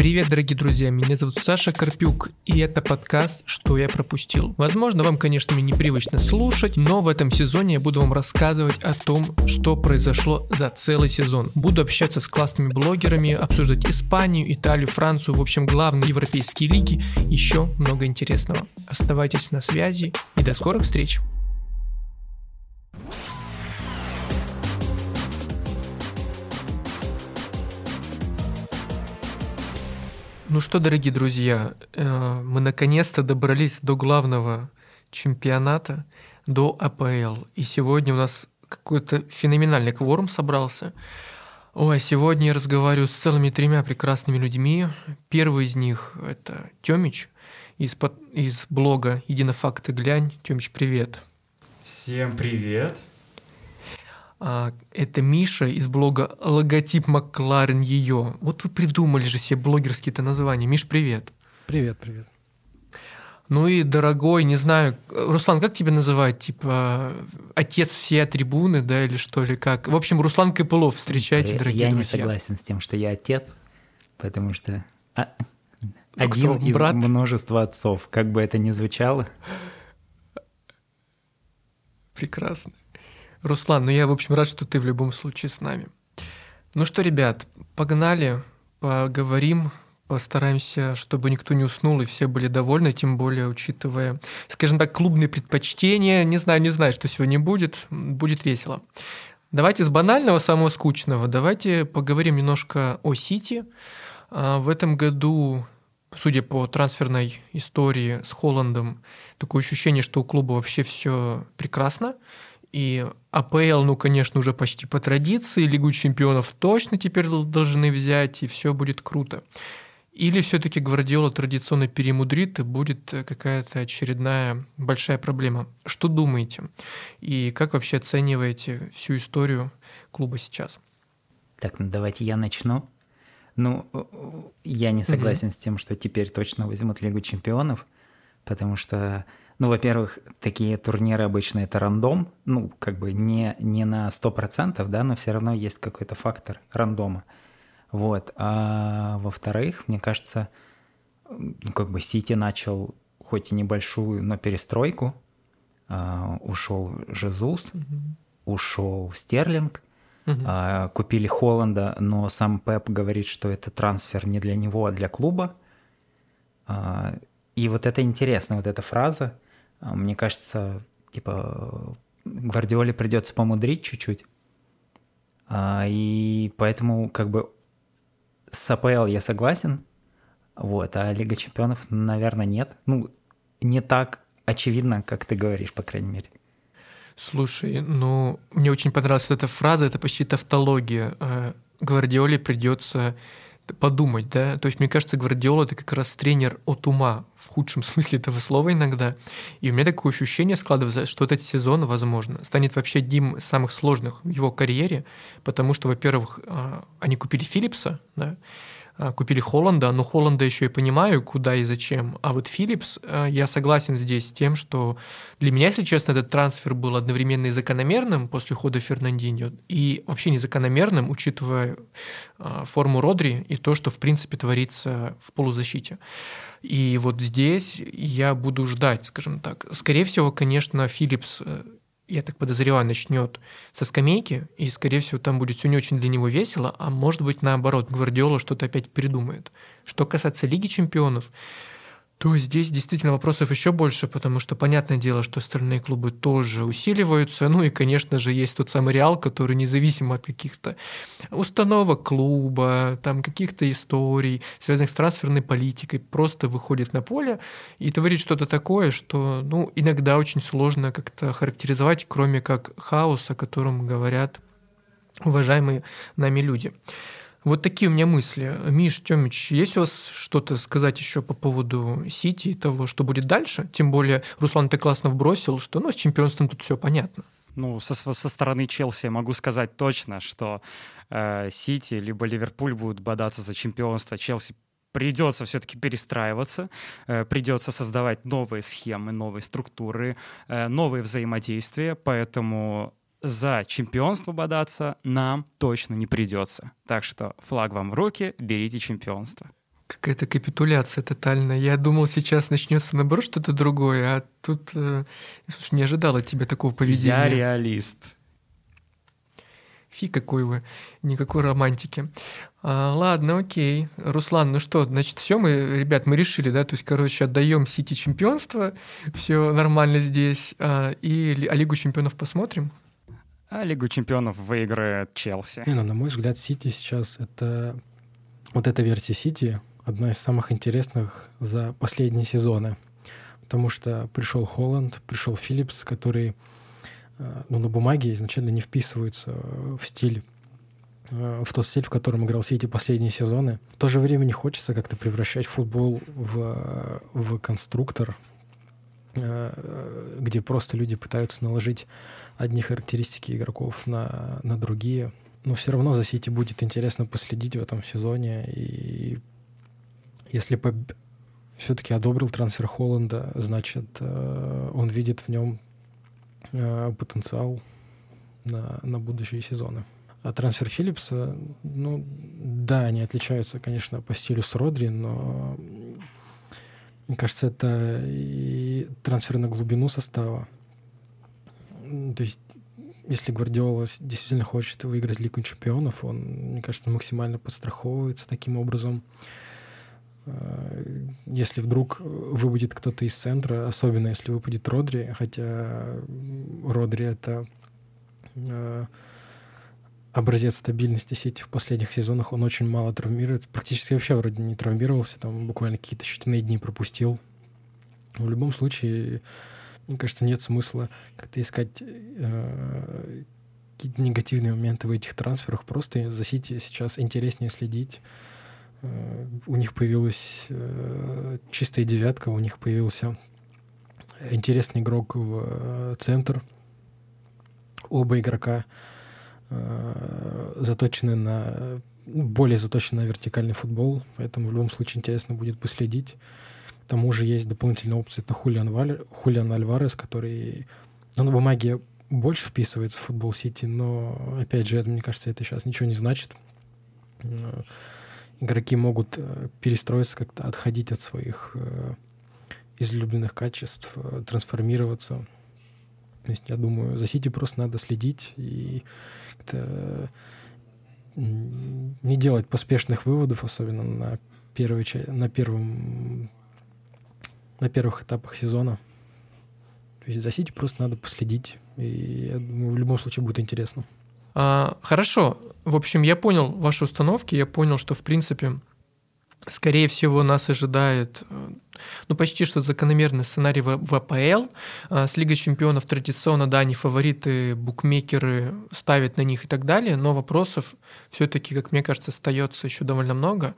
Привет, дорогие друзья, меня зовут Саша Карпюк, и это подкаст «Что я пропустил». Возможно, вам, конечно, мне непривычно слушать, но в этом сезоне я буду вам рассказывать о том, что произошло за целый сезон. Буду общаться с классными блогерами, обсуждать Испанию, Италию, Францию, в общем, главные европейские лиги, еще много интересного. Оставайтесь на связи и до скорых встреч! Ну что, дорогие друзья, э, мы наконец-то добрались до главного чемпионата, до АПЛ. И сегодня у нас какой-то феноменальный кворум собрался. Ой, сегодня я разговариваю с целыми тремя прекрасными людьми. Первый из них — это Тёмич из, из блога «Единофакты глянь». Тёмич, привет. Всем привет. А, это Миша из блога «Логотип Макларен ее». Вот вы придумали же себе блогерские-то названия. Миш, привет. Привет, привет. Ну и дорогой, не знаю, Руслан, как тебя называть? Типа отец всей трибуны, да, или что ли, как? В общем, Руслан Копылов, встречайте, дорогие я друзья. Я не согласен с тем, что я отец, потому что а, ну, один кто? из Брат? множества отцов, как бы это ни звучало. Прекрасно. Руслан, ну я, в общем, рад, что ты в любом случае с нами. Ну что, ребят, погнали, поговорим, постараемся, чтобы никто не уснул и все были довольны, тем более учитывая, скажем так, клубные предпочтения. Не знаю, не знаю, что сегодня будет. Будет весело. Давайте с банального, самого скучного. Давайте поговорим немножко о Сити. А, в этом году, судя по трансферной истории с Холландом, такое ощущение, что у клуба вообще все прекрасно. И АПЛ, ну, конечно, уже почти по традиции, Лигу чемпионов точно теперь должны взять, и все будет круто. Или все-таки Гвардиола традиционно перемудрит и будет какая-то очередная большая проблема? Что думаете? И как вообще оцениваете всю историю клуба сейчас? Так, ну давайте я начну. Ну, я не согласен угу. с тем, что теперь точно возьмут Лигу чемпионов, потому что ну, во-первых, такие турниры обычно это рандом, ну, как бы не, не на 100%, да, но все равно есть какой-то фактор рандома. Вот. А во-вторых, мне кажется, ну, как бы Сити начал хоть и небольшую, но перестройку. А, ушел Жезус, mm-hmm. ушел Стерлинг, mm-hmm. а, купили Холланда, но сам Пеп говорит, что это трансфер не для него, а для клуба. А, и вот это интересно, вот эта фраза – мне кажется, типа, Гвардиоле придется помудрить чуть-чуть. А, и поэтому, как бы, с АПЛ я согласен, вот, а Лига Чемпионов, наверное, нет. Ну, не так очевидно, как ты говоришь, по крайней мере. Слушай, ну, мне очень понравилась вот эта фраза, это почти тавтология. Э, Гвардиоле придется подумать, да. То есть, мне кажется, Гвардиола это как раз тренер от ума, в худшем смысле этого слова иногда. И у меня такое ощущение складывается, что этот сезон, возможно, станет вообще одним из самых сложных в его карьере, потому что, во-первых, а, они купили Филлипса, да, купили Холланда, но Холланда еще и понимаю, куда и зачем. А вот Филлипс, а, я согласен здесь с тем, что для меня, если честно, этот трансфер был одновременно и закономерным после ухода Фернандиньо, и вообще незакономерным, учитывая а, форму Родри и то, что в принципе творится в полузащите. И вот здесь я буду ждать, скажем так. Скорее всего, конечно, Филлипс э, я так подозреваю, начнет со скамейки, и, скорее всего, там будет все не очень для него весело, а может быть, наоборот, Гвардиола что-то опять придумает. Что касается Лиги чемпионов, то здесь действительно вопросов еще больше, потому что понятное дело, что остальные клубы тоже усиливаются. Ну и, конечно же, есть тот самый Реал, который независимо от каких-то установок клуба, там каких-то историй, связанных с трансферной политикой, просто выходит на поле и творит что-то такое, что ну, иногда очень сложно как-то характеризовать, кроме как хаос, о котором говорят уважаемые нами люди. Вот такие у меня мысли. Миш, Тёмич, есть у вас что-то сказать еще по поводу Сити и того, что будет дальше? Тем более Руслан ты классно вбросил, что ну, с чемпионством тут все понятно. Ну, со, со стороны Челси могу сказать точно, что э, Сити либо Ливерпуль будут бодаться за чемпионство. Челси придется все-таки перестраиваться, э, придется создавать новые схемы, новые структуры, э, новые взаимодействия, поэтому за чемпионство бодаться нам точно не придется. Так что флаг вам в руки, берите чемпионство. Какая-то капитуляция тотальная. Я думал, сейчас начнется наоборот что-то другое, а тут э, слушай, не ожидал от тебя такого поведения. Я реалист. Фи какой вы, никакой романтики. А, ладно, окей. Руслан, ну что, значит, все мы, ребят, мы решили, да, то есть, короче, отдаем Сити чемпионство, все нормально здесь, а, и а Лигу чемпионов посмотрим. А Лигу чемпионов выиграет Челси. Не, ну, на мой взгляд, Сити сейчас это... Вот эта версия Сити одна из самых интересных за последние сезоны. Потому что пришел Холланд, пришел Филлипс, который э, ну, на бумаге изначально не вписываются в стиль э, в тот стиль, в котором играл Сити последние сезоны. В то же время не хочется как-то превращать футбол в, в конструктор, э, где просто люди пытаются наложить одни характеристики игроков на, на другие. Но все равно за Сити будет интересно последить в этом сезоне. И если по... все-таки одобрил трансфер Холланда, значит, э, он видит в нем э, потенциал на, на будущие сезоны. А трансфер Филлипса, ну, да, они отличаются, конечно, по стилю с Родри, но мне кажется, это и трансфер на глубину состава. То есть, если Гвардиола действительно хочет выиграть Лигу чемпионов, он, мне кажется, максимально подстраховывается таким образом. Э, если вдруг выпадет кто-то из центра, особенно если выпадет Родри, хотя Родри — это э, образец стабильности сети в последних сезонах, он очень мало травмирует, практически вообще вроде не травмировался, там буквально какие-то считанные дни пропустил. В любом случае, мне кажется, нет смысла как-то искать э, какие-то негативные моменты в этих трансферах. Просто за Сити сейчас интереснее следить. Э, у них появилась э, чистая девятка, у них появился интересный игрок в э, центр. Оба игрока э, заточены на более заточены на вертикальный футбол, поэтому в любом случае интересно будет последить тому же есть дополнительная опция, это Хулиан, Валь... Хулиан Альварес, который ну, на бумаге больше вписывается в футбол Сити, но, опять же, это, мне кажется, это сейчас ничего не значит. Э, игроки могут э, перестроиться, как-то отходить от своих э, излюбленных качеств, трансформироваться. То есть, я думаю, за Сити просто надо следить и не делать поспешных выводов, особенно на, первой, на первом на первых этапах сезона. То есть за Сити просто надо последить. И я думаю, в любом случае будет интересно. А, хорошо. В общем, я понял ваши установки, я понял, что, в принципе, скорее всего, нас ожидает э, ну, почти что закономерный сценарий в, АПЛ. А, с Лигой чемпионов традиционно, да, они фавориты, букмекеры ставят на них и так далее, но вопросов все-таки, как мне кажется, остается еще довольно много.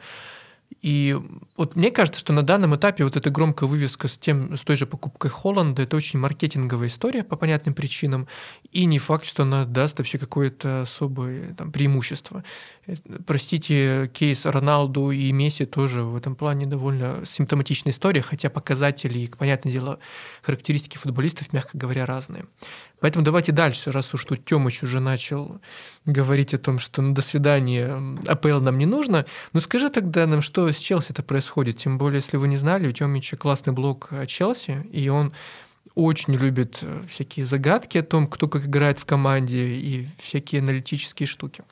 И вот мне кажется, что на данном этапе вот эта громкая вывеска с, тем, с той же покупкой Холланда, это очень маркетинговая история по понятным причинам, и не факт, что она даст вообще какое-то особое там, преимущество. Простите, кейс Роналду и Месси тоже в этом плане довольно симптоматичная история, хотя показатели и, понятное дело, характеристики футболистов, мягко говоря, разные. Поэтому давайте дальше, раз уж тут Тёмыч уже начал говорить о том, что ну, до свидания, АПЛ нам не нужно, ну скажи тогда нам, что с Челси это происходит. Тем более, если вы не знали, у Тёмича классный блог о Челси, и он очень любит всякие загадки о том, кто как играет в команде и всякие аналитические штуки.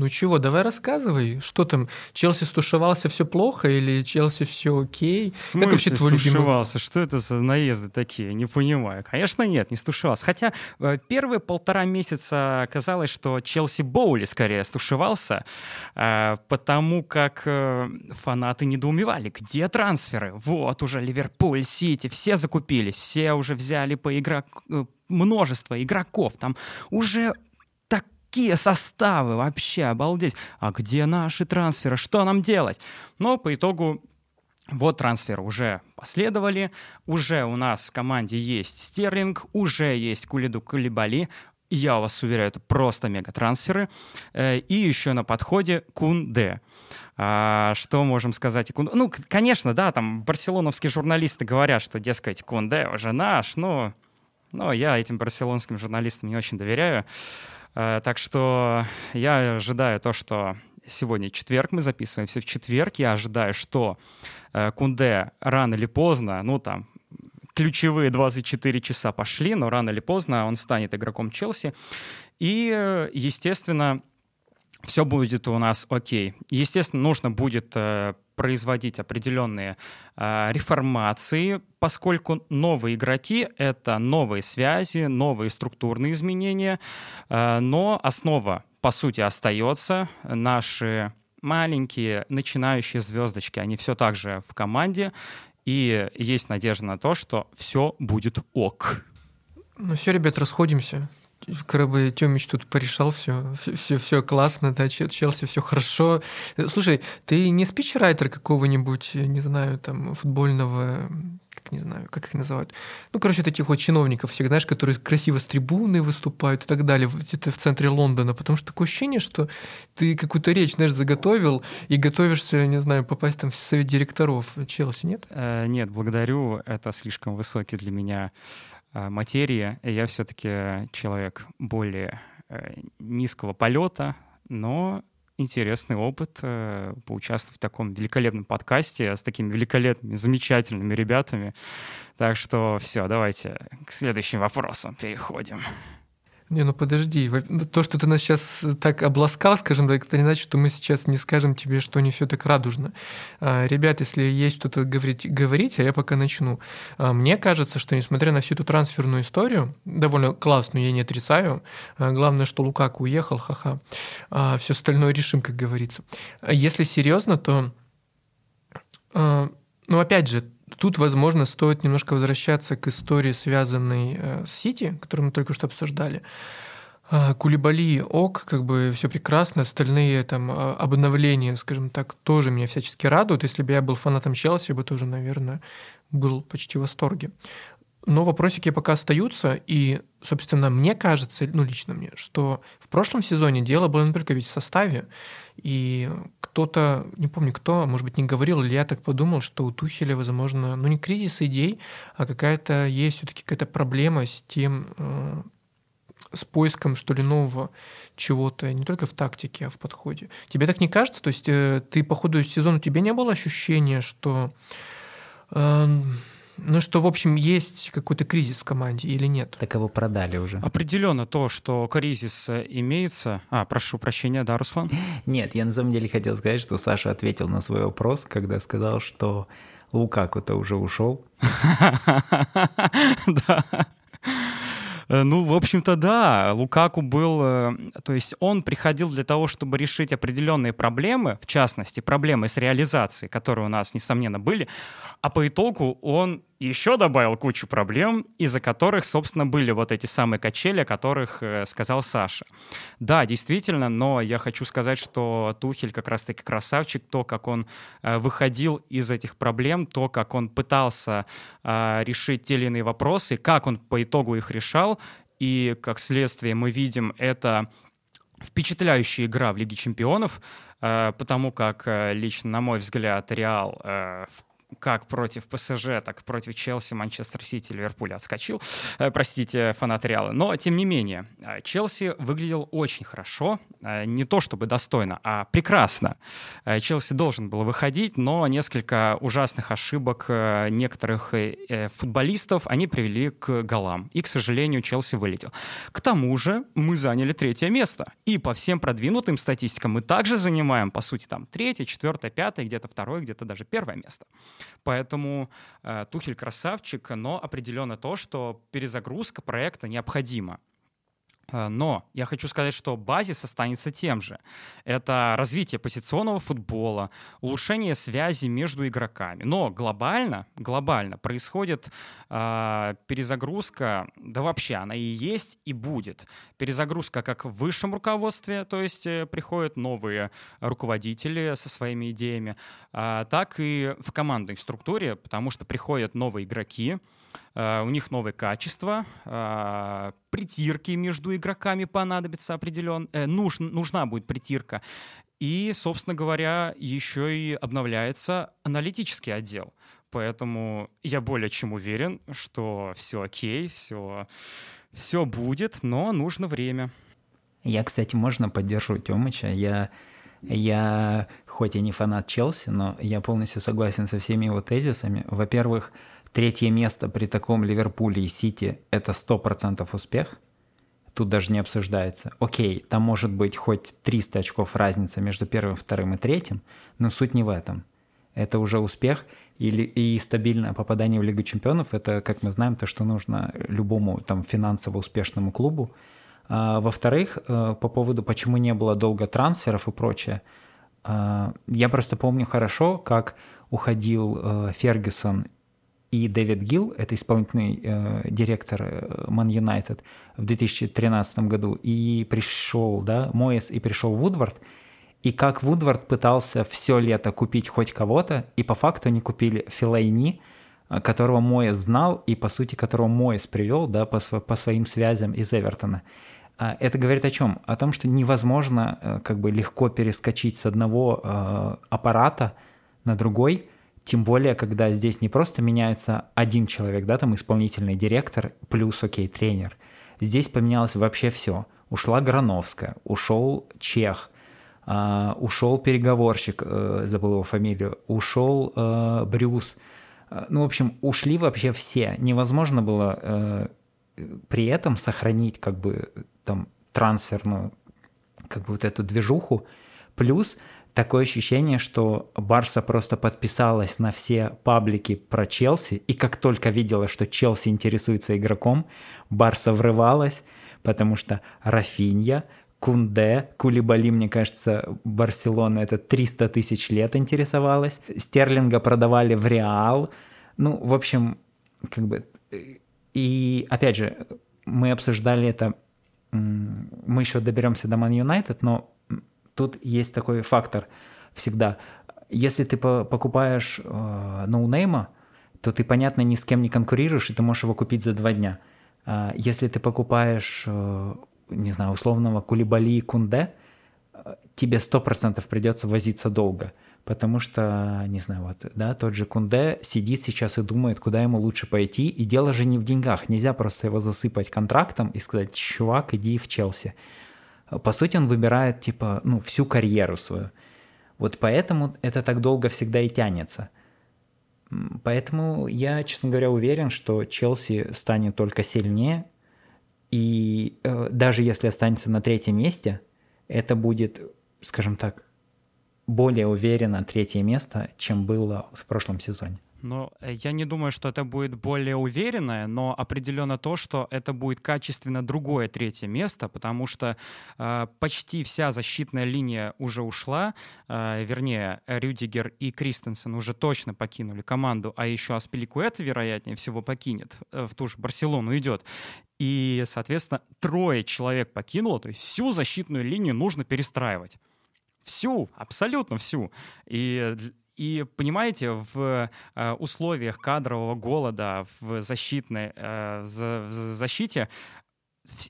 Ну чего, давай рассказывай, что там, Челси стушевался, все плохо или Челси все окей? В смысле стушевался? Что это за наезды такие? Не понимаю. Конечно, нет, не стушевался. Хотя э, первые полтора месяца казалось, что Челси Боули скорее стушевался, э, потому как э, фанаты недоумевали, где трансферы? Вот уже Ливерпуль, Сити, все закупились, все уже взяли по игрок множество игроков, там уже какие составы вообще, обалдеть. А где наши трансферы? Что нам делать? Но по итогу вот трансферы уже последовали, уже у нас в команде есть Стерлинг, уже есть Кулиду Кулибали, я вас уверяю, это просто мега-трансферы. Э, и еще на подходе Кунде. А, что можем сказать? Ну, конечно, да, там барселоновские журналисты говорят, что, дескать, Кунде уже наш, но, но я этим барселонским журналистам не очень доверяю. Э, так что я ожидаю то, что сегодня четверг, мы записываемся в четверг. Я ожидаю, что э, Кунде рано или поздно, ну там, ключевые 24 часа пошли, но рано или поздно он станет игроком Челси. И, естественно, все будет у нас окей. Естественно, нужно будет э, производить определенные э, реформации, поскольку новые игроки — это новые связи, новые структурные изменения, э, но основа, по сути, остается. Наши маленькие начинающие звездочки, они все так же в команде, и есть надежда на то, что все будет ок. Ну все, ребят, расходимся как бы Тёмич тут порешал все, все, все классно, да, Челси все хорошо. Слушай, ты не спичрайтер какого-нибудь, не знаю, там, футбольного, как не знаю, как их называют. Ну, короче, таких вот чиновников всех, знаешь, которые красиво с трибуны выступают и так далее, где-то в центре Лондона, потому что такое ощущение, что ты какую-то речь, знаешь, заготовил и готовишься, не знаю, попасть там в совет директоров Челси, нет? Э, нет, благодарю, это слишком высокий для меня материи. Я все-таки человек более э, низкого полета, но интересный опыт э, поучаствовать в таком великолепном подкасте с такими великолепными, замечательными ребятами. Так что все, давайте к следующим вопросам переходим. Не, ну подожди. Ну, то, что ты нас сейчас так обласкал, скажем так, это не значит, что мы сейчас не скажем тебе, что не все так радужно. А, ребят, если есть что-то говорить, говорить, а я пока начну. А, мне кажется, что несмотря на всю эту трансферную историю, довольно классную, я не отрицаю, а, главное, что Лукаку уехал, ха-ха, все остальное решим, как говорится. Если серьезно, то, ну опять же, Тут, возможно, стоит немножко возвращаться к истории, связанной э, с Сити, которую мы только что обсуждали. А, Кулибали ок, как бы все прекрасно, остальные там а, обновления, скажем так, тоже меня всячески радуют. Если бы я был фанатом Челси, я бы тоже, наверное, был почти в восторге. Но вопросики пока остаются, и, собственно, мне кажется, ну, лично мне, что в прошлом сезоне дело было только ведь в составе, и кто-то, не помню кто, может быть, не говорил, или я так подумал, что у Тухеля, возможно, ну, не кризис идей, а какая-то есть все таки какая-то проблема с тем, э, с поиском, что ли, нового чего-то, не только в тактике, а в подходе. Тебе так не кажется? То есть э, ты по ходу сезона, у тебя не было ощущения, что... Ну, что, в общем, есть какой-то кризис в команде или нет? Так его продали уже. Определенно то, что кризис имеется... А, прошу прощения, да, Руслан? Нет, я на самом деле хотел сказать, что Саша ответил на свой вопрос, когда сказал, что Лукаку-то уже ушел. Да. Э, ну, в общем-то, да. Лукаку был... Э, то есть он приходил для того, чтобы решить определенные проблемы, в частности, проблемы с реализацией, которые у нас, несомненно, были. А по итогу он еще добавил кучу проблем, из-за которых, собственно, были вот эти самые качели, о которых э, сказал Саша. Да, действительно, но я хочу сказать, что Тухель как раз-таки красавчик, то, как он выходил из этих проблем, то, как он пытался решить те или иные вопросы, как он по итогу их решал, и как следствие мы видим это впечатляющая игра в Лиге чемпионов, э, потому как э, лично, на мой взгляд, Реал э, в как против ПСЖ, так и против Челси, Манчестер Сити, Ливерпуля отскочил. Э, простите, фанат Реала. Но, тем не менее, э, Челси выглядел очень хорошо. Э, не то чтобы достойно, а прекрасно. Челси должен был выходить, но несколько ужасных ошибок некоторых футболистов, они привели к голам. И, к сожалению, Челси вылетел. К тому же мы заняли третье место. И по всем продвинутым статистикам мы также занимаем, по сути, там третье, четвертое, пятое, где-то второе, где-то даже первое место. Поэтому э, Тухель красавчик, но определенно то, что перезагрузка проекта необходима. Э, но я хочу сказать, что базис останется тем же. Это развитие позиционного футбола, улучшение связи между игроками. Но глобально, глобально происходит э, перезагрузка, да вообще она и есть, и будет. Перезагрузка как в высшем руководстве, то есть э, приходят новые руководители со своими идеями, э, так и в командной структуре, потому что приходят новые игроки, Э, у них новые качества, э, притирки между игроками понадобится определен, э, нуж, нужна будет притирка. И, собственно говоря, еще и обновляется аналитический отдел. Поэтому я более чем уверен, что все окей, все, все будет, но нужно время. Я, кстати, можно поддержу Тёмыча. Я Я, хоть и не фанат Челси, но я полностью согласен со всеми его тезисами. Во-первых, третье место при таком Ливерпуле и Сити – это 100% успех. Тут даже не обсуждается. Окей, там может быть хоть 300 очков разница между первым, вторым и третьим, но суть не в этом. Это уже успех или, и стабильное попадание в Лигу чемпионов. Это, как мы знаем, то, что нужно любому там, финансово успешному клубу – а, во-вторых, э, по поводу, почему не было долго трансферов и прочее, а, я просто помню хорошо, как уходил э, Фергюсон и Дэвид Гилл, это исполнительный э, директор Ман Юнайтед в 2013 году, и пришел, да, Моэс, и пришел Вудвард, и как Вудвард пытался все лето купить хоть кого-то, и по факту они купили Филайни, которого Моэс знал, и по сути которого Моэс привел, да, по, по своим связям из Эвертона. А это говорит о чем? О том, что невозможно э, как бы легко перескочить с одного э, аппарата на другой, тем более, когда здесь не просто меняется один человек, да, там исполнительный директор плюс, окей, тренер. Здесь поменялось вообще все. Ушла Грановская, ушел Чех, э, ушел переговорщик, э, забыл его фамилию, ушел э, Брюс. Э, ну, в общем, ушли вообще все. Невозможно было э, при этом сохранить как бы там трансферную как бы вот эту движуху. Плюс такое ощущение, что Барса просто подписалась на все паблики про Челси, и как только видела, что Челси интересуется игроком, Барса врывалась, потому что Рафинья, Кунде, Кулибали, мне кажется, Барселона это 300 тысяч лет интересовалась. Стерлинга продавали в Реал. Ну, в общем, как бы... И, опять же, мы обсуждали это мы еще доберемся до Man United, но тут есть такой фактор всегда. Если ты покупаешь э, ноунейма, то ты, понятно, ни с кем не конкурируешь, и ты можешь его купить за два дня. А если ты покупаешь, э, не знаю, условного Кулибали и Кунде, э, тебе 100% придется возиться долго потому что, не знаю, вот, да, тот же Кунде сидит сейчас и думает, куда ему лучше пойти, и дело же не в деньгах, нельзя просто его засыпать контрактом и сказать, чувак, иди в Челси. По сути, он выбирает, типа, ну, всю карьеру свою. Вот поэтому это так долго всегда и тянется. Поэтому я, честно говоря, уверен, что Челси станет только сильнее, и э, даже если останется на третьем месте, это будет, скажем так, более уверенно третье место, чем было в прошлом сезоне. Э, я не думаю, что это будет более уверенное, но определенно то, что это будет качественно другое третье место, потому что э, почти вся защитная линия уже ушла, э, вернее, Рюдигер и Кристенсен уже точно покинули команду, а еще Аспиликуэта, вероятнее всего, покинет, э, в ту же Барселону идет. И, соответственно, трое человек покинуло, то есть всю защитную линию нужно перестраивать. Всю, абсолютно всю. И и понимаете, в э, условиях кадрового голода, в защитной э, в защите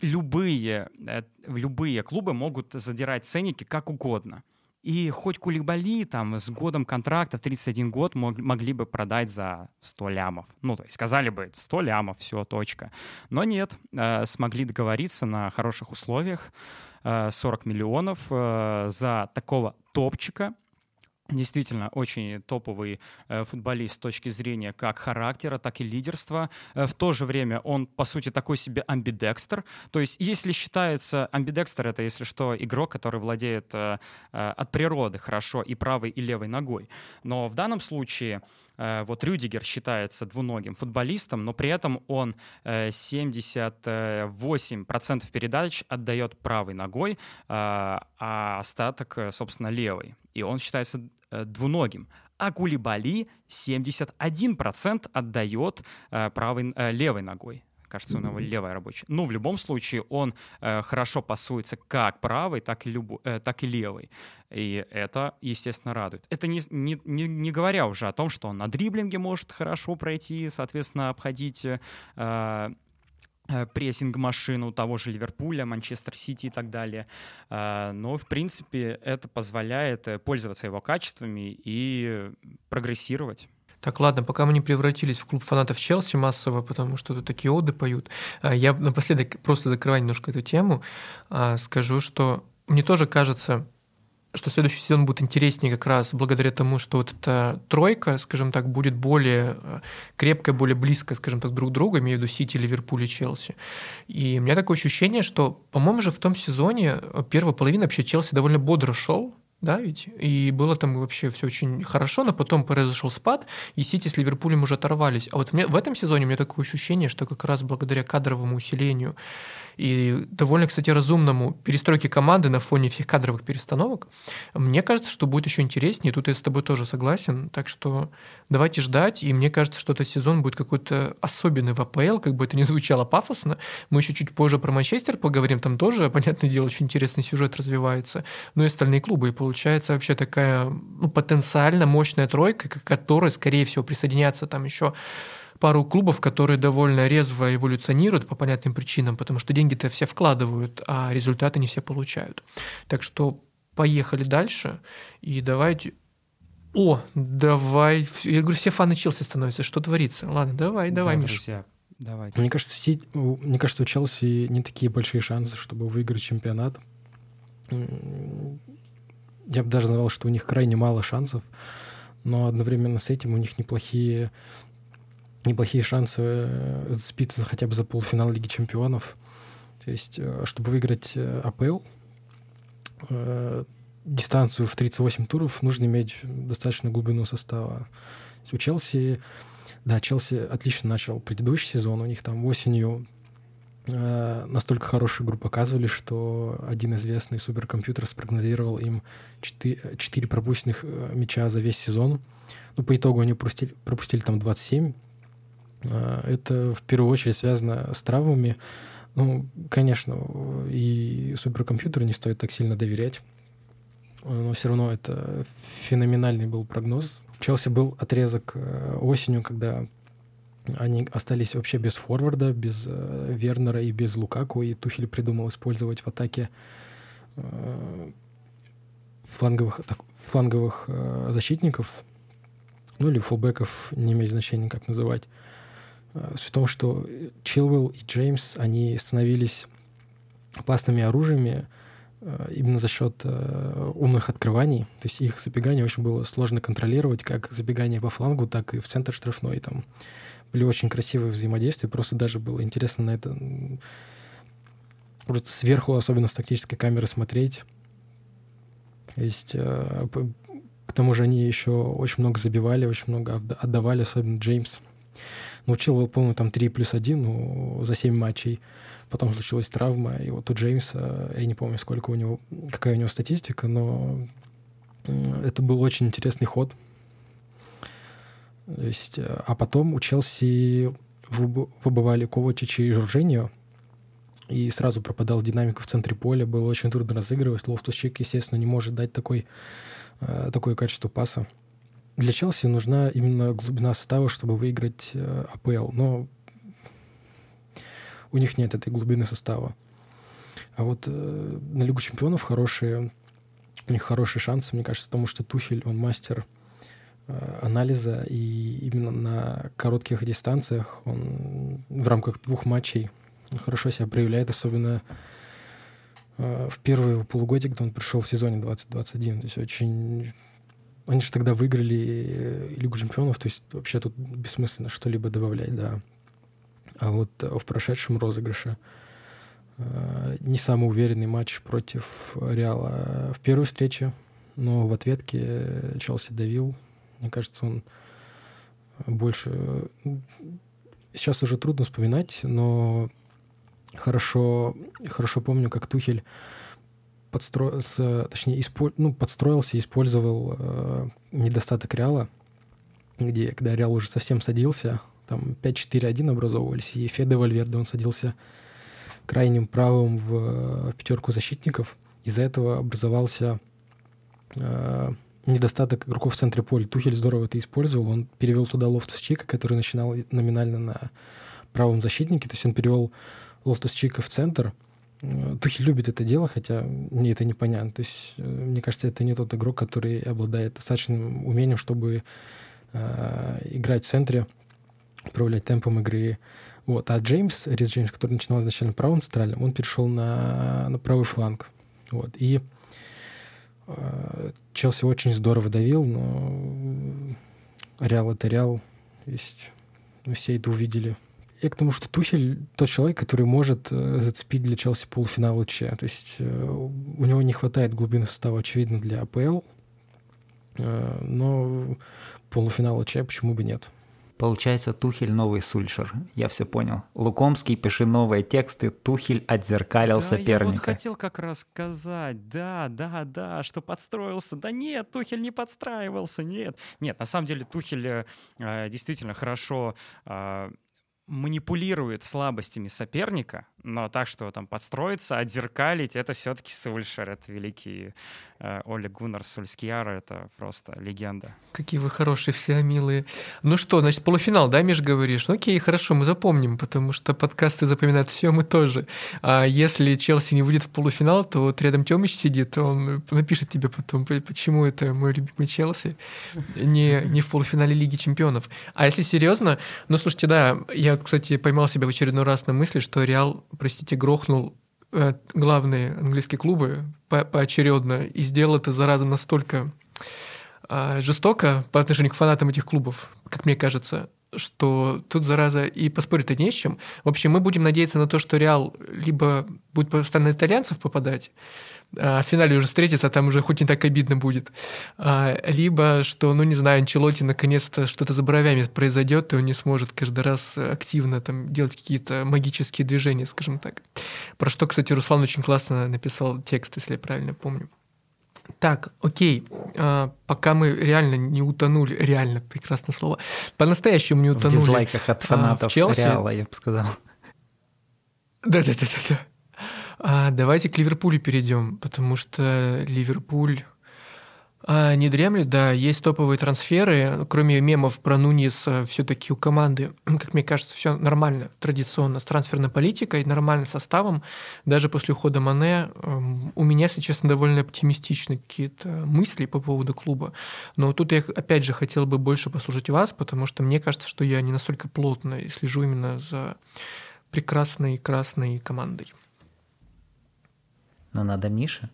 любые, э, любые клубы могут задирать ценники как угодно. И хоть Кулибали там с годом контракта в 31 год мог, могли бы продать за 100 лямов. Ну, то есть сказали бы 100 лямов, все, точка. Но нет, э, смогли договориться на хороших условиях. 40 э, миллионов э, за такого топчика, действительно очень топовый э, футболист с точки зрения как характера, так и лидерства. Э, в то же время он, по сути, такой себе амбидекстер. То есть, если считается амбидекстер, это, если что, игрок, который владеет э, от природы хорошо и правой, и левой ногой. Но в данном случае вот Рюдигер считается двуногим футболистом, но при этом он 78% передач отдает правой ногой, а остаток, собственно, левой. И он считается Э, двуногим. А Кулибали 71% отдает э, правой, э, левой ногой кажется, у него левая рабочая. Ну, в любом случае, он э, хорошо пасуется как правой, так и, любо, э, так и левой. И это, естественно, радует. Это не, не, не, не говоря уже о том, что он на дриблинге может хорошо пройти, соответственно, обходить э, Э, прессинг-машину того же Ливерпуля, Манчестер Сити и так далее. Э, но, в принципе, это позволяет э, пользоваться его качествами и прогрессировать. Так, ладно, пока мы не превратились в клуб фанатов Челси массово, потому что тут такие оды поют, я напоследок, просто закрывая немножко эту тему, скажу, что мне тоже кажется, что следующий сезон будет интереснее как раз благодаря тому, что вот эта тройка, скажем так, будет более э, крепкая, более близкая, скажем так, друг к другу, имею в виду Сити, Ливерпуль и Челси. И у меня такое ощущение, что, по-моему же, в том сезоне э, первая половина вообще Челси довольно бодро шел, да, ведь? И было там вообще все очень хорошо, но потом произошел спад, и Сити с Ливерпулем уже оторвались. А вот мне, в этом сезоне у меня такое ощущение, что как раз благодаря кадровому усилению и довольно, кстати, разумному перестройке команды на фоне всех кадровых перестановок, мне кажется, что будет еще интереснее. Тут я с тобой тоже согласен. Так что давайте ждать. И мне кажется, что этот сезон будет какой-то особенный в АПЛ, как бы это ни звучало пафосно. Мы еще чуть позже про Манчестер поговорим. Там тоже, понятное дело, очень интересный сюжет развивается. Ну и остальные клубы. И получается вообще такая ну, потенциально мощная тройка, к которой, скорее всего, присоединятся там еще пару клубов, которые довольно резво эволюционируют по понятным причинам, потому что деньги-то все вкладывают, а результаты не все получают. Так что поехали дальше и давайте... О, давай. Я говорю, все фаны Челси становятся. Что творится? Ладно, давай, давай, да, Миша. Друзья, давайте. Мне кажется, мне кажется, у Челси не такие большие шансы, чтобы выиграть чемпионат. Я бы даже назвал, что у них крайне мало шансов, но одновременно с этим у них неплохие неплохие шансы э, зацепиться хотя бы за полуфинал Лиги Чемпионов. То есть, э, чтобы выиграть э, АПЛ, дистанцию в 38 туров нужно иметь достаточно глубину состава. У Челси, да, Челси отлично начал предыдущий сезон. У них там осенью настолько хорошую игру показывали, что один известный суперкомпьютер спрогнозировал им 4, 4 пропущенных мяча за весь сезон. Ну, по итогу они пропустили, пропустили там 27 а, это в первую очередь связано с травмами. Ну, конечно, и суперкомпьютеру не стоит так сильно доверять, но все равно это феноменальный был прогноз. Челси был отрезок э, осенью, когда они остались вообще без форварда, без э, Вернера и без Лукаку, и Тухель придумал использовать в атаке э, фланговых, фланговых защитников, ну или фулбеков, не имеет значения, как называть. Э, в том, что Чилвелл и Джеймс, они становились опасными оружиями э, именно за счет э, умных открываний. То есть их забегание очень было сложно контролировать, как забегание по флангу, так и в центр штрафной. Там были очень красивые взаимодействия, просто даже было интересно на это просто сверху, особенно с тактической камеры, смотреть. То есть к тому же они еще очень много забивали, очень много отдавали, особенно Джеймс. Научил его, помню, там 3 плюс 1 ну, за 7 матчей. Потом случилась травма, и вот у Джеймса, я не помню, сколько у него, какая у него статистика, но это был очень интересный ход. То есть, э, а потом у Челси выбывали Ковачича и Жоржиньо, и сразу пропадал динамика в центре поля, было очень трудно разыгрывать. Лофтус-Чик, естественно, не может дать такой, э, такое качество паса для Челси нужна именно глубина состава, чтобы выиграть э, АПЛ. Но у них нет этой глубины состава. А вот э, на Лигу чемпионов хорошие, у них хорошие шансы, мне кажется, потому что Тухель, он мастер э, анализа, и именно на коротких дистанциях он в рамках двух матчей хорошо себя проявляет, особенно э, в первые полугодие, когда он пришел в сезоне 2021. То есть очень они же тогда выиграли э, Лигу чемпионов, то есть вообще тут бессмысленно что-либо добавлять, да. А вот э, в прошедшем розыгрыше э, не самый уверенный матч против Реала в первой встрече, но в ответке Челси давил. Мне кажется, он больше... Сейчас уже трудно вспоминать, но хорошо, хорошо помню, как Тухель подстроился, точнее, испо, ну, подстроился, использовал э, недостаток Реала, где, когда Реал уже совсем садился, там 5-4-1 образовывались, и Феде Вальверде, он садился крайним правым в, в пятерку защитников. Из-за этого образовался э, недостаток игроков в центре поля. Тухель здорово это использовал. Он перевел туда Лофтус Чика, который начинал номинально на правом защитнике. То есть он перевел Лофтус Чика в центр — Тухель любит это дело, хотя мне это непонятно. То есть, э, мне кажется, это не тот игрок, который обладает достаточным умением, чтобы э, играть в центре, управлять темпом игры. Вот. А Джеймс, Рис Джеймс, который начинал изначально правым центральным, он перешел на, на правый фланг. Вот. И э, Челси очень здорово давил, но Реал — это Реал. Есть, мы все это увидели. Я к тому, что Тухель тот человек, который может э, зацепить для Челси полуфинал ЧА. То есть э, у него не хватает глубины состава, очевидно, для АПЛ, но полуфинала ЧА почему бы нет? Получается, Тухель новый Сульшер. Я все понял. Лукомский, пиши новые тексты. Тухель отзеркалил да, соперника. Я вот хотел как раз сказать, да, да, да, что подстроился. Да нет, Тухель не подстраивался, нет. Нет, на самом деле Тухель э, действительно хорошо э, манипулирует слабостями соперника, но так, что там подстроиться, отзеркалить, это все-таки Сульшер, это великий э, Оли Гуннар Сульскияр, это просто легенда. Какие вы хорошие все, милые. Ну что, значит, полуфинал, да, Миш, говоришь? Ну окей, хорошо, мы запомним, потому что подкасты запоминают все, мы тоже. А если Челси не выйдет в полуфинал, то вот рядом Тёмыч сидит, он напишет тебе потом, почему это мой любимый Челси не, не в полуфинале Лиги Чемпионов. А если серьезно, ну слушайте, да, я, кстати, поймал себя в очередной раз на мысли, что Реал простите, грохнул э, главные английские клубы по поочередно и сделал это, зараза, настолько э, жестоко по отношению к фанатам этих клубов, как мне кажется, что тут, зараза, и поспорить-то не с чем. В общем, мы будем надеяться на то, что Реал либо будет постоянно итальянцев попадать, а в финале уже встретиться, а там уже хоть не так обидно будет. А, либо, что, ну, не знаю, Анчелоти наконец-то что-то за бровями произойдет, и он не сможет каждый раз активно там делать какие-то магические движения, скажем так. Про что, кстати, Руслан очень классно написал текст, если я правильно помню. Так, окей, а, пока мы реально не утонули, реально прекрасное слово, по-настоящему не утонули. В дизлайках от фанатов а, в Челси. Реала, я бы сказал. Да-да-да-да. А давайте к Ливерпулю перейдем, потому что Ливерпуль а, не дремлет, да, есть топовые трансферы, кроме мемов про Нунис, все-таки у команды, как мне кажется, все нормально, традиционно, с трансферной политикой, нормальным составом, даже после ухода Мане, эм, у меня, если честно, довольно оптимистичны какие-то мысли по поводу клуба, но тут я, опять же, хотел бы больше послушать вас, потому что мне кажется, что я не настолько плотно слежу именно за прекрасной красной командой но надо Мише.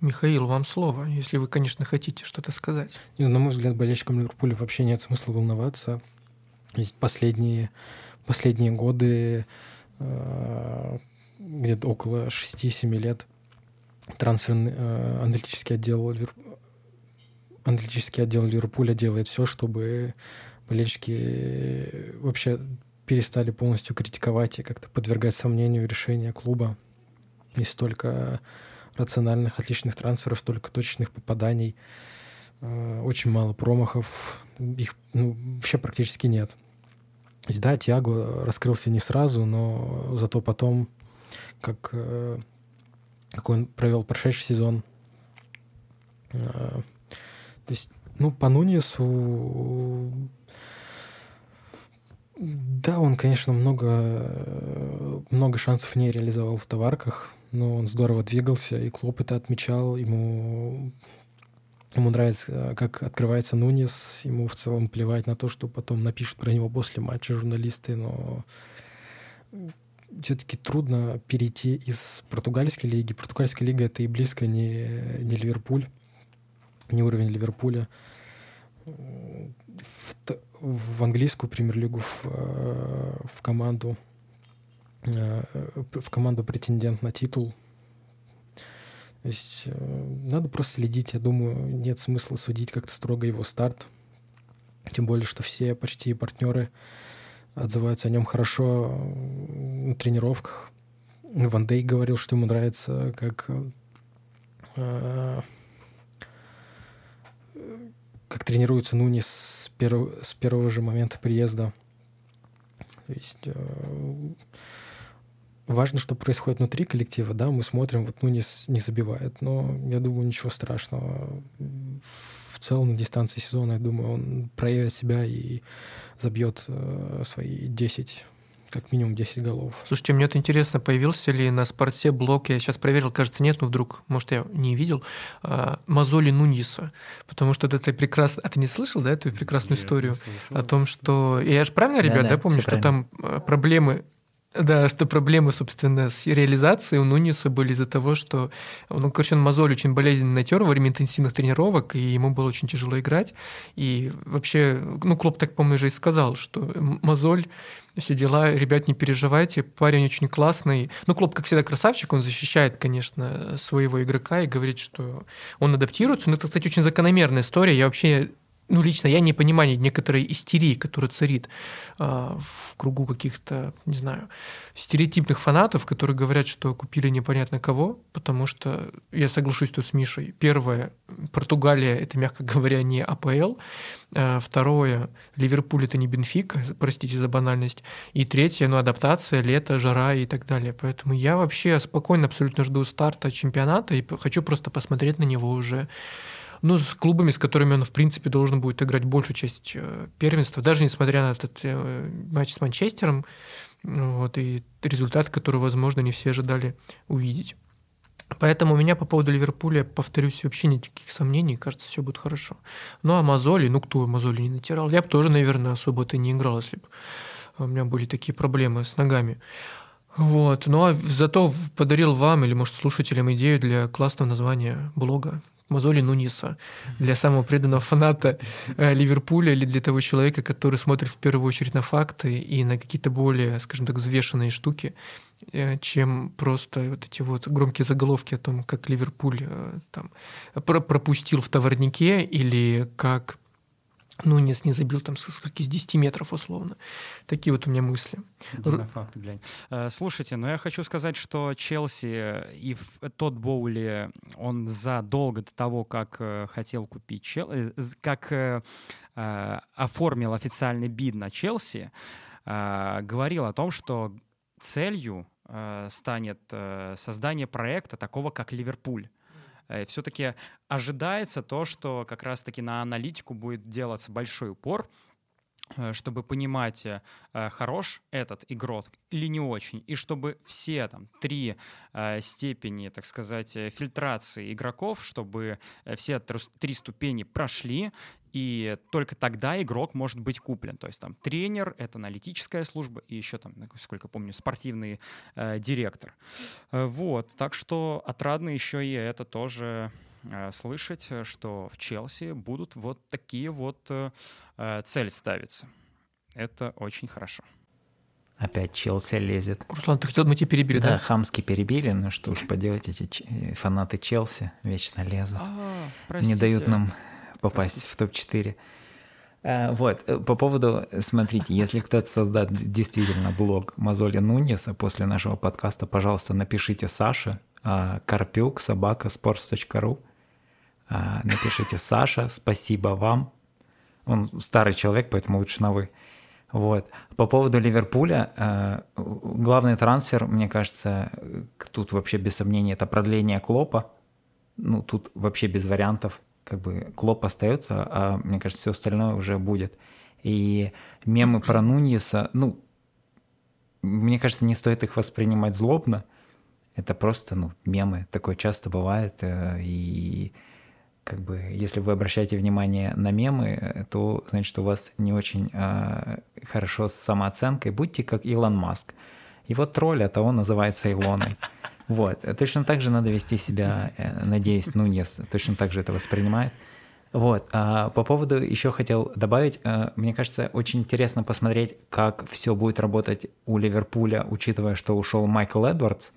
Михаил, вам слово, если вы, конечно, хотите что-то сказать. И, на мой взгляд, болельщикам Ливерпуля вообще нет смысла волноваться. Ведь последние, последние годы, э, где-то около 6-7 лет, трансферный э, аналитический отдел аналитический отдел Ливерпуля делает все, чтобы болельщики вообще перестали полностью критиковать и как-то подвергать сомнению решения клуба. И столько рациональных, отличных трансферов, столько точечных попаданий, э, очень мало промахов, их ну, вообще практически нет. да, Тиаго раскрылся не сразу, но зато потом, как, э, как он провел прошедший сезон, э, то есть, ну, по Нунису да, он, конечно, много, много шансов не реализовал в товарках, но он здорово двигался, и Клоп это отмечал. Ему, ему нравится, как открывается Нунес, ему в целом плевать на то, что потом напишут про него после матча журналисты, но все-таки трудно перейти из португальской лиги. Португальская лига — это и близко не, не Ливерпуль, не уровень Ливерпуля. В, в английскую премьер-лигу в, э, в команду э, в команду претендент на титул. То есть э, надо просто следить. Я думаю, нет смысла судить как-то строго его старт. Тем более, что все почти партнеры отзываются о нем хорошо на тренировках. Ван Дейк говорил, что ему нравится, как как тренируется Нунис с, перв, с первого же момента приезда. То есть э, важно, что происходит внутри коллектива, да, мы смотрим, вот Нунис не забивает, но я думаю, ничего страшного. В целом на дистанции сезона, я думаю, он проявит себя и забьет э, свои 10 как минимум 10 голов. Слушайте, мне это интересно, появился ли на спорте блок, я сейчас проверил, кажется, нет, но вдруг, может, я не видел, а, Мозоли Нуньеса, потому что это прекрасно... А ты не слышал, да, эту прекрасную нет, историю о том, что... Я же правильно, ребят, да, да помню, что правильно. там а, проблемы Да, что проблемы, собственно, с реализацией у Нуниса были из-за того, что, ну, короче, он мозоль очень болезненно натер во время интенсивных тренировок, и ему было очень тяжело играть. И вообще, ну, Клоп так, по-моему, же и сказал, что мозоль все дела, ребят, не переживайте, парень очень классный. Ну, Клоп, как всегда, красавчик, он защищает, конечно, своего игрока и говорит, что он адаптируется. Но это, кстати, очень закономерная история. Я вообще ну, лично я не понимаю некоторой истерии, которая царит э, в кругу каких-то, не знаю, стереотипных фанатов, которые говорят, что купили непонятно кого, потому что я соглашусь тут с Мишей. Первое, Португалия — это, мягко говоря, не АПЛ. Э, второе, Ливерпуль — это не Бенфика, простите за банальность. И третье, ну, адаптация, лето, жара и так далее. Поэтому я вообще спокойно абсолютно жду старта чемпионата и хочу просто посмотреть на него уже ну, с клубами, с которыми он, в принципе, должен будет играть большую часть э, первенства, даже несмотря на этот э, матч с Манчестером, вот, и результат, который, возможно, не все ожидали увидеть. Поэтому у меня по поводу Ливерпуля, повторюсь, вообще никаких сомнений, кажется, все будет хорошо. Ну, а мозоли, ну, кто мозоли не натирал? Я бы тоже, наверное, особо-то не играл, если бы у меня были такие проблемы с ногами. Вот. Ну, а зато подарил вам или, может, слушателям идею для классного названия блога Мозоли Нуниса, для самого преданного фаната э, Ливерпуля или для того человека, который смотрит в первую очередь на факты и на какие-то более, скажем так, взвешенные штуки, э, чем просто вот эти вот громкие заголовки о том, как Ливерпуль э, там пропустил в товарнике или как Нунес не забил там скольки, с 10 метров условно. Такие вот у меня мысли. На факты глянь. Э, слушайте, но ну я хочу сказать, что Челси и тот Боули, он задолго до того, как э, хотел купить Челси, э, как оформил официальный бид на Челси, говорил о том, что целью станет создание проекта такого, как Ливерпуль. Э, все-таки ожидается то, что как раз-таки на аналитику будет делаться большой упор, э, чтобы понимать, э, хорош этот игрок или не очень, и чтобы все там три степени, так сказать, фильтрации игроков, чтобы все три ступени прошли, и только тогда игрок может быть куплен. То есть там тренер, это аналитическая служба, и еще там, сколько помню, спортивный э, директор. Э, вот, так что отрадно еще и это тоже э, слышать, что в Челси будут вот такие вот э, э цели ставиться. Это очень хорошо. Опять Челси лезет. Руслан, ты хотел, мы тебя перебили, да? Да, хамски перебили, ну что уж поделать, эти фанаты Челси вечно лезут. А, не дают нам попасть в топ-4. А, вот, э, по поводу, смотрите, если кто-то создаст действительно блог Мозоли Нунеса после нашего подкаста, пожалуйста, напишите Саше, а, Карпюк, собака, sports.ru. А, напишите Саша, спасибо вам. Он старый человек, поэтому лучше на вы. Вот. По поводу Ливерпуля, главный трансфер, мне кажется, тут вообще без сомнения, это продление Клопа. Ну, тут вообще без вариантов как бы Клоп остается, а мне кажется, все остальное уже будет. И мемы про Нуньеса, ну, мне кажется, не стоит их воспринимать злобно. Это просто, ну, мемы. Такое часто бывает. Э, и как бы, если вы обращаете внимание на мемы, то значит, у вас не очень э, хорошо с самооценкой. Будьте как Илон Маск. Его тролль, а того называется Илоной. Вот. Точно так же надо вести себя, э, надеюсь, Нуньес точно так же это воспринимает. Вот. А по поводу еще хотел добавить, э, мне кажется, очень интересно посмотреть, как все будет работать у Ливерпуля, учитывая, что ушел Майкл Эдвардс.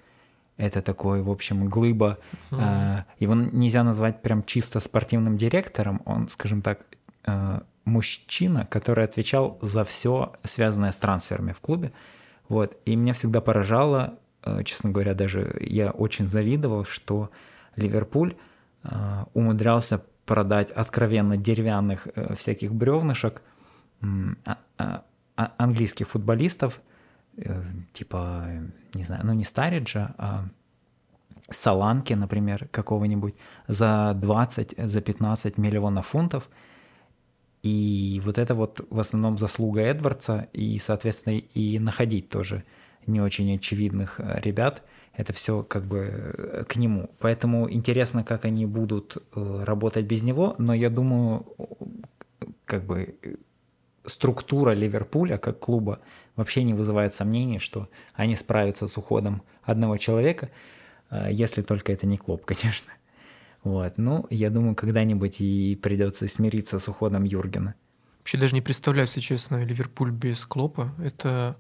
Это такой, в общем, глыба. Mm. Его нельзя назвать прям чисто спортивным директором. Он, скажем так, мужчина, который отвечал за все связанное с трансферами в клубе. Вот. И меня всегда поражало, Э, честно говоря, даже я очень завидовал, что Ливерпуль э, умудрялся продать откровенно деревянных э, всяких бревнышек а, а, а, английских футболистов, типа, не знаю, ну не Стариджа, а Саланки, например, какого-нибудь, за 20, за 15 миллионов фунтов. И вот это вот в основном заслуга Эдвардса, и, соответственно, и находить тоже не очень очевидных э, ребят, это все как бы э, к нему. Поэтому интересно, как они будут э, работать без него, но я думаю, как бы структура Ливерпуля как клуба вообще не вызывает сомнений, что они справятся с уходом одного человека, если только это не Клоп, конечно. Вот. Ну, я думаю, когда-нибудь и придется смириться с уходом Юргена. Вообще даже не представляю, если честно, Ливерпуль без Клопа. Это,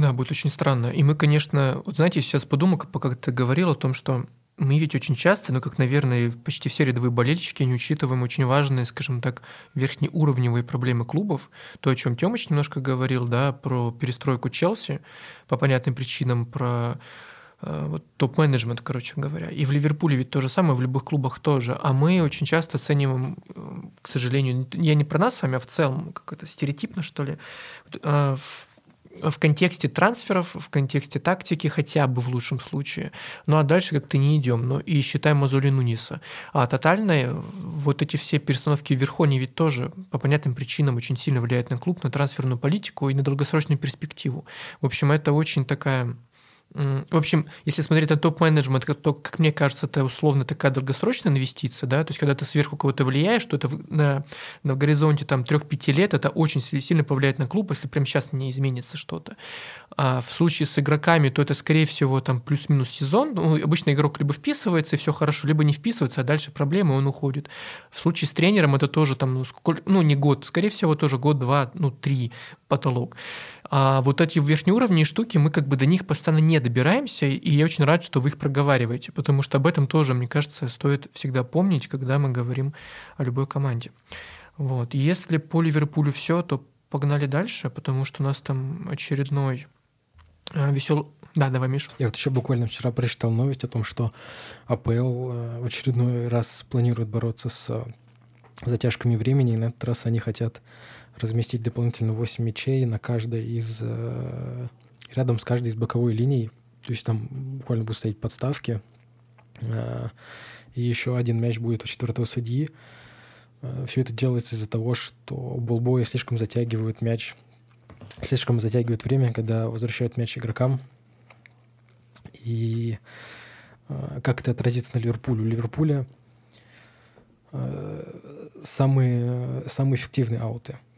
да, будет очень странно. И мы, конечно, вот знаете, сейчас подумал, пока ты говорил о том, что мы ведь очень часто, ну, как, наверное, почти все рядовые болельщики, не учитываем очень важные, скажем так, верхнеуровневые проблемы клубов. То, о чем Тёмыч немножко говорил, да, про перестройку Челси по понятным причинам, про э, вот, топ-менеджмент, короче говоря. И в Ливерпуле ведь то же самое, в любых клубах тоже. А мы очень часто оцениваем, э, к сожалению, я не про нас с вами, а в целом, как это стереотипно, что ли, э, в в контексте трансферов, в контексте тактики хотя бы в лучшем случае. Ну а дальше как-то не идем. Ну и считаем Мозоли Нуниса. А тотальные вот эти все перестановки вверху, они ведь тоже по понятным причинам очень сильно влияют на клуб, на трансферную политику и на долгосрочную перспективу. В общем, это очень такая в общем, если смотреть на топ-менеджмент, то, как мне кажется, это условно такая долгосрочная инвестиция, да, то есть когда ты сверху кого-то влияешь, что это на, на горизонте там 3-5 лет, это очень сильно повлияет на клуб, если прямо сейчас не изменится что-то. А в случае с игроками, то это, скорее всего, там плюс-минус сезон. Ну, обычно игрок либо вписывается, и все хорошо, либо не вписывается, а дальше проблемы, он уходит. В случае с тренером это тоже там, ну, сколько, ну не год, скорее всего, тоже год, два, ну, три потолок. А вот эти верхнеуровневые штуки, мы как бы до них постоянно не добираемся, и я очень рад, что вы их проговариваете, потому что об этом тоже, мне кажется, стоит всегда помнить, когда мы говорим о любой команде. Вот. Если по Ливерпулю все, то погнали дальше, потому что у нас там очередной а, весел... Да, давай, Миш. Я вот еще буквально вчера прочитал новость о том, что АПЛ э, в очередной раз планирует бороться с э, затяжками времени, и на этот раз они хотят разместить дополнительно 8 мячей на каждой из... Э, рядом с каждой из боковой линий. То есть там буквально будут стоять подставки. Э, и еще один мяч будет у четвертого судьи. Э, Все это делается из-за того, что болбои слишком затягивают мяч, слишком затягивают время, когда возвращают мяч игрокам. И как это отразится на Ливерпуле? У Ливерпуля самые, самые эффективные ауты –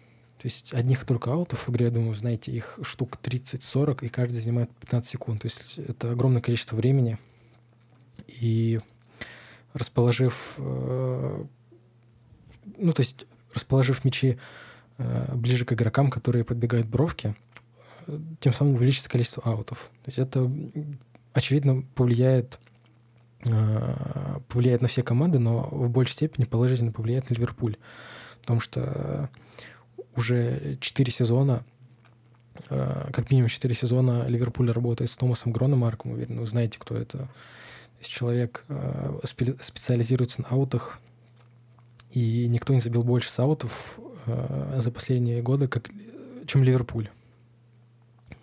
то есть одних только аутов в игре, я думаю, знаете, их штук 30-40, и каждый занимает 15 секунд. То есть это огромное количество времени. И расположив, э, ну, то есть расположив мячи э, ближе к игрокам, которые подбегают бровки, э, тем самым увеличится количество аутов. То есть это, очевидно, повлияет повлияет на все команды, но в большей степени положительно повлияет на Ливерпуль. Потому что уже 4 сезона, э, как минимум 4 сезона Ливерпуль работает с Томасом Грономарком, уверен, вы знаете, кто это. человек э, специализируется на аутах, и никто не забил больше с аутов э, за последние годы, как, чем Ливерпуль.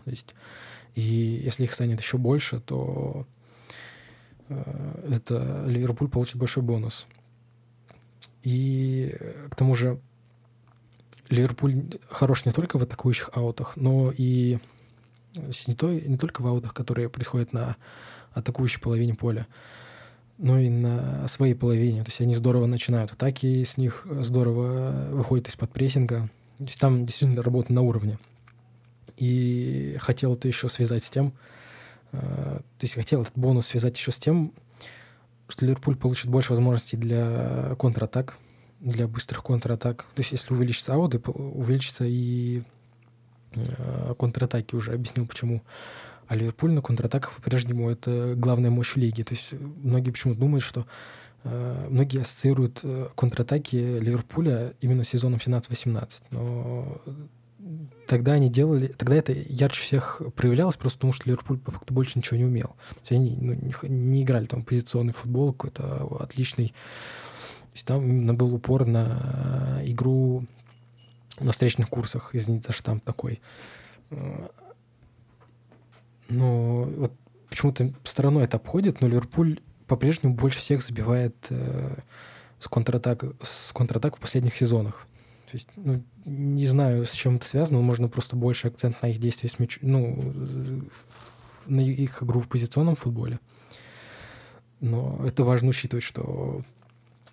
То есть, и если их станет еще больше, то это Ливерпуль получит большой бонус. И к тому же Ливерпуль хорош не только в атакующих аутах, но и не, то, не только в аутах, которые происходят на атакующей половине поля, но и на своей половине. То есть они здорово начинают атаки, с них здорово выходят из-под прессинга. То есть там действительно работа на уровне. И хотел это еще связать с тем, э, то есть хотел этот бонус связать еще с тем, что Ливерпуль получит больше возможностей для контратак, для быстрых контратак. То есть если увеличится ауды, увеличится и э, контратаки уже. Объяснил, почему. А Ливерпуль на контратаках по-прежнему это главная мощь в лиге. То есть многие почему думают, что э, многие ассоциируют э, контратаки Ливерпуля именно с сезоном 17-18. Но тогда они делали, тогда это ярче всех проявлялось просто потому, что Ливерпуль по факту больше ничего не умел. То есть они ну, не, не играли там позиционный футбол, какой-то отличный есть там был упор на игру на встречных курсах, извините за штамп такой. Но вот почему-то стороной это обходит, но Ливерпуль по-прежнему больше всех забивает э, с контратак, с контратак в последних сезонах. То есть, ну, не знаю, с чем это связано, но можно просто больше акцент на их действия с мяч, ну, на их игру в позиционном футболе. Но это важно учитывать, что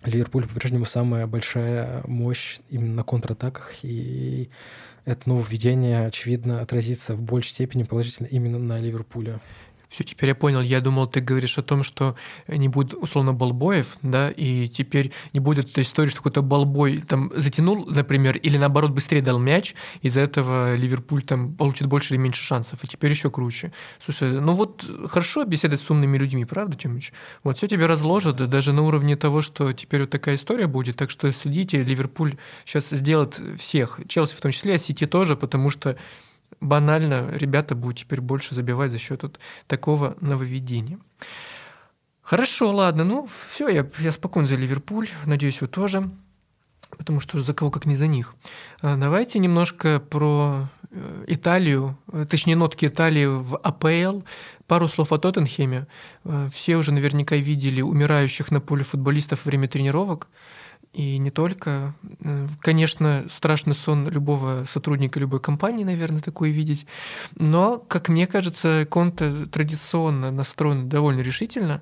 Ливерпуль по-прежнему самая большая мощь именно на контратаках, и это нововведение, очевидно, отразится в большей степени положительно именно на Ливерпуле. Все, теперь я понял. Я думал, ты говоришь о том, что не будет условно балбоев, да, и теперь не будет этой истории, что какой-то балбой там затянул, например, или наоборот быстрее дал мяч, из-за этого Ливерпуль там получит больше или меньше шансов, и теперь еще круче. Слушай, ну вот хорошо беседовать с умными людьми, правда, Тёмыч? Вот все тебе разложат, даже на уровне того, что теперь вот такая история будет, так что следите, Ливерпуль сейчас сделает всех, Челси в том числе, а Сити тоже, потому что банально ребята будут теперь больше забивать за счет вот такого нововведения. Хорошо, ладно, ну все, я, я спокоен за Ливерпуль, надеюсь, вы тоже, потому что за кого как не за них. А, давайте немножко про э, Италию, э, точнее нотки Италии в АПЛ, пару слов о Тоттенхеме. Э, все уже наверняка видели умирающих на поле футболистов во время тренировок и не только. Э, конечно, страшный сон любого сотрудника любой компании, наверное, такое видеть. Но, как мне кажется, Конте традиционно настроен довольно решительно.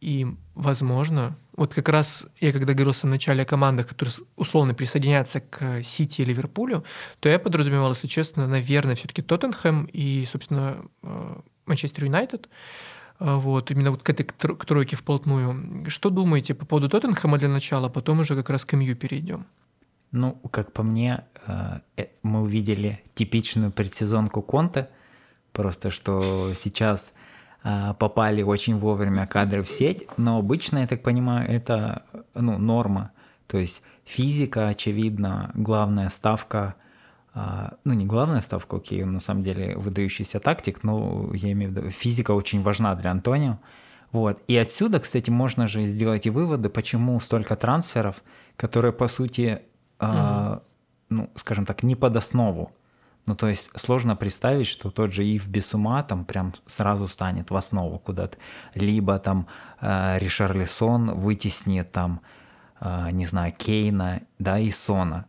И, возможно, вот как раз я когда говорил в самом начале о командах, которые условно присоединятся к Сити и Ливерпулю, то я подразумевал, если честно, наверное, все-таки Тоттенхэм и, собственно, э, Манчестер Юнайтед. Вот, именно вот к этой к тройке вплотную. Что думаете по поводу Тоттенхэма для начала, а потом уже как раз к МЮ перейдем? Ну, как по мне, э, э, мы увидели типичную предсезонку Конта, просто что сейчас э, попали очень вовремя кадры в сеть, но обычно, я так понимаю, это ну, норма. То есть физика, очевидно, главная ставка – а, ну, не главная ставка, окей, он на самом деле выдающийся тактик, но я имею в виду, физика очень важна для Антонио. Вот. И отсюда, кстати, можно же сделать и выводы, почему столько трансферов, которые, по сути, mm-hmm. ну, скажем так, не под основу. Ну, то есть сложно представить, что тот же Ив Бесума там прям сразу станет в основу куда-то. Либо там э, Ришарлисон вытеснит там, э, не знаю, Кейна, да, и Сона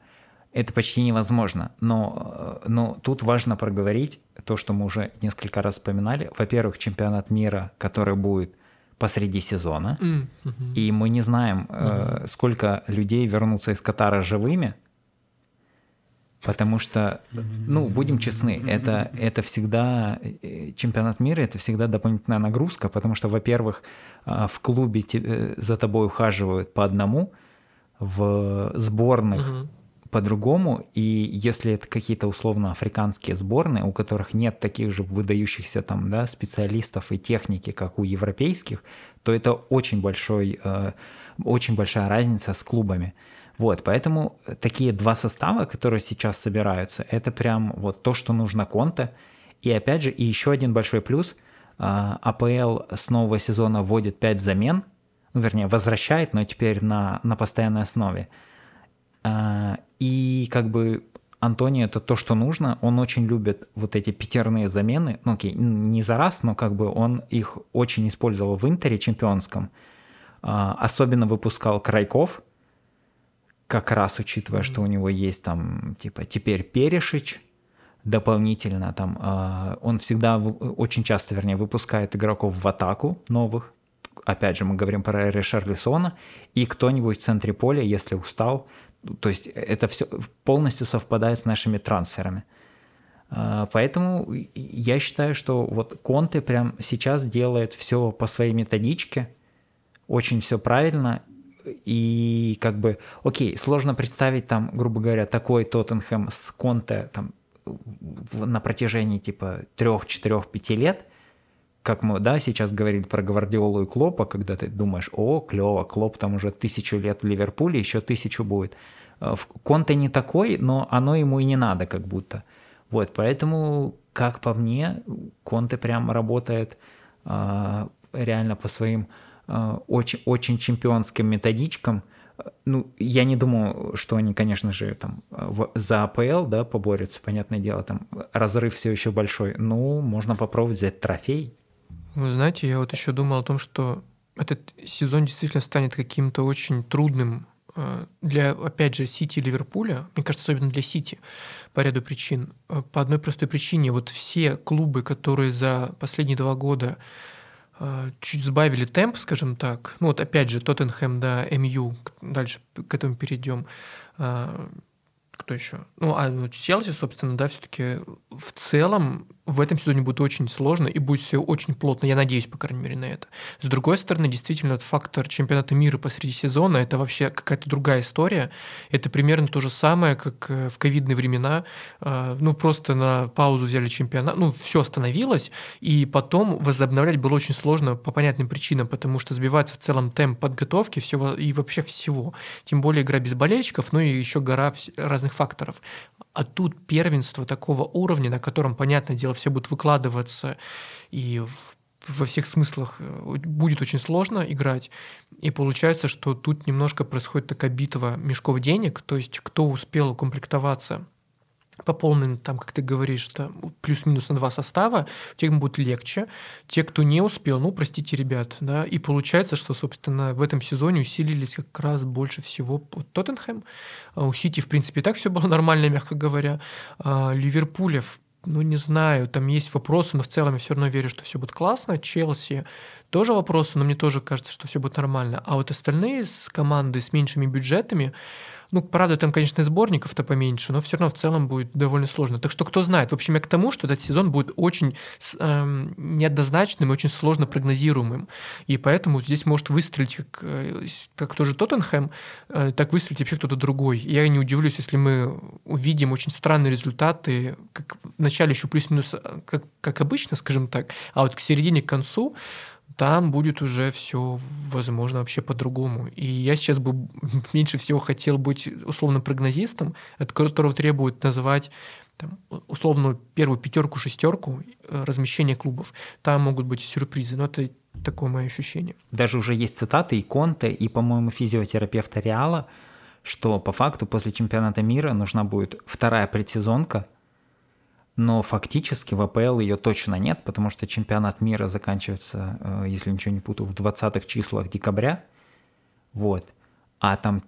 это почти невозможно. Но, э, но тут важно проговорить то, что мы уже несколько раз вспоминали. Во-первых, чемпионат мира, который будет посреди сезона, mm-hmm. и мы не знаем, mm-hmm. сколько людей вернутся из Катара живыми, потому что, ну, будем честны, это, это всегда, э, чемпионат мира, это всегда дополнительная нагрузка, потому что, во-первых, в клубе за тобой ухаживают по одному, в сборных mm-hmm по-другому, и если это какие-то условно африканские сборные, у которых нет таких же выдающихся там, да, специалистов и техники, как у европейских, то это очень большой, э, очень большая разница с клубами. Вот, поэтому такие два состава, которые сейчас собираются, это прям вот то, что нужно Конте. И опять же, и еще один большой плюс, э, АПЛ с нового сезона вводит 5 замен, ну, вернее, возвращает, но теперь на, на постоянной основе. Э, и как бы Антони это то, что нужно. Он очень любит вот эти пятерные замены. Ну, окей, не за раз, но как бы он их очень использовал в Интере чемпионском. А, особенно выпускал Крайков, как раз учитывая, что у него есть там, типа, теперь Перешич, дополнительно там, а, он всегда, очень часто, вернее, выпускает игроков в атаку новых, опять же, мы говорим про Решарлисона, и кто-нибудь в центре поля, если устал, то есть это все полностью совпадает с нашими трансферами. А, поэтому я считаю, что вот Конте прям сейчас делает все по своей методичке, очень все правильно, и как бы, окей, сложно представить там, грубо говоря, такой Тоттенхэм с Конте там на протяжении типа трех, четырех, пяти лет, как мы, да, сейчас говорили про Гвардиолу и Клопа, когда ты думаешь, о, клево, Клоп там уже тысячу лет в Ливерпуле, еще тысячу будет. Э, Конте не такой, но оно ему и не надо как будто. Вот, поэтому, как по мне, Конте прям работает э, реально по своим э, очень, очень чемпионским методичкам. Ну, я не думаю, что они, конечно же, там в, за АПЛ, да, поборются, понятное дело, там разрыв все еще большой. Ну, можно попробовать взять трофей. Вы знаете, я вот еще думал о том, что этот сезон действительно станет каким-то очень трудным э, для, опять же, Сити и Ливерпуля, мне кажется, особенно для Сити, по ряду причин. Э, по одной простой причине, вот все клубы, которые за последние два года э, чуть сбавили темп, скажем так. Ну вот опять же, Тоттенхэм, да, МЮ, дальше к этому перейдем. Кто еще? Ну, а ну, Челси, собственно, да, все-таки в целом в этом сезоне будет очень сложно и будет все очень плотно. Я надеюсь, по крайней мере, на это. С другой стороны, действительно, этот фактор чемпионата мира посреди сезона – это вообще какая-то другая история. Это примерно то же самое, как э, в ковидные времена. А, ну, просто на паузу взяли чемпионат, ну, все остановилось, и потом возобновлять было очень сложно по понятным причинам, потому что сбивается в целом темп подготовки всего и вообще всего. Тем более игра без болельщиков, ну и еще гора разных факторов. А тут первенство такого уровня, на котором, понятное дело, все будут выкладываться и во всех смыслах э, будет очень сложно играть. И получается, что тут немножко происходит такая битва мешков денег, то есть кто успел укомплектоваться по полной, там, как ты говоришь, там, плюс-минус на два состава, тем будет легче. Те, кто не успел, ну, простите, ребят, да, и получается, что, собственно, в этом сезоне усилились как раз больше всего Тоттенхэм. А у Сити, в принципе, и так все было нормально, мягко говоря. А Ливерпуля, ну, не знаю, там есть вопросы, но в целом я все равно верю, что все будет классно. Челси тоже вопросы, но мне тоже кажется, что все будет нормально. А вот остальные с команды с меньшими бюджетами, ну, правда, там, конечно, сборников-то поменьше, но все равно в целом будет довольно сложно. Так что кто знает. В общем, я к тому, что этот сезон будет очень эм, неоднозначным очень сложно прогнозируемым. И поэтому здесь может выстрелить как, э, как тоже Тоттенхэм, э, так выстрелить вообще кто-то другой. Я не удивлюсь, если мы увидим очень странные результаты, как в начале еще плюс-минус, э, как, как обычно, скажем так, а вот к середине, к концу там будет уже все, возможно, вообще по-другому. И я сейчас бы меньше всего хотел быть условно прогнозистом, от которого требует называть там, условную первую пятерку, шестерку э, размещения клубов. Там могут быть сюрпризы, но это такое мое ощущение. Даже уже есть цитаты и Конте, и, по-моему, физиотерапевта Реала, что по факту после чемпионата мира нужна будет вторая предсезонка – но фактически в АПЛ ее точно нет, потому что чемпионат мира заканчивается, э, если ничего не путаю, в 20-х числах декабря. Вот. А там,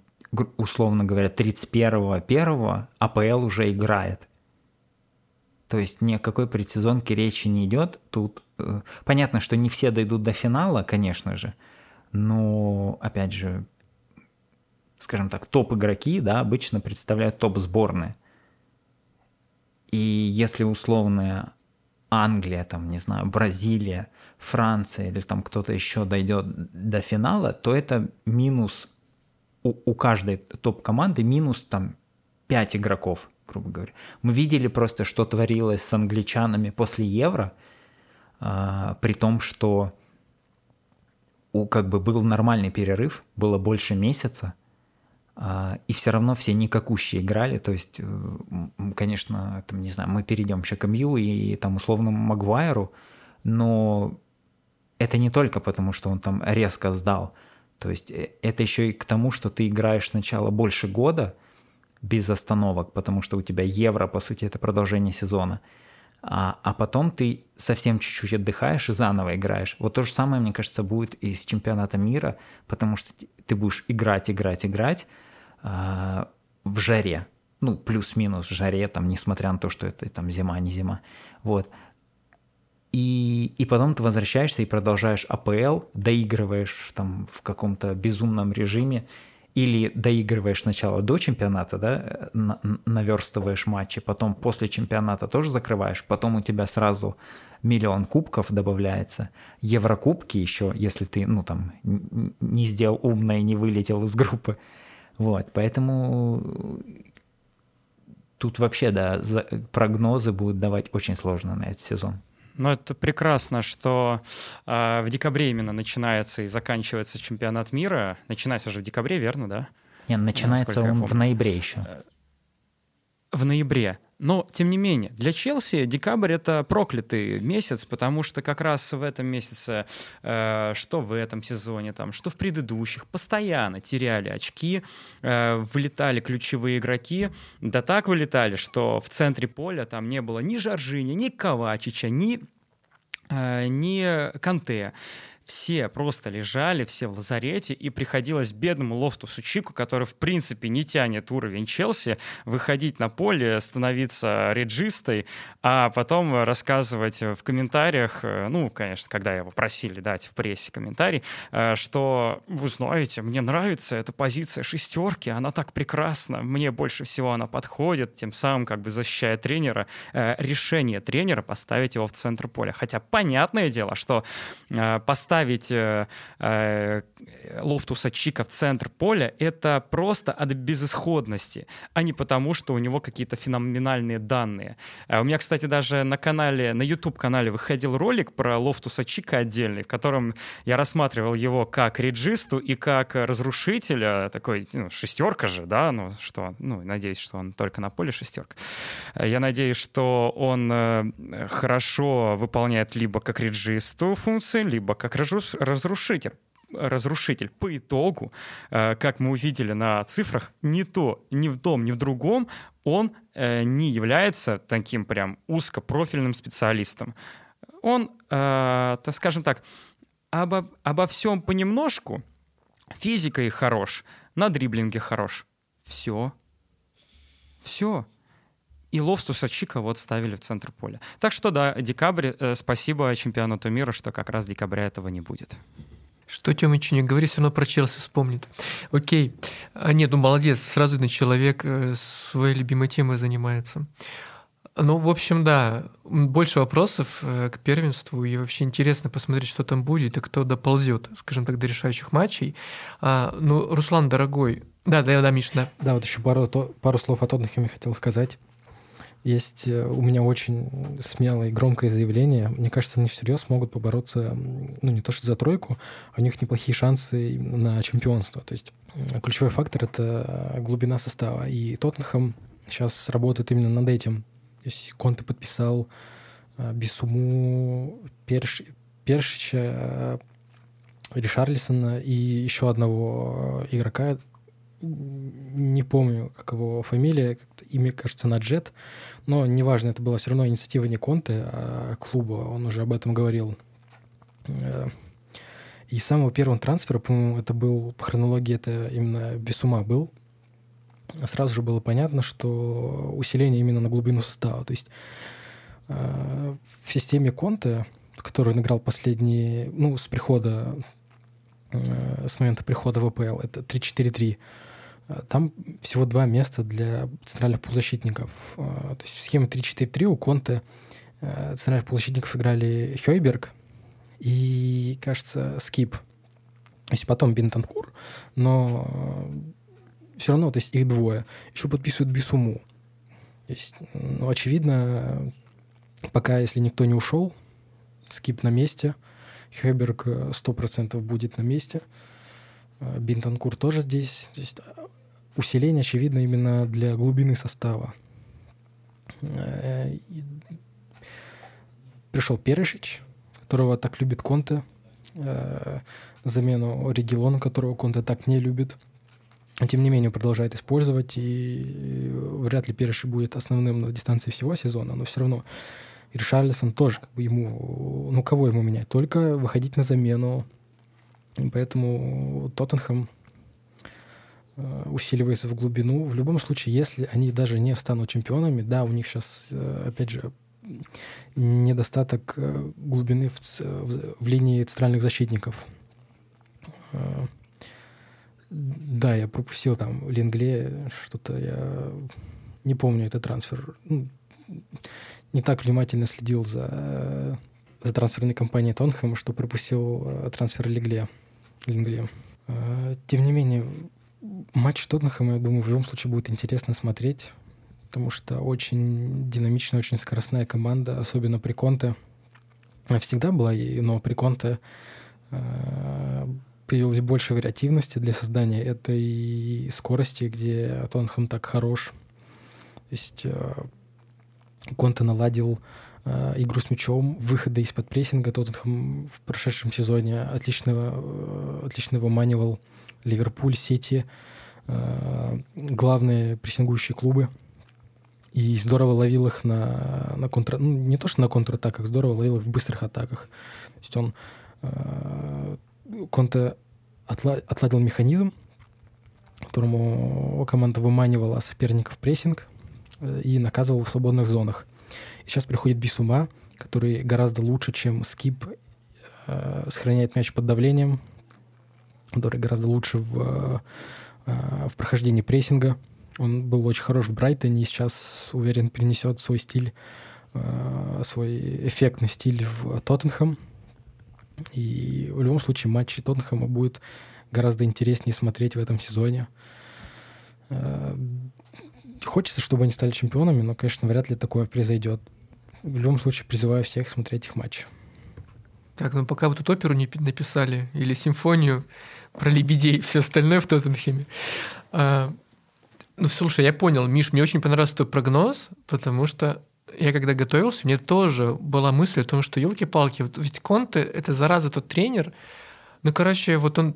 условно говоря, 31-1 АПЛ уже играет. То есть ни о какой предсезонке речи не идет. Тут э, понятно, что не все дойдут до финала, конечно же, но, опять же, скажем так, топ-игроки, да, обычно представляют топ-сборные. И если условная Англия, там, не знаю, Бразилия, Франция или там кто-то еще дойдет до финала, то это минус у, у каждой топ-команды минус там 5 игроков, грубо говоря. Мы видели просто, что творилось с англичанами после Евро, а, при том, что у как бы был нормальный перерыв, было больше месяца, и все равно все никакущие играли, то есть, э, конечно, там, не знаю, мы перейдем еще к МЮ и там условному Магуайру, но это не только потому, что он там резко сдал, то есть э, это еще и к тому, что ты играешь сначала больше года без остановок, потому что у тебя евро, по сути, это продолжение сезона, а, а потом ты совсем чуть-чуть отдыхаешь и заново играешь. Вот то же самое, мне кажется, будет и с чемпионата мира, потому что ты будешь играть, играть, играть, а, в жаре, ну, плюс-минус в жаре, там, несмотря на то, что это там зима, не зима, вот. И, и потом ты возвращаешься и продолжаешь АПЛ, доигрываешь там в каком-то безумном режиме, или доигрываешь сначала до чемпионата, да, наверстываешь матчи, потом после чемпионата тоже закрываешь, потом у тебя сразу миллион кубков добавляется, еврокубки еще, если ты, ну, там, не сделал умно и не вылетел из группы, вот, поэтому тут вообще, да, прогнозы будут давать очень сложно на этот сезон. Ну, это прекрасно, что э, в декабре именно начинается и заканчивается чемпионат мира. Начинается уже в декабре, верно, да? Нет, начинается он в ноябре еще. Э, в ноябре. Но, тем не менее, для Челси декабрь — это проклятый месяц, потому что как раз в этом месяце, э, что в этом сезоне, там, что в предыдущих, постоянно теряли очки, э, вылетали ключевые игроки, да так вылетали, что в центре поля там не было ни Жоржини, ни Ковачича, ни, э, ни Канте все просто лежали, все в лазарете, и приходилось бедному Лофтусу Чику, который, в принципе, не тянет уровень Челси, выходить на поле, становиться реджистой, а потом рассказывать в комментариях, э, ну, конечно, когда его просили дать в прессе комментарий, э, что, вы знаете, мне нравится эта позиция шестерки, она так прекрасна, мне больше всего она подходит, тем самым как бы защищая тренера, э, решение тренера поставить его в центр поля. Хотя понятное дело, что поставить Лофтуса Чика в центр поля — это просто от безысходности, а не потому, что у него какие-то феноменальные данные. У меня, кстати, даже на канале, на YouTube-канале выходил ролик про Лофтуса Чика отдельный, в котором я рассматривал его как реджисту и как разрушителя, такой, ну, шестерка же, да, ну, что, ну, надеюсь, что он только на поле шестерка. Я надеюсь, что он э, хорошо выполняет либо как реджисту функции, либо как разрушитель разрушитель. По итогу, э, как мы увидели на цифрах, ни то, ни в том, ни в другом он э, не является таким прям узкопрофильным специалистом. Он, э, так скажем так, обо, обо всем понемножку, физикой хорош, на дриблинге хорош. Все. Все. И Ловстуса Чика вот ставили в центр поля. Так что да, декабрь, э, спасибо чемпионату мира, что как раз декабря этого не будет. Что Тёмыч не говори, все равно про Челси вспомнит. Окей. А, нет, ну молодец, сразу видно, человек э, своей любимой темой занимается. Ну, в общем, да, больше вопросов э, к первенству, и вообще интересно посмотреть, что там будет, и кто доползет, скажем так, до решающих матчей. А, ну, Руслан, дорогой, да, да, да, Миш, да. Да, вот еще пару, пару слов о Тоттенхэме хотел сказать. Есть э, у меня очень смелое и громкое заявление. Мне кажется, они всерьез могут побороться, ну, не то что за тройку, а у них неплохие шансы на чемпионство. То есть ключевой фактор — это глубина состава. И Тоттенхэм сейчас работает именно над этим. То есть Конте подписал э, Бисуму, Перш, Першича, э, Ришарлисона и еще одного игрока, не помню, как его фамилия, имя, кажется, Наджет, но неважно, это была все равно инициатива не Конте, а клуба, он уже об этом говорил. Э, и самого первого трансфера, по-моему, это был, по хронологии это именно без ума был, сразу же было понятно, что усиление именно на глубину состава. То есть э, в системе Конте, который он играл последние, ну, с прихода, э, с момента прихода в АПЛ, это 3-4-3, там всего два места для центральных полузащитников. А, то есть в схеме 3-4-3 у Конте э, центральных полузащитников играли Хойберг и, кажется, Скип. То есть потом Бентанкур, но все равно, то есть их двое. Еще подписывают Бисуму. То есть, ну, очевидно, пока, если никто не ушел, Скип на месте, Хойберг 100% будет на месте, Бинтанкур тоже здесь. То есть усиление, очевидно, именно для глубины состава. Э, пришел Перешич, которого так любит Конте, э, замену Регилона, которого Конте так не любит. Тем не менее, продолжает использовать, и вряд ли Перешич будет основным на дистанции всего сезона, но все равно Ришарлисон тоже как бы ему, ну кого ему менять? Только выходить на замену. И поэтому Тоттенхэм Э, усиливается в глубину. В любом случае, если они даже не станут чемпионами, да, у них сейчас, э, опять же, недостаток э, глубины в, в, в линии центральных защитников. Да, я пропустил там Лингле, что-то я не помню этот трансфер. Ну, не так внимательно следил за, за трансферной компанией Тонхэма, что пропустил трансфер Лингле. Лингле. Тем не менее, матч Тоттенхэма, я думаю, в любом случае будет интересно смотреть, потому что очень динамичная, очень скоростная команда, особенно при Конте. Всегда была, но при Конте э, появилось больше вариативности для создания этой скорости, где Тоттенхэм так хорош. То есть э, Конте наладил э, игру с мячом, выходы из-под прессинга. Тоттенхэм в прошедшем сезоне отлично, э, отлично выманивал Ливерпуль, Сити, э, главные прессингующие клубы. И здорово ловил их на, на контр... Ну, не то, что на контратаках, здорово ловил их в быстрых атаках. То есть он э, Конте отладил механизм, которому команда выманивала соперников прессинг э, и наказывала в свободных зонах. И сейчас приходит Бисума, который гораздо лучше, чем Скип, э, сохраняет мяч под давлением, который гораздо лучше в, э, в прохождении прессинга. Он был очень хорош в Брайтоне и сейчас, уверен, перенесет свой стиль, э, свой эффектный стиль в Тоттенхэм. И в любом случае матчи Тоттенхэма будет гораздо интереснее смотреть в этом сезоне. Э, хочется, чтобы они стали чемпионами, но, конечно, вряд ли такое произойдет. В любом случае, призываю всех смотреть их матчи. Так, ну пока вы тут оперу не написали или симфонию про лебедей, все остальное в Тоттенхеме. А, ну, слушай, я понял, Миш, мне очень понравился твой прогноз, потому что я когда готовился, мне тоже была мысль о том, что елки-палки, вот ведь Конте — это зараза тот тренер, ну, короче, вот он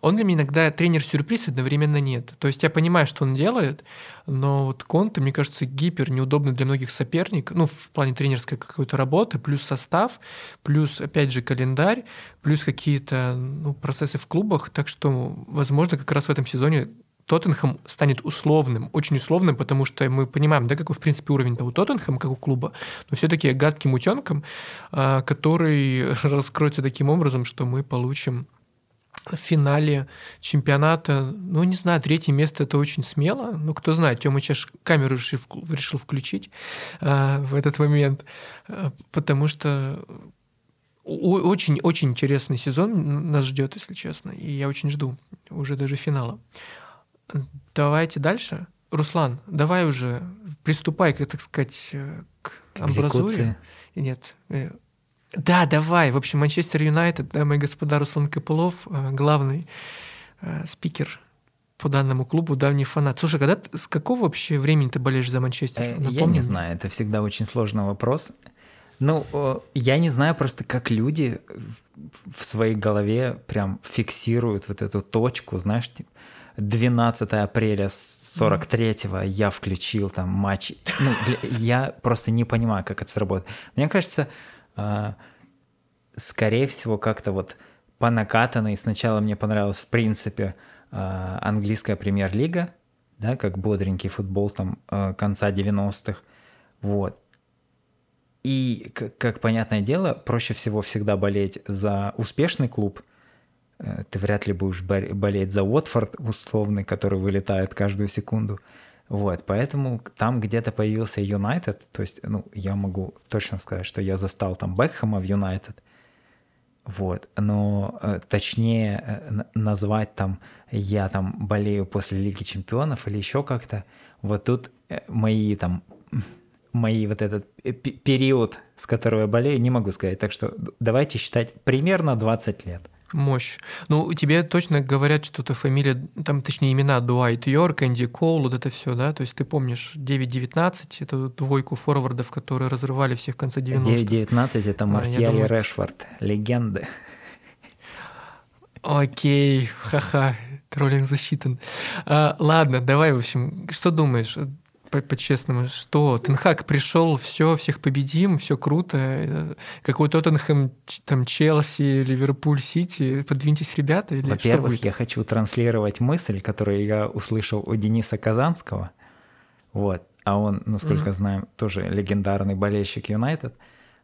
он для меня иногда тренер-сюрприз одновременно нет. То есть я понимаю, что он делает, но вот Конте, мне кажется, гипер неудобный для многих соперников, ну, в плане тренерской какой-то работы, плюс состав, плюс, опять же, календарь, плюс какие-то ну, процессы в клубах. Так что, возможно, как раз в этом сезоне Тоттенхэм станет условным, очень условным, потому что мы понимаем, да, какой, в принципе, уровень того Тоттенхэма, как у клуба, но все-таки гадким утенком, а, который раскроется таким образом, что мы получим в финале чемпионата, ну, не знаю, третье место это очень смело, ну, кто знает, Тёма Чеш камеру решил, решил включить э, в этот момент, э, потому что очень-очень интересный сезон нас ждет, если честно, и я очень жду уже даже финала. Давайте дальше. Руслан, давай уже приступай, как так сказать, э, к, амбразуре. Нет, да, давай. В общем, Манчестер Юнайтед, дамы и господа, Руслан Копылов, э, главный э, спикер по данному клубу, давний фанат. Слушай, когда с какого вообще времени ты болеешь за Манчестер? Э, Напомни я не знаю, это всегда очень сложный вопрос. Ну, я не знаю просто, как люди в своей голове прям фиксируют вот эту точку, знаешь, 12 типа, апреля 43-го я включил там матч. Ну, я просто не понимаю, как это сработает. Мне кажется, а, скорее всего, как-то вот по накатанной. Сначала мне понравилась, в принципе, а, английская премьер-лига, да, как бодренький футбол там а, конца 90-х. Вот. И, как понятное дело, проще всего всегда болеть за успешный клуб. Э, ты вряд ли будешь болеть за Уотфорд условный, который вылетает каждую секунду. Вот, поэтому там где-то появился Юнайтед, то есть, ну, я могу точно сказать, что я застал там Бекхэма в Юнайтед, вот, но э, точнее э, назвать там я там болею после Лиги Чемпионов или еще как-то, вот тут э, мои там мои вот этот период, с которого я болею, не могу сказать. Так что давайте считать примерно 20 лет. Мощь. Ну, тебе точно говорят что-то фамилия, там, точнее, имена Дуайт Йорк, Энди Коул, вот это все, да? То есть ты помнишь 9-19, это двойку форвардов, которые разрывали всех в конце 90-х. 9-19 это Марсиаль а, думаю... Решфорд, легенды. Окей, ха-ха, троллинг засчитан. А, ладно, давай, в общем, что думаешь? По-честному, что Тенхак пришел, все, всех победим, все круто. Какой Тоттенхэм, там, Челси, Ливерпуль, Сити. Подвиньтесь, ребята. Или Во-первых, я хочу транслировать мысль, которую я услышал у Дениса Казанского. Вот. А он, насколько mm-hmm. знаем, тоже легендарный болельщик Юнайтед.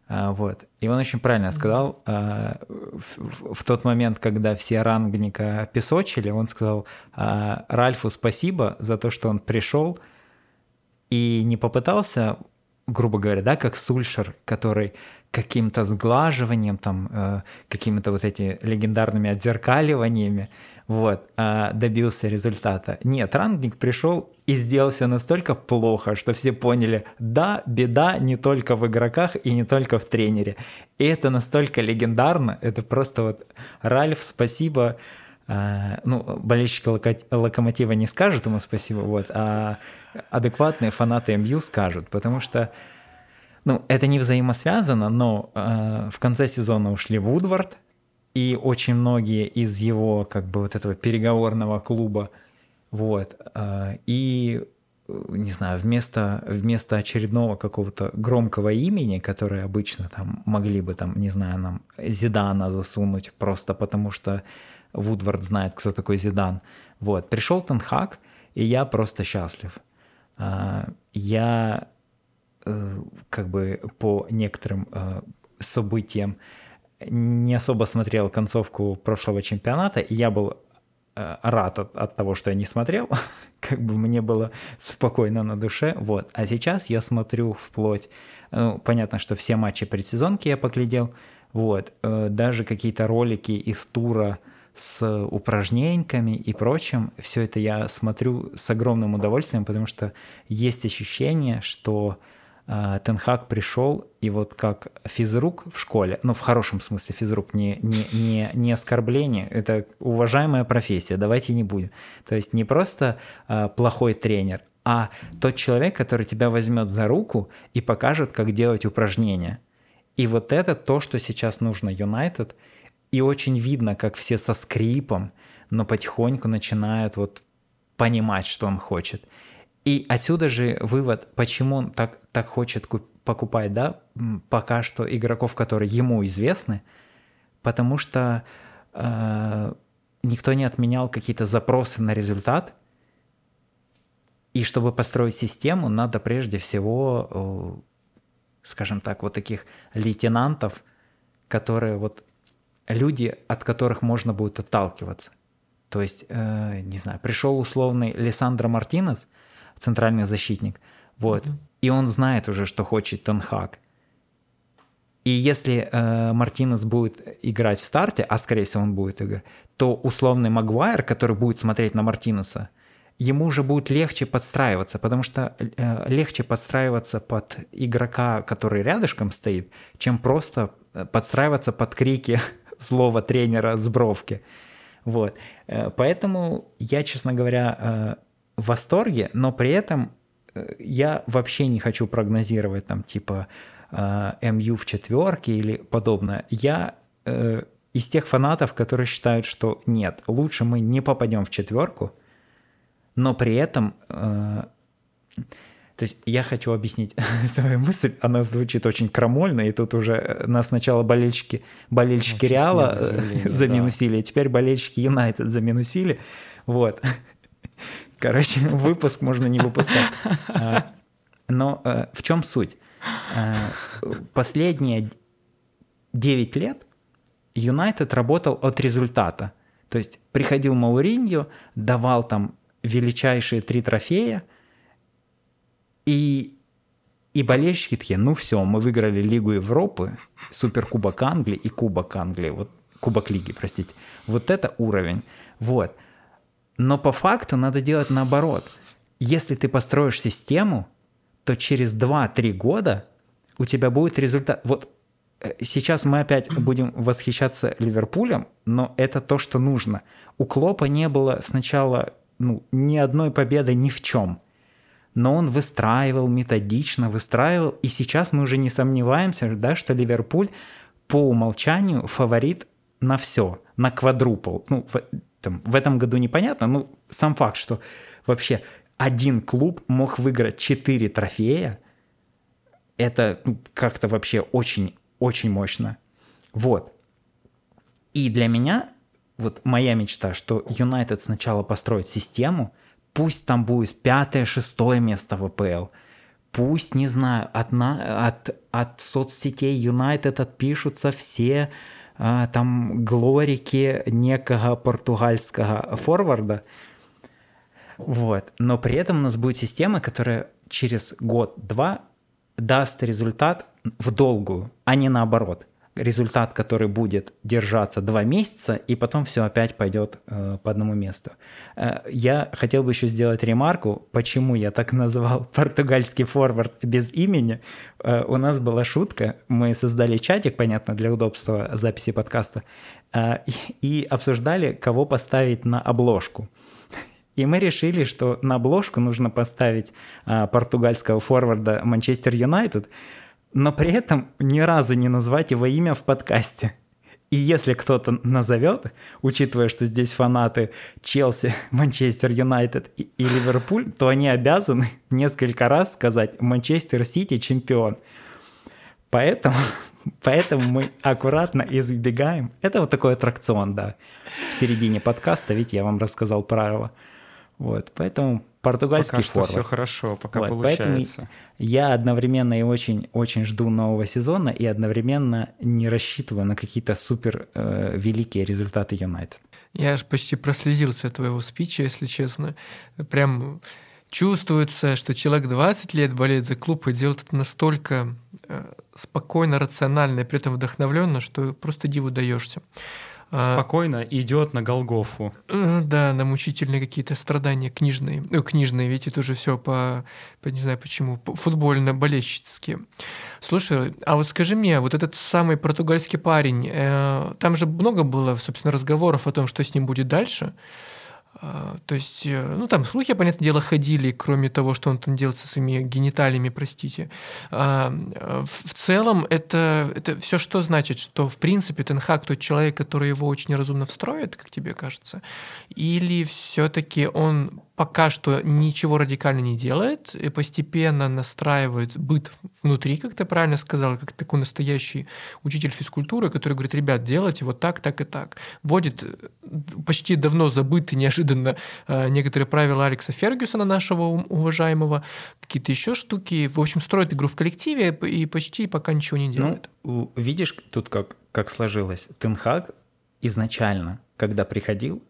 А, вот. И он очень правильно сказал, а, в, в тот момент, когда все рангника песочили, он сказал а, Ральфу спасибо за то, что он пришел, и не попытался, грубо говоря, да, как Сульшер, который каким-то сглаживанием, там, э, какими-то вот эти легендарными отзеркаливаниями, вот, э, добился результата. Нет, Рангник пришел и сделал все настолько плохо, что все поняли, да, беда не только в игроках и не только в тренере. И это настолько легендарно, это просто вот, Ральф, спасибо, ну, болельщики Локомотива не скажут ему спасибо, вот, а адекватные фанаты МЮ скажут, потому что ну, это не взаимосвязано, но э, в конце сезона ушли Вудвард, и очень многие из его, как бы, вот этого переговорного клуба, вот, э, и не знаю, вместо, вместо очередного какого-то громкого имени, которое обычно там могли бы там, не знаю, нам Зидана засунуть просто потому, что Вудвард знает, кто такой Зидан. Вот, пришел Тенхак, и я просто счастлив. А, я э, как бы по некоторым э, событиям не особо смотрел концовку прошлого чемпионата, и я был э, рад от, от того, что я не смотрел, как бы мне было спокойно на душе, вот. А сейчас я смотрю вплоть, ну, понятно, что все матчи предсезонки я поглядел, вот, даже какие-то ролики из тура, с упражнениями и прочим. Все это я смотрю с огромным удовольствием, потому что есть ощущение, что э, Тенхак пришел, и вот как физрук в школе, ну в хорошем смысле физрук, не, не, не, не оскорбление, это уважаемая профессия, давайте не будем. То есть не просто э, плохой тренер, а тот человек, который тебя возьмет за руку и покажет, как делать упражнения. И вот это то, что сейчас нужно Юнайтед – и очень видно, как все со скрипом, но потихоньку начинают вот понимать, что он хочет. И отсюда же вывод, почему он так, так хочет покупать, да, пока что игроков, которые ему известны, потому что э, никто не отменял какие-то запросы на результат, и чтобы построить систему, надо прежде всего, э, скажем так, вот таких лейтенантов, которые вот люди, от которых можно будет отталкиваться. То есть, э, не знаю, пришел условный Лиссандро Мартинес, центральный защитник, вот, mm-hmm. и он знает уже, что хочет Тенхак. И если э, Мартинес будет играть в старте, а скорее всего он будет играть, то условный Магуайр, который будет смотреть на Мартинеса, ему уже будет легче подстраиваться, потому что э, легче подстраиваться под игрока, который рядышком стоит, чем просто э, подстраиваться под крики злого тренера с бровки. Вот. Э, поэтому я, честно говоря, э, в восторге, но при этом э, я вообще не хочу прогнозировать там типа МЮ в четверке или подобное. Я из тех фанатов, которые считают, что нет, лучше мы не попадем в четверку, но при этом то есть я хочу объяснить свою мысль, она звучит очень крамольно, и тут уже э, нас сначала болельщики, болельщики Реала э, заминусили, да. а теперь болельщики Юнайтед заминусили. Вот. Короче, выпуск можно не выпускать. А, но э, в чем суть? Последние 9 лет Юнайтед работал от результата. То есть приходил Мауриньо, давал там величайшие три трофея – и, и болельщики такие, ну все, мы выиграли Лигу Европы, Суперкубок Англии и Кубок Англии, вот Кубок Лиги, простите. Вот это уровень. Вот. Но по факту надо делать наоборот. Если ты построишь систему, то через 2-3 года у тебя будет результат. Вот э, сейчас мы опять будем восхищаться Ливерпулем, но это то, что нужно. У Клопа не было сначала ну, ни одной победы ни в чем но он выстраивал методично, выстраивал, и сейчас мы уже не сомневаемся, да, что Ливерпуль по умолчанию фаворит на все, на квадрупл. Ну, в, там, в этом году непонятно, но сам факт, что вообще один клуб мог выиграть 4 трофея, это ну, как-то вообще очень-очень мощно. Вот. И для меня вот моя мечта, что Юнайтед сначала построит систему – Пусть там будет пятое, шестое место в АПЛ. Пусть, не знаю, от, на, от, от соцсетей Юнайтед отпишутся все а, там глорики некого португальского форварда. Вот. Но при этом у нас будет система, которая через год-два даст результат в долгую, а не наоборот результат, который будет держаться два месяца, и потом все опять пойдет э, по одному месту. Э, я хотел бы еще сделать ремарку, почему я так назвал португальский форвард без имени. Э, у нас была шутка, мы создали чатик, понятно, для удобства записи подкаста, э, и обсуждали, кого поставить на обложку. И мы решили, что на обложку нужно поставить э, португальского форварда Манчестер Юнайтед, но при этом ни разу не назвать его имя в подкасте. И если кто-то назовет, учитывая, что здесь фанаты Челси, Манчестер Юнайтед и, Ливерпуль, то они обязаны несколько раз сказать «Манчестер Сити чемпион». Поэтому, поэтому мы аккуратно избегаем. Это вот такой аттракцион, да. В середине подкаста, ведь я вам рассказал правила. Вот, поэтому португальский пока что форвард. все хорошо, пока Вот, получается. поэтому Я одновременно и очень, очень жду нового сезона, и одновременно не рассчитываю на какие-то супер э, великие результаты Юнайтед. Я аж почти прослезился от твоего спича, если честно. Прям чувствуется, что человек 20 лет болеет за клуб и делает это настолько э, спокойно, рационально и при этом вдохновленно, что просто диву даешься. А, Спокойно идет на Голгофу. Да, на мучительные какие-то страдания книжные. Ну, книжные, ведь это уже все по, по, не знаю почему, по- футбольно-болельщические. Слушай, а вот скажи мне, вот этот самый португальский парень, э, там же много было, собственно, разговоров о том, что с ним будет дальше. А, То есть, э, ну там слухи, понятное дело, ходили, кроме того, что он там делает со своими гениталиями, простите. А, в целом, это, это все что значит? Что, в принципе, Тенхак тот человек, который его очень разумно встроит, как тебе кажется? Или все-таки он пока что ничего радикально не делает и постепенно настраивает быт внутри, как ты правильно сказал, как такой настоящий учитель физкультуры, который говорит, ребят, делайте вот так, так и так. Вводит э, почти давно забытые неожиданно э, некоторые правила Алекса Фергюсона, нашего уважаемого, какие-то еще штуки. В общем, строит игру в коллективе и почти пока ничего не делает. Ну, видишь, тут как, как сложилось. Тенхаг изначально, когда приходил,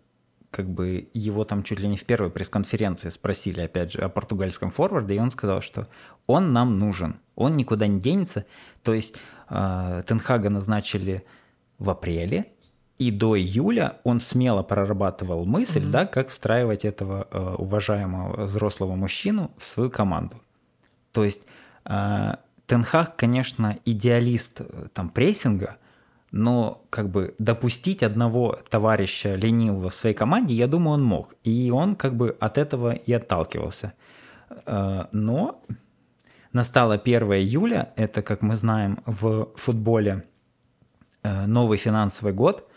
как бы его там чуть ли не в первой пресс-конференции спросили, опять же, о португальском форварде, и он сказал, что он нам нужен, он никуда не денется. То есть э, Тенхага назначили в апреле, и до июля он смело прорабатывал мысль, да, как встраивать этого э, уважаемого взрослого мужчину в свою команду. То есть э, Тенхаг, конечно, идеалист э, там прессинга, но как бы допустить одного товарища ленивого в своей команде, я думаю, он мог. И он как бы от этого и отталкивался. Э, Но настало 1 июля, это, как мы знаем, в футболе э, новый финансовый год,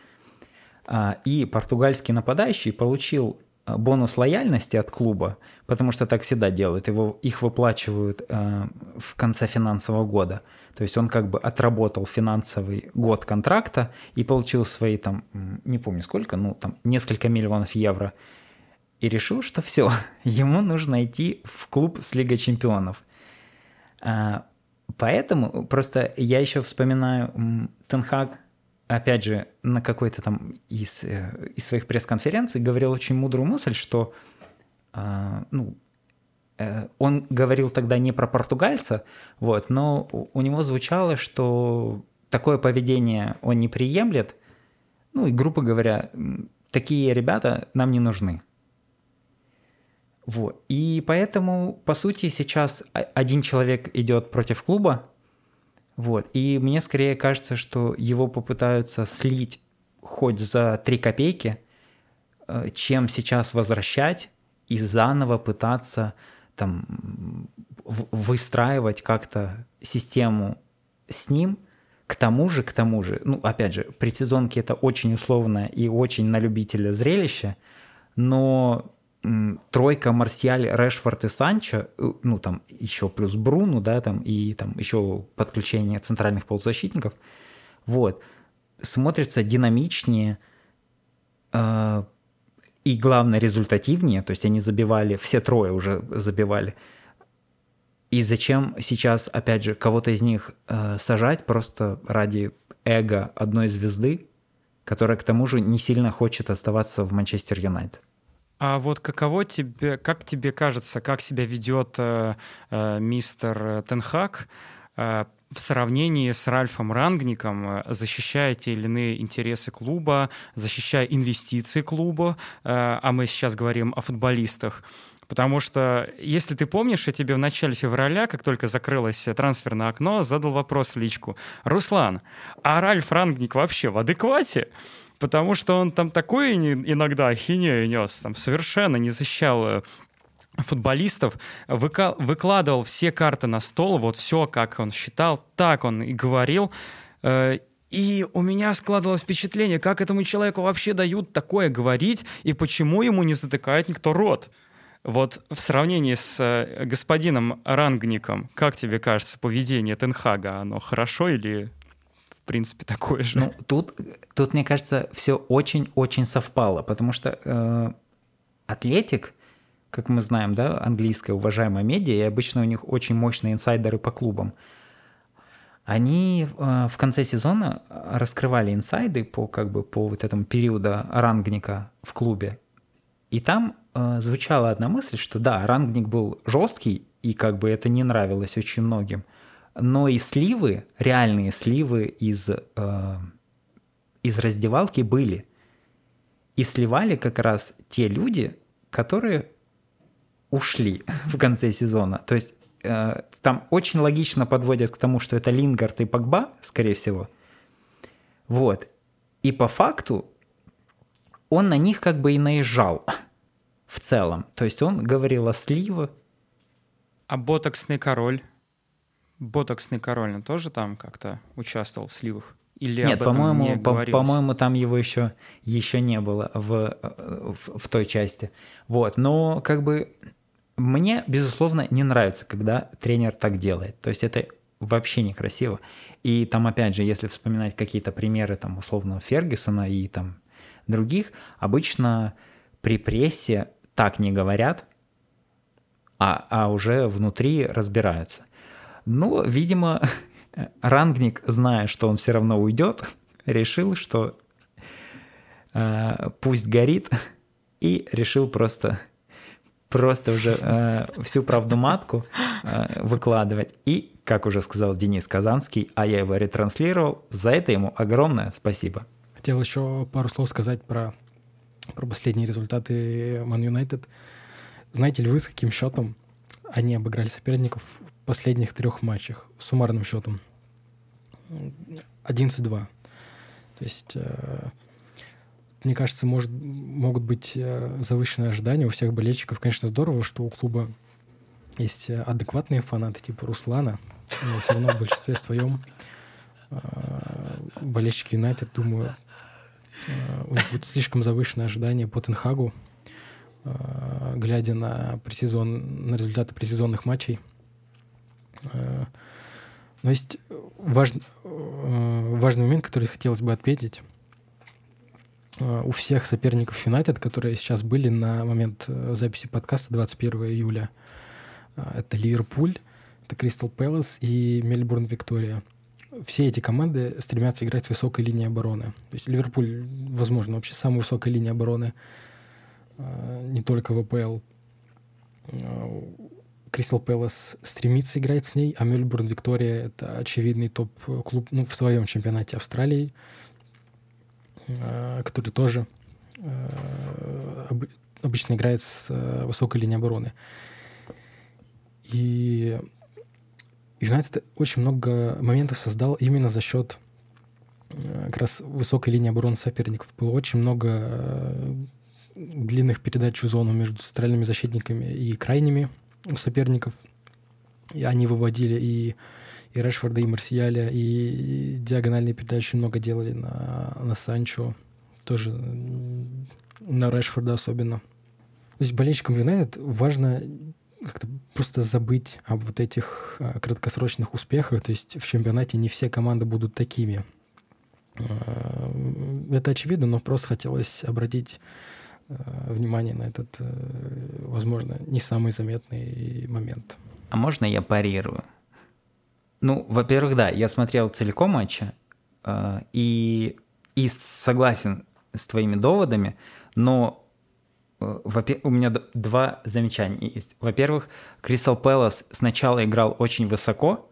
а, и португальский нападающий получил э, бонус лояльности от клуба, потому что так всегда делают, его, их выплачивают э, в конце финансового года. То есть он как бы отработал финансовый год контракта и получил свои там, не помню сколько, ну там несколько миллионов евро. И решил, что все, ему нужно идти в клуб с Лигой Чемпионов. А, Поэтому просто я еще вспоминаю м, Тенхаг, опять же, на какой-то там из, э, из своих пресс-конференций говорил очень мудрую мысль, что а, ну, э, он говорил тогда не про португальца, вот, но у у него звучало, что такое поведение он не приемлет, ну и, грубо говоря, такие ребята нам не нужны. Вот. И поэтому, по сути, сейчас один человек идет против клуба, вот. И мне скорее кажется, что его попытаются слить хоть за три копейки, э, чем сейчас возвращать и заново пытаться там выстраивать как-то систему с ним. К тому же, к тому же, ну, опять же, предсезонки это очень условное и очень на любителя зрелище, но тройка Марсиаль, Решфорд и Санчо, э, ну там еще плюс Бруну, да, там и там еще подключение центральных полузащитников, вот, смотрится динамичнее э, и, главное, результативнее, то есть они забивали, все трое уже забивали. И зачем сейчас, опять же, кого-то из них э, сажать просто ради эго одной звезды, которая к тому же не сильно хочет оставаться в Манчестер Юнайтед? А вот каково тебе, как тебе кажется, как себя ведет э, э, мистер Тенхак э, в сравнении с Ральфом Рангником, э, защищая те или иные интересы клуба, защищая инвестиции клуба, э, а мы сейчас говорим о футболистах, Потому что, если ты помнишь, я тебе в начале февраля, как только закрылось трансферное окно, задал вопрос в личку. «Руслан, а Ральф Рангник вообще в адеквате?» Потому что он там такое иногда ахинею нес, там совершенно не защищал э, футболистов, выкладывал все карты на стол, вот все, как он считал, так он и говорил. Э, И у меня складывалось впечатление, как этому человеку вообще дают такое говорить, и почему ему не затыкает никто рот. Вот в сравнении с э, господином Рангником, как тебе кажется, поведение Тенхага, оно хорошо или принципе такое же? Ну, тут, тут мне кажется, все очень-очень совпало, потому что э, Атлетик, как мы знаем, да, английская уважаемая медиа, и обычно у них очень мощные инсайдеры по клубам – они э, в конце сезона раскрывали инсайды по как бы по вот этому периоду рангника в клубе. И там э, звучала одна мысль, что да, рангник был жесткий, и как бы это не нравилось очень многим. Но и сливы, реальные сливы из, э, из раздевалки были. И сливали как раз те люди, которые ушли в конце сезона. То есть Э, там очень логично подводят к тому, что это Лингард и Погба, скорее всего. Вот. И по факту он на них как бы и наезжал в целом. То есть он говорил о сливах. А ботоксный король? Ботоксный король, тоже там как-то участвовал в сливах? Или Нет, по-моему, по- по-моему, там его еще, еще не было в, в, в той части. Вот, но как бы мне, безусловно, не нравится, когда тренер так делает. То есть это вообще некрасиво. И там, опять же, если вспоминать какие-то примеры, там, условно, Фергюсона и там других, обычно при прессе так не говорят, а, а уже внутри разбираются. Ну, видимо, Рангник, зная, что он все равно уйдет, решил, что э, пусть горит, и решил просто просто уже э, всю правду матку э, выкладывать. И, как уже сказал Денис Казанский, а я его ретранслировал, за это ему огромное спасибо. Хотел еще пару слов сказать про, про последние результаты Man United. Знаете ли вы, с каким счетом они обыграли соперников последних трех матчах суммарным счетом? 11-2. То есть э, мне кажется, может, могут быть э, завышенные ожидания у всех болельщиков. Конечно, здорово, что у клуба есть э, адекватные фанаты типа Руслана, но все равно в большинстве своем болельщики Юнайтед, думаю, у них будет слишком завышенное ожидание по Тенхагу, глядя на, на результаты предсезонных матчей. Но есть важный, важный момент, который хотелось бы отметить – Э, у всех соперников Юнайтед, которые сейчас были на момент э, записи подкаста 21 июля. Э, это Ливерпуль, это Кристал Пэлас и Мельбурн Виктория. Все эти команды стремятся играть с высокой линией обороны. То есть Ливерпуль, возможно, вообще самая высокая линия обороны не только в АПЛ. Кристал Пэлас стремится играть с ней, а Мельбурн Виктория — это очевидный топ-клуб ну, в своем чемпионате Австралии — Э, который тоже э, обычно играет с э, высокой линией обороны. И Юнайтед очень много моментов создал именно за счет как раз высокой линии обороны соперников. Было очень много длинных передач в зону между центральными защитниками и крайними у соперников. И они выводили и и Решфорда, и Марсиаля, и диагональные передачи много делали на, на Санчо, тоже на Решфорда особенно. То есть болельщикам Юнайтед важно как-то просто забыть об вот этих а, краткосрочных успехах. То есть в чемпионате не все команды будут такими. А, это очевидно, но просто хотелось обратить внимание на этот, э, возможно, не самый заметный момент. А можно я парирую? Ну, во-первых, да, я смотрел целиком матча э, и, и согласен с твоими доводами, но э, у меня два замечания есть. Во-первых, Кристал Пэлас сначала играл очень высоко,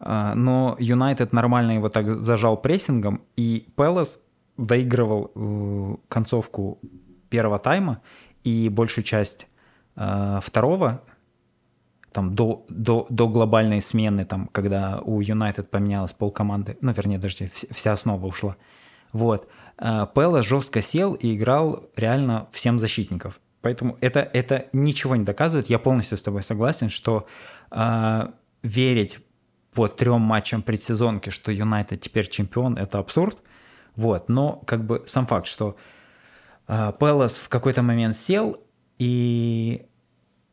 э, но Юнайтед нормально его так зажал прессингом, и Пэлас доигрывал э, концовку первого тайма и большую часть э, второго там до, до, до глобальной смены, там, когда у Юнайтед поменялось полкоманды, ну, вернее, даже вся основа ушла. Вот. А, Пелла жестко сел и играл реально всем защитников. Поэтому это, это ничего не доказывает. Я полностью с тобой согласен, что э, верить по трем матчам предсезонки, что Юнайтед теперь чемпион, это абсурд. Вот, но как бы сам факт, что э, Пелос в какой-то момент сел, и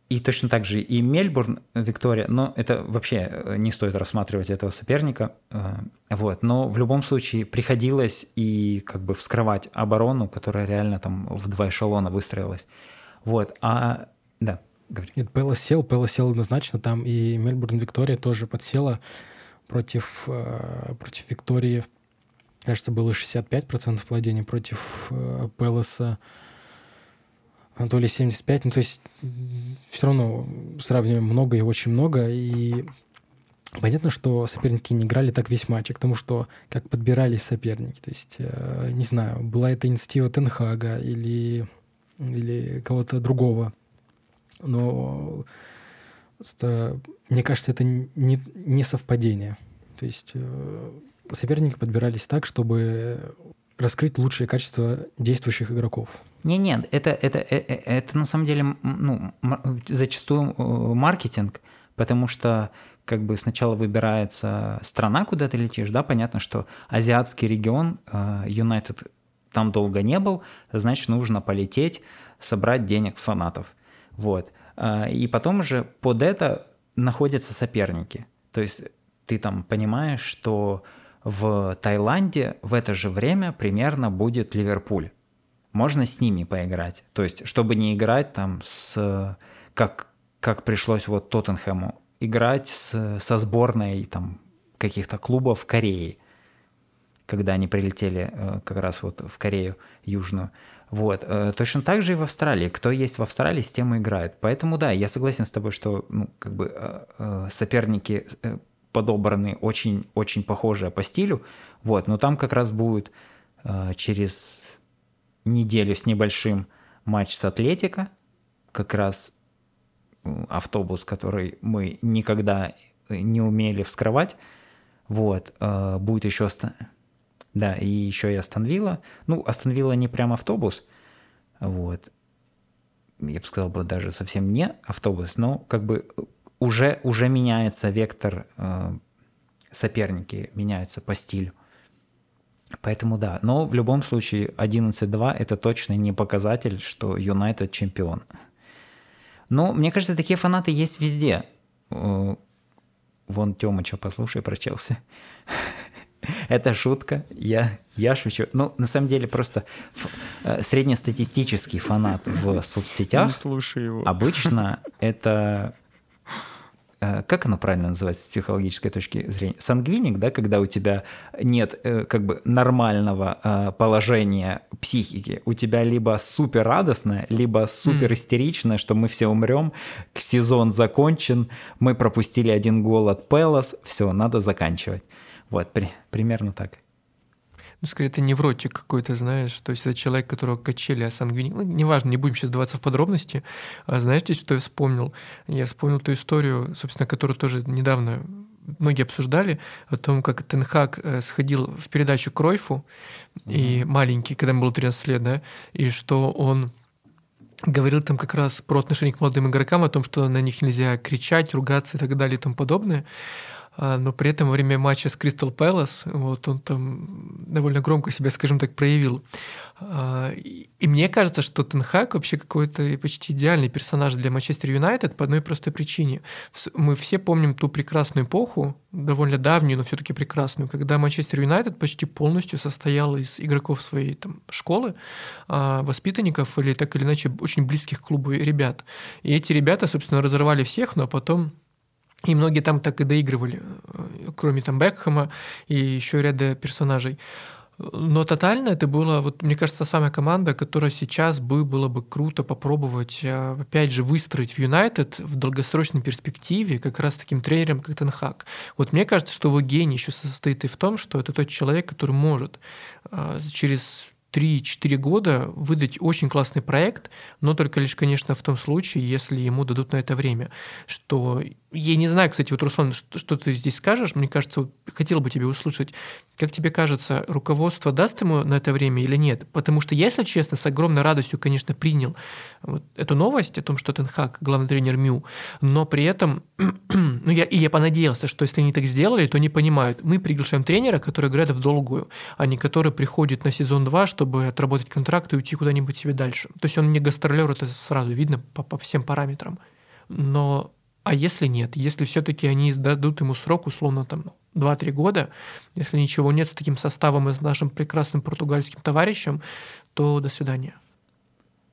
и точно так же и Мельбурн, Виктория, но это вообще э, не стоит рассматривать этого соперника. Э, вот. Но в любом случае приходилось и как бы вскрывать оборону, которая реально там в два эшелона выстроилась. Вот. А, да, говори. Нет, Пелос сел, Пелос сел однозначно там, и Мельбурн, Виктория тоже подсела против, э, против Виктории. Кажется, было 65% владения против Пелоса. Анатолий 75, ну то есть все равно сравниваем много и очень много, и понятно, что соперники не играли так весь матч, а к тому, что как подбирались соперники, то есть, э, не знаю, была это инициатива Тенхага или, или кого-то другого, но просто, мне кажется, это не, не совпадение, то есть э, соперники подбирались так, чтобы раскрыть лучшие качества действующих игроков. Не, нет, это, это, это, э, это на самом деле ну, зачастую э, маркетинг, потому что как бы сначала выбирается страна, куда ты летишь, да, понятно, что азиатский регион, Юнайтед там долго не был, значит, нужно полететь, собрать денег с фанатов. Вот. И потом уже под это находятся соперники. То есть ты там понимаешь, что в Таиланде в это же время примерно будет Ливерпуль. Можно с ними поиграть. То есть, чтобы не играть там с... Как, как пришлось вот Тоттенхэму. Играть с, со сборной там каких-то клубов в Корее. Когда они прилетели э, как раз вот в Корею Южную. Вот. Э, точно так же и в Австралии. Кто есть в Австралии, с тем и играет. Поэтому да, я согласен с тобой, что ну, как бы э, соперники подобраны очень-очень похожие по стилю. Вот, но там как раз будет э, через неделю с небольшим матч с Атлетика, как раз э, автобус, который мы никогда не умели вскрывать. Вот, э, будет еще... Да, и еще и Остановила. Ну, Остановила не прям автобус, вот. Я бы сказал бы даже совсем не автобус, но как бы уже, уже меняется вектор, э, соперники меняются по стилю. Поэтому да, но в любом случае 11-2 это точно не показатель, что Юнайтед чемпион. Но мне кажется, такие фанаты есть везде. Э, вон Тёмыча, послушай про Челси. Это шутка, я, я шучу. Ну, на самом деле, просто э, среднестатистический фанат в соцсетях Не слушай его. обычно это как оно правильно называется с психологической точки зрения? Сангвиник, да, когда у тебя нет э, как бы нормального э, положения психики, у тебя либо супер радостное, либо супер истеричное, что мы все умрем, сезон закончен, мы пропустили один гол от Пелос, все, надо заканчивать. Вот, при, примерно так ну, скорее, это невротик какой-то, знаешь, то есть это человек, которого качели, а сангвиник, ну, неважно, не будем сейчас даваться в подробности. А знаете, что я вспомнил? Я вспомнил ту историю, собственно, которую тоже недавно многие обсуждали, о том, как Тенхак э, сходил в передачу Кройфу, mm-hmm. и маленький, когда ему было 13 лет, да, и что он говорил там как раз про отношение к молодым игрокам, о том, что на них нельзя кричать, ругаться и так далее и тому подобное. А, но при этом во время матча с Кристал Пэлас вот он там довольно громко себя, скажем так, проявил. А, и мне кажется, что Тенхак вообще какой-то почти идеальный персонаж для Манчестер Юнайтед по одной простой причине. Мы все помним ту прекрасную эпоху, довольно давнюю, но все таки прекрасную, когда Манчестер Юнайтед почти полностью состоял из игроков своей там, школы, а, воспитанников или так или иначе очень близких к клубу ребят. И эти ребята, собственно, разорвали всех, но потом и многие там так и доигрывали, э, кроме там Бекхэма и еще ряда персонажей. Но тотально это было, вот мне кажется, самая команда, которая сейчас бы было бы круто попробовать, э, опять же, выстроить в Юнайтед в долгосрочной перспективе как раз таким тренером, как Тенхак. Вот мне кажется, что его гений еще состоит и в том, что это тот человек, который может э, через 3-4 года выдать очень классный проект, но только лишь, конечно, в том случае, если ему дадут на это время, что я не знаю, кстати, вот, Руслан, что, что ты здесь скажешь, мне кажется, вот, хотел бы тебе услышать, как тебе кажется, руководство даст ему на это время или нет? Потому что если честно, с огромной радостью, конечно, принял вот эту новость о том, что Тенхак главный тренер МЮ, но при этом, ну, я, и я понадеялся, что если они так сделали, то они понимают, мы приглашаем тренера, который играет в долгую, а не который приходит на сезон 2, чтобы отработать контракт и уйти куда-нибудь себе дальше. То есть он не гастролер, это сразу видно по, по всем параметрам. Но а если нет, если все-таки они дадут ему срок, условно, там, 2-3 года, если ничего нет с таким составом и с нашим прекрасным португальским товарищем, то до свидания.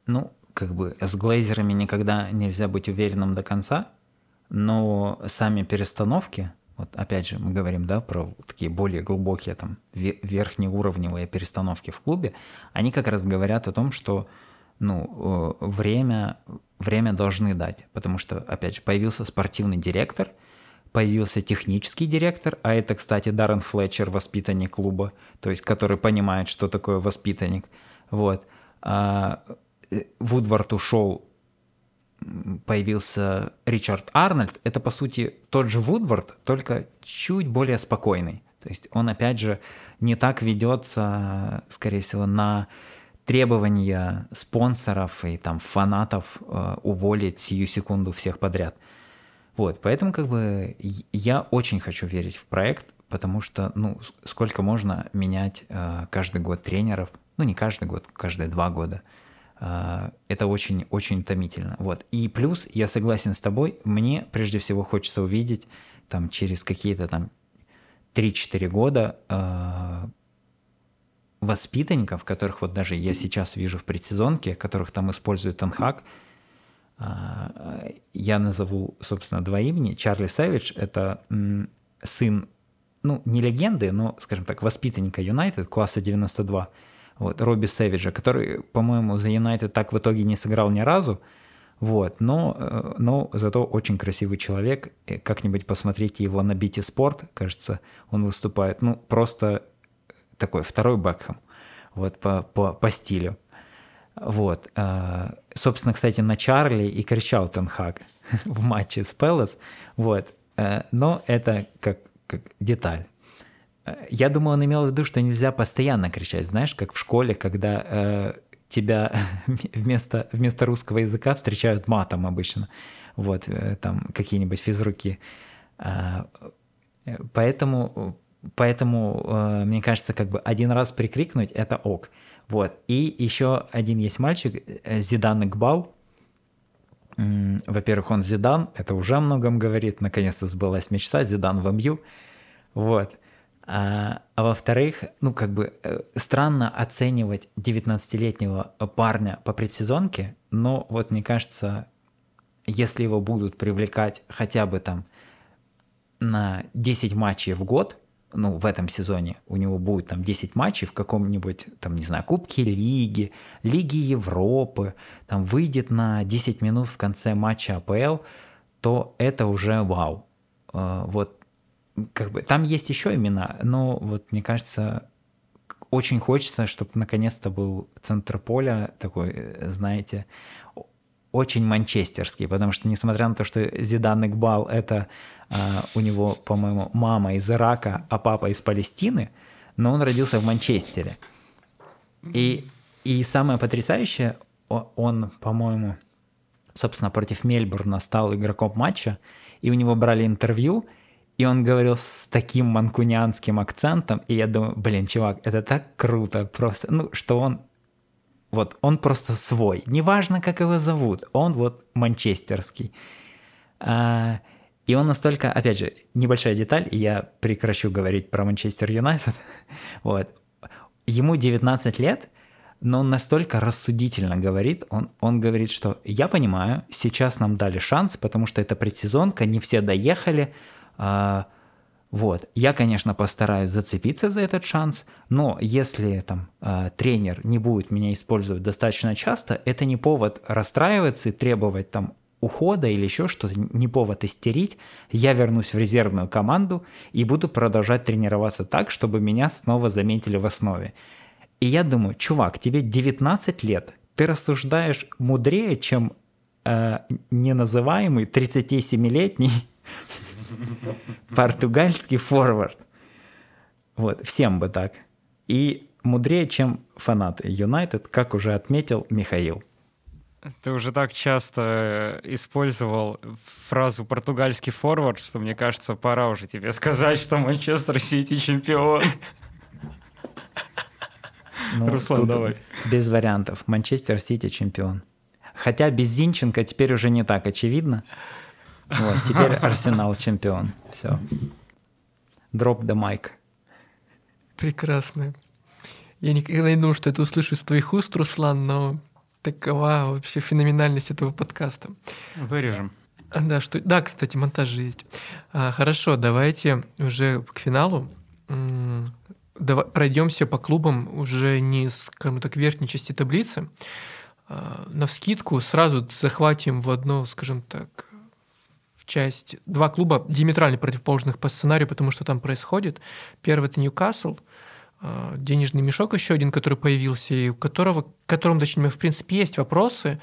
Ну, как бы с глейзерами никогда нельзя быть уверенным до конца, но сами перестановки, вот опять же мы говорим, да, про такие более глубокие там верхнеуровневые перестановки в клубе, они как раз говорят о том, что ну, э, время, время должны дать, потому что, опять же, появился спортивный директор, появился технический директор, а это, кстати, Даррен Флетчер, воспитанник клуба, то есть который понимает, что такое воспитанник. Вот. А э, Вудвард ушел, появился Ричард Арнольд. Это, по сути, тот же Вудвард, только чуть более спокойный. То есть он, опять же, не так ведется, скорее всего, на требования спонсоров и там фанатов э, уволить сию секунду всех подряд. Вот, поэтому как бы я очень хочу верить в проект, потому что, ну, сколько можно менять э, каждый год тренеров, ну, не каждый год, каждые два года. Э, это очень-очень утомительно. Вот. И плюс, я согласен с тобой, мне прежде всего хочется увидеть там через какие-то там 3-4 года э, воспитанников, которых вот даже я сейчас вижу в предсезонке, которых там использует Танхак, а, я назову, собственно, два имени. Чарли Сэвидж — это сын, ну, не легенды, но, скажем так, воспитанника Юнайтед класса 92, вот, Робби Сэвиджа, который, по-моему, за Юнайтед так в итоге не сыграл ни разу, вот, но, э, но зато очень красивый человек. Как-нибудь посмотрите его на Бите Спорт, кажется, он выступает, ну, просто такой второй Бекхэм, вот по, по, по стилю. Вот. А, собственно, кстати, на Чарли и кричал Тенхак в матче с Пелос. Вот. Э, но это как, как деталь. Э, я думаю, он имел в виду, что нельзя постоянно кричать, знаешь, как в школе, когда э, тебя вместо, вместо русского языка встречают матом обычно. Вот, э, там какие-нибудь физруки. Поэтому Поэтому, э, мне кажется, как бы один раз прикрикнуть – это ок. Вот. И еще один есть мальчик, э, Зидан Игбал. Во-первых, он Зидан, это уже о многом говорит. Наконец-то сбылась мечта, Зидан в МЮ. Вот. А, а во-вторых, ну, как бы э, странно оценивать 19-летнего парня по предсезонке, но вот мне кажется, если его будут привлекать хотя бы там на 10 матчей в год – ну, в этом сезоне у него будет там 10 матчей в каком-нибудь, там, не знаю, Кубке Лиги, Лиги Европы, там выйдет на 10 минут в конце матча АПЛ, то это уже вау. А, вот, как бы, там есть еще имена, но вот, мне кажется, очень хочется, чтобы наконец-то был центр поля такой, знаете, очень манчестерский, потому что, несмотря на то, что Зидан Игбал — это у него, по-моему, мама из Ирака, а папа из Палестины, но он родился в Манчестере. И, и самое потрясающее, он, по-моему, собственно, против Мельбурна стал игроком матча, и у него брали интервью, и он говорил с таким манкунианским акцентом, и я думаю, блин, чувак, это так круто просто, ну, что он, вот, он просто свой, неважно, как его зовут, он вот манчестерский. А, и он настолько, опять же, небольшая деталь, и я прекращу говорить про Манчестер Юнайтед. вот. Ему 19 лет, но он настолько рассудительно говорит, он, он говорит, что я понимаю, сейчас нам дали шанс, потому что это предсезонка, не все доехали, а, вот, я, конечно, постараюсь зацепиться за этот шанс, но если там э, тренер не будет меня использовать достаточно часто, это не повод расстраиваться и требовать там ухода или еще что-то, не повод истерить, я вернусь в резервную команду и буду продолжать тренироваться так, чтобы меня снова заметили в основе. И я думаю, чувак, тебе 19 лет, ты рассуждаешь мудрее, чем э, неназываемый 37-летний Португальский форвард. Вот, всем бы так. И мудрее, чем фанаты Юнайтед, как уже отметил Михаил. Ты уже так часто э, использовал фразу «португальский форвард», что мне кажется, пора уже тебе сказать, что Манчестер Сити чемпион. Ну, Руслан, давай. Без вариантов. Манчестер Сити чемпион. Хотя без Зинченко теперь уже не так очевидно. Вот, теперь Арсенал чемпион. Все. Drop the mic. Прекрасно. Я никогда не думал, что это услышу из твоих уст, Руслан, но такова вообще феноменальность этого подкаста. Вырежем. Да, что... да, кстати, монтаж есть. А, хорошо, давайте уже к финалу. Давай пройдемся по клубам уже не с, скажем так, верхней части таблицы. А, на вскидку сразу захватим в одно, скажем так, в часть два клуба диаметрально противоположных по сценарию, потому что там происходит. Первый это Ньюкасл, денежный мешок еще один, который появился, и у которого, которому, точнее, в принципе, есть вопросы,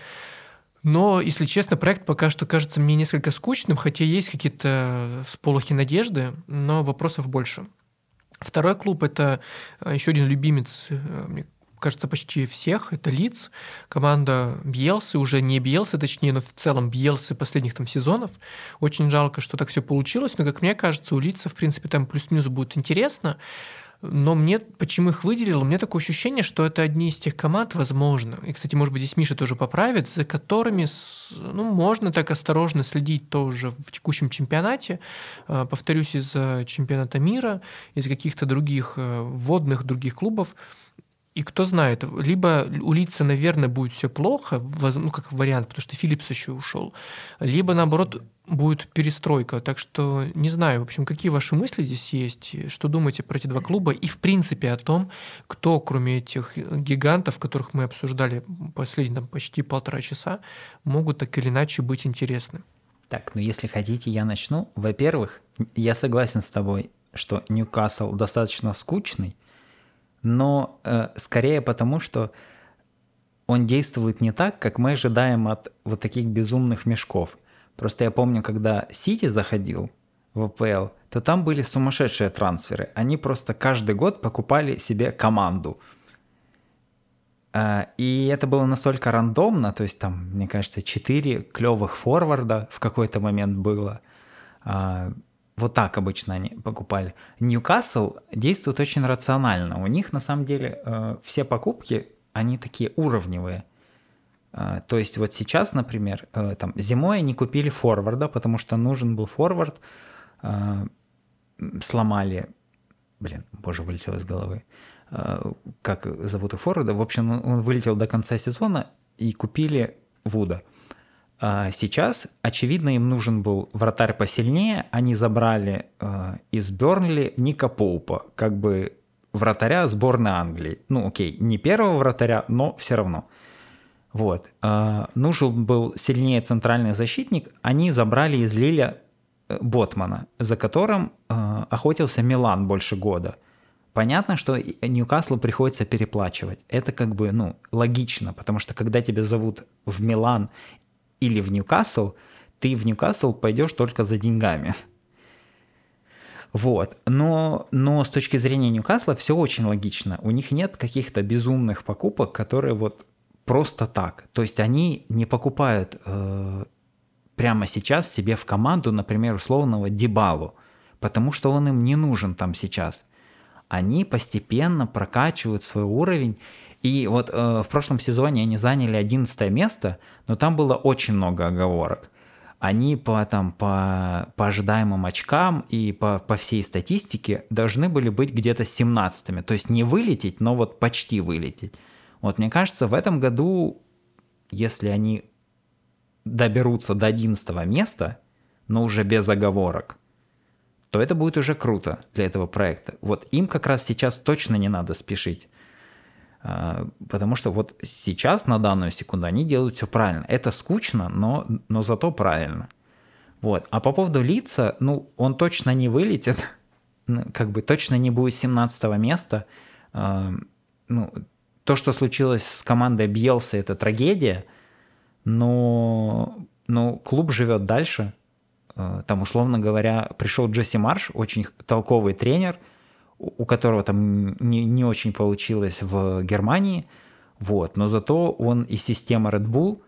но, если честно, проект пока что кажется мне несколько скучным, хотя есть какие-то сполохи надежды, но вопросов больше. Второй клуб – это а, еще один любимец, э, мне кажется, почти всех, это Лиц, команда Бьелсы, уже не Бьелсы, точнее, но в целом Бьелсы последних там сезонов. Очень жалко, что так все получилось, но, как мне кажется, у Лица, в принципе, там плюс-минус будет интересно. Но мне, почему их выделил, у меня такое ощущение, что это одни из тех команд, возможно, и, кстати, может быть, здесь Миша тоже поправит, за которыми ну, можно так осторожно следить тоже в текущем чемпионате. А, повторюсь, из-за чемпионата мира, из каких-то других э, вводных других клубов. И кто знает, либо у Лица, наверное, будет все плохо, ну, как вариант, потому что Филлипс еще ушел, либо, наоборот, будет перестройка. Так что не знаю, в общем, какие ваши мысли здесь есть, что думаете про эти два клуба и, в принципе, о том, кто, кроме этих гигантов, которых мы обсуждали последние там, почти полтора часа, могут так или иначе быть интересны. Так, ну если хотите, я начну. Во-первых, я согласен с тобой, что Ньюкасл достаточно скучный, но э, скорее потому, что он действует не так, как мы ожидаем от вот таких безумных мешков. Просто я помню, когда Сити заходил в АПЛ, то там были сумасшедшие трансферы. Они просто каждый год покупали себе команду. Э, и это было настолько рандомно, то есть там, мне кажется, 4 клевых форварда в какой-то момент было. Вот так обычно они покупали. Ньюкасл действует очень рационально. У них на самом деле э, все покупки, они такие уровневые. Э, то есть вот сейчас, например, э, там зимой они купили форварда, потому что нужен был форвард, э, сломали, блин, боже, вылетел из головы, э, как зовут их форварда. В общем, он вылетел до конца сезона и купили Вуда. А сейчас, очевидно, им нужен был вратарь посильнее. Они забрали э, из Бернли Ника Поупа, как бы вратаря сборной Англии. Ну, окей, не первого вратаря, но все равно. Вот. Э, нужен был сильнее центральный защитник. Они забрали из Лиля э, Ботмана, за которым э, охотился Милан больше года. Понятно, что Ньюкаслу приходится переплачивать. Это как бы, ну, логично, потому что когда тебя зовут в Милан или в Ньюкасл, ты в Ньюкасл пойдешь только за деньгами. Вот. Но, но с точки зрения Ньюкасла все очень логично. У них нет каких-то безумных покупок, которые вот просто так. То есть они не покупают э, прямо сейчас себе в команду, например, условного Дебалу, потому что он им не нужен там сейчас. Они постепенно прокачивают свой уровень и вот э, в прошлом сезоне они заняли 11 место, но там было очень много оговорок. Они по, там, по, по ожидаемым очкам и по, по всей статистике должны были быть где-то 17-ми. То есть не вылететь, но вот почти вылететь. Вот мне кажется, в этом году, если они доберутся до 11 места, но уже без оговорок, то это будет уже круто для этого проекта. Вот им как раз сейчас точно не надо спешить. А, потому что вот сейчас, на данную секунду, они делают все правильно. Это скучно, но, но зато правильно. Вот. А по поводу лица, ну, он точно не вылетит, ну, как бы точно не будет 17 места. А, ну, то, что случилось с командой Бьелса, это трагедия, но, но клуб живет дальше. Э, там, условно говоря, пришел Джесси Марш, очень толковый тренер, у которого там не, не очень получилось в Германии, вот, но зато он из системы Red Bull,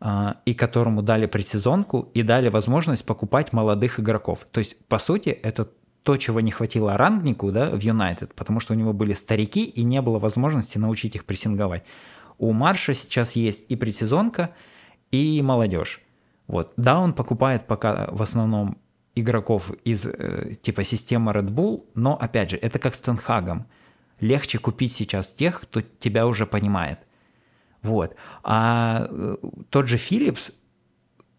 а, и которому дали предсезонку и дали возможность покупать молодых игроков. То есть, по сути, это то, чего не хватило рангнику да, в Юнайтед, потому что у него были старики и не было возможности научить их прессинговать. У Марша сейчас есть и предсезонка, и молодежь. Вот. Да, он покупает пока в основном игроков из э, типа системы Red Bull, но опять же, это как с Тенхагом. Легче купить сейчас тех, кто тебя уже понимает. Вот. А э, тот же Philips,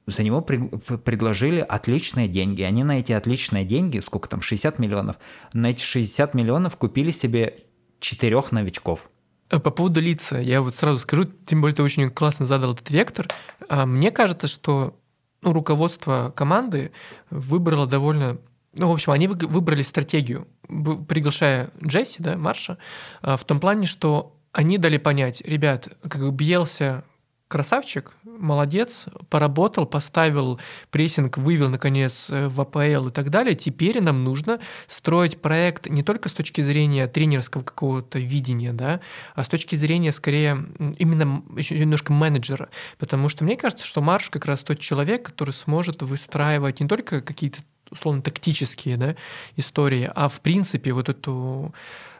за него при, предложили отличные деньги. Они на эти отличные деньги, сколько там, 60 миллионов, на эти 60 миллионов купили себе четырех новичков. Э, по поводу лица, я вот сразу скажу, тем более ты очень классно задал этот вектор. А, мне кажется, что ну, руководство команды выбрало довольно ну, в общем, они выбрали стратегию, приглашая Джесси, да, Марша, а, в том плане, что они дали понять, ребят, как бы Бьелся красавчик, молодец, поработал, поставил прессинг, вывел, наконец, э, в АПЛ и так далее. Теперь нам нужно строить проект не только с точки зрения тренерского какого-то видения, да, а с точки зрения, скорее, именно еще немножко менеджера. Потому что мне кажется, что Марш как раз тот человек, который сможет выстраивать не только какие-то условно тактические да, истории, а в принципе вот эту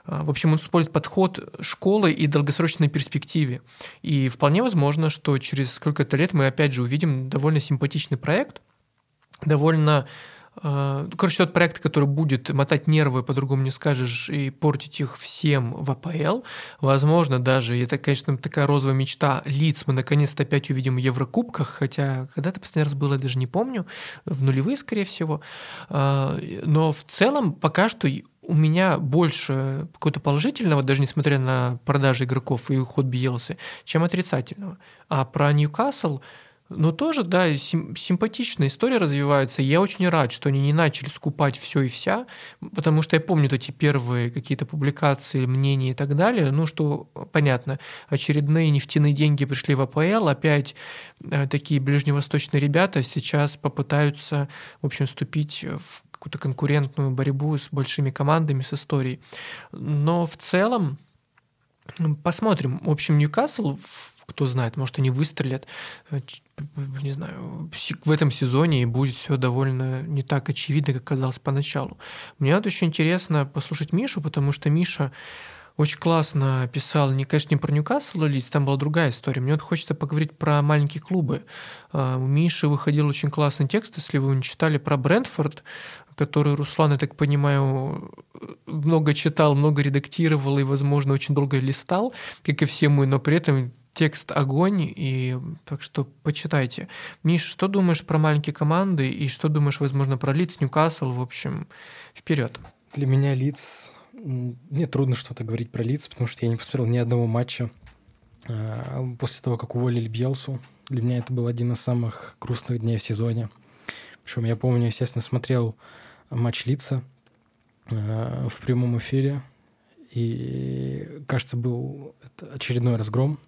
в общем, он использует подход школы и долгосрочной перспективе. И вполне возможно, что через сколько-то лет мы опять же увидим довольно симпатичный проект, довольно а, Короче, тот проект, который будет мотать нервы, по-другому не скажешь, и портить их всем в АПЛ. Возможно, даже, это, конечно, такая розовая мечта, лиц мы наконец-то опять увидим в Еврокубках, хотя когда это последний раз было, я даже не помню, в нулевые, скорее всего. А, но в целом пока что у меня больше какого-то положительного, даже несмотря на продажи игроков и уход Биелсы, чем отрицательного. А про Ньюкасл, ну тоже, да, сим- симпатичная история развивается. Я очень рад, что они не начали скупать все и вся, потому что я помню эти первые какие-то публикации, мнения и так далее. Ну, что понятно, очередные нефтяные деньги пришли в АПЛ, опять э, такие ближневосточные ребята сейчас попытаются, в общем, вступить в какую-то конкурентную борьбу с большими командами, с историей. Но в целом посмотрим. В общем, Ньюкасл, кто знает, может, они выстрелят, э, не знаю, в этом сезоне и будет все довольно не так очевидно, как казалось поначалу. Мне вот очень интересно послушать Мишу, потому что Миша очень классно писал, не, конечно, не про Ньюкасл Лидс, там была другая история. Мне вот хочется поговорить про маленькие клубы. А, у Миши выходил очень классный текст, если вы не читали, про Брентфорд, который Руслан, я так понимаю, много читал, много редактировал и, возможно, очень долго листал, как и все мы, но при этом текст огонь, и так что почитайте. Миш, что думаешь про маленькие команды и что думаешь, возможно, про Лидс, Ньюкасл, в общем, вперед. Для меня Лидс мне трудно что-то говорить про Лиц, потому что я не посмотрел ни одного матча а, после того, как уволили Бьелсу. Для меня это был один из самых грустных дней в сезоне. Причем я помню, естественно, смотрел матч Лица а, в прямом эфире. И, кажется, был очередной разгром.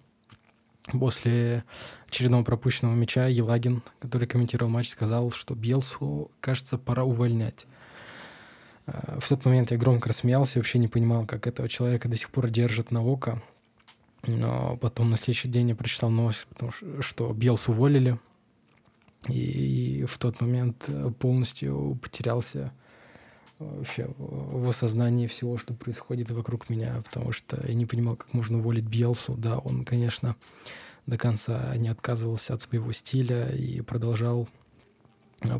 После очередного пропущенного мяча Елагин, который комментировал матч, сказал, что Бьелсу, кажется, пора увольнять. В тот момент я громко рассмеялся, вообще не понимал, как этого человека до сих пор держат на око. Но потом на следующий день я прочитал новость, потому что Белс уволили. И в тот момент полностью потерялся вообще в осознании всего, что происходит вокруг меня, потому что я не понимал, как можно уволить Белсу. Да, он, конечно, до конца не отказывался от своего стиля и продолжал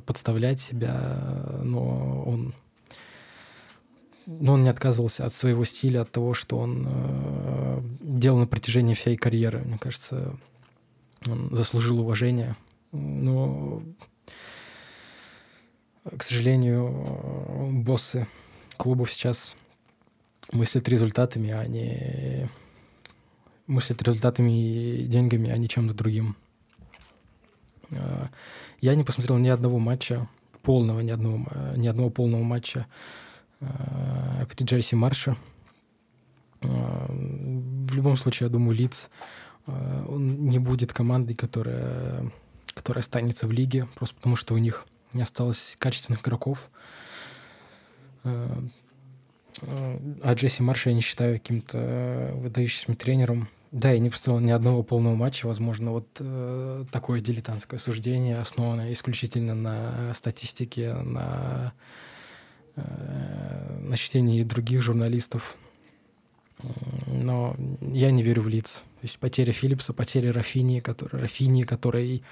подставлять себя, но он но он не отказывался от своего стиля, от того, что он э, делал на протяжении всей карьеры. Мне кажется, он заслужил уважение. Но, к сожалению, боссы клубов сейчас мыслят результатами, а не мыслят результатами и деньгами, а не чем-то другим. Э, я не посмотрел ни одного матча, полного, ни одного, ни одного полного матча Э, при Джерси Марша. Э, в любом случае, я думаю, Лиц не будет командой, которая, которая останется в лиге, просто потому что у них не осталось качественных игроков. Э, э, а Джесси Марша я не считаю каким-то выдающимся тренером. Да, я не поставил ни одного полного матча. Возможно, вот э, такое дилетантское суждение, основанное исключительно на статистике, на, э, на чтении других журналистов. Но я не верю в лиц. То есть потеря Филлипса, потеря Рафини, который, Рафини, который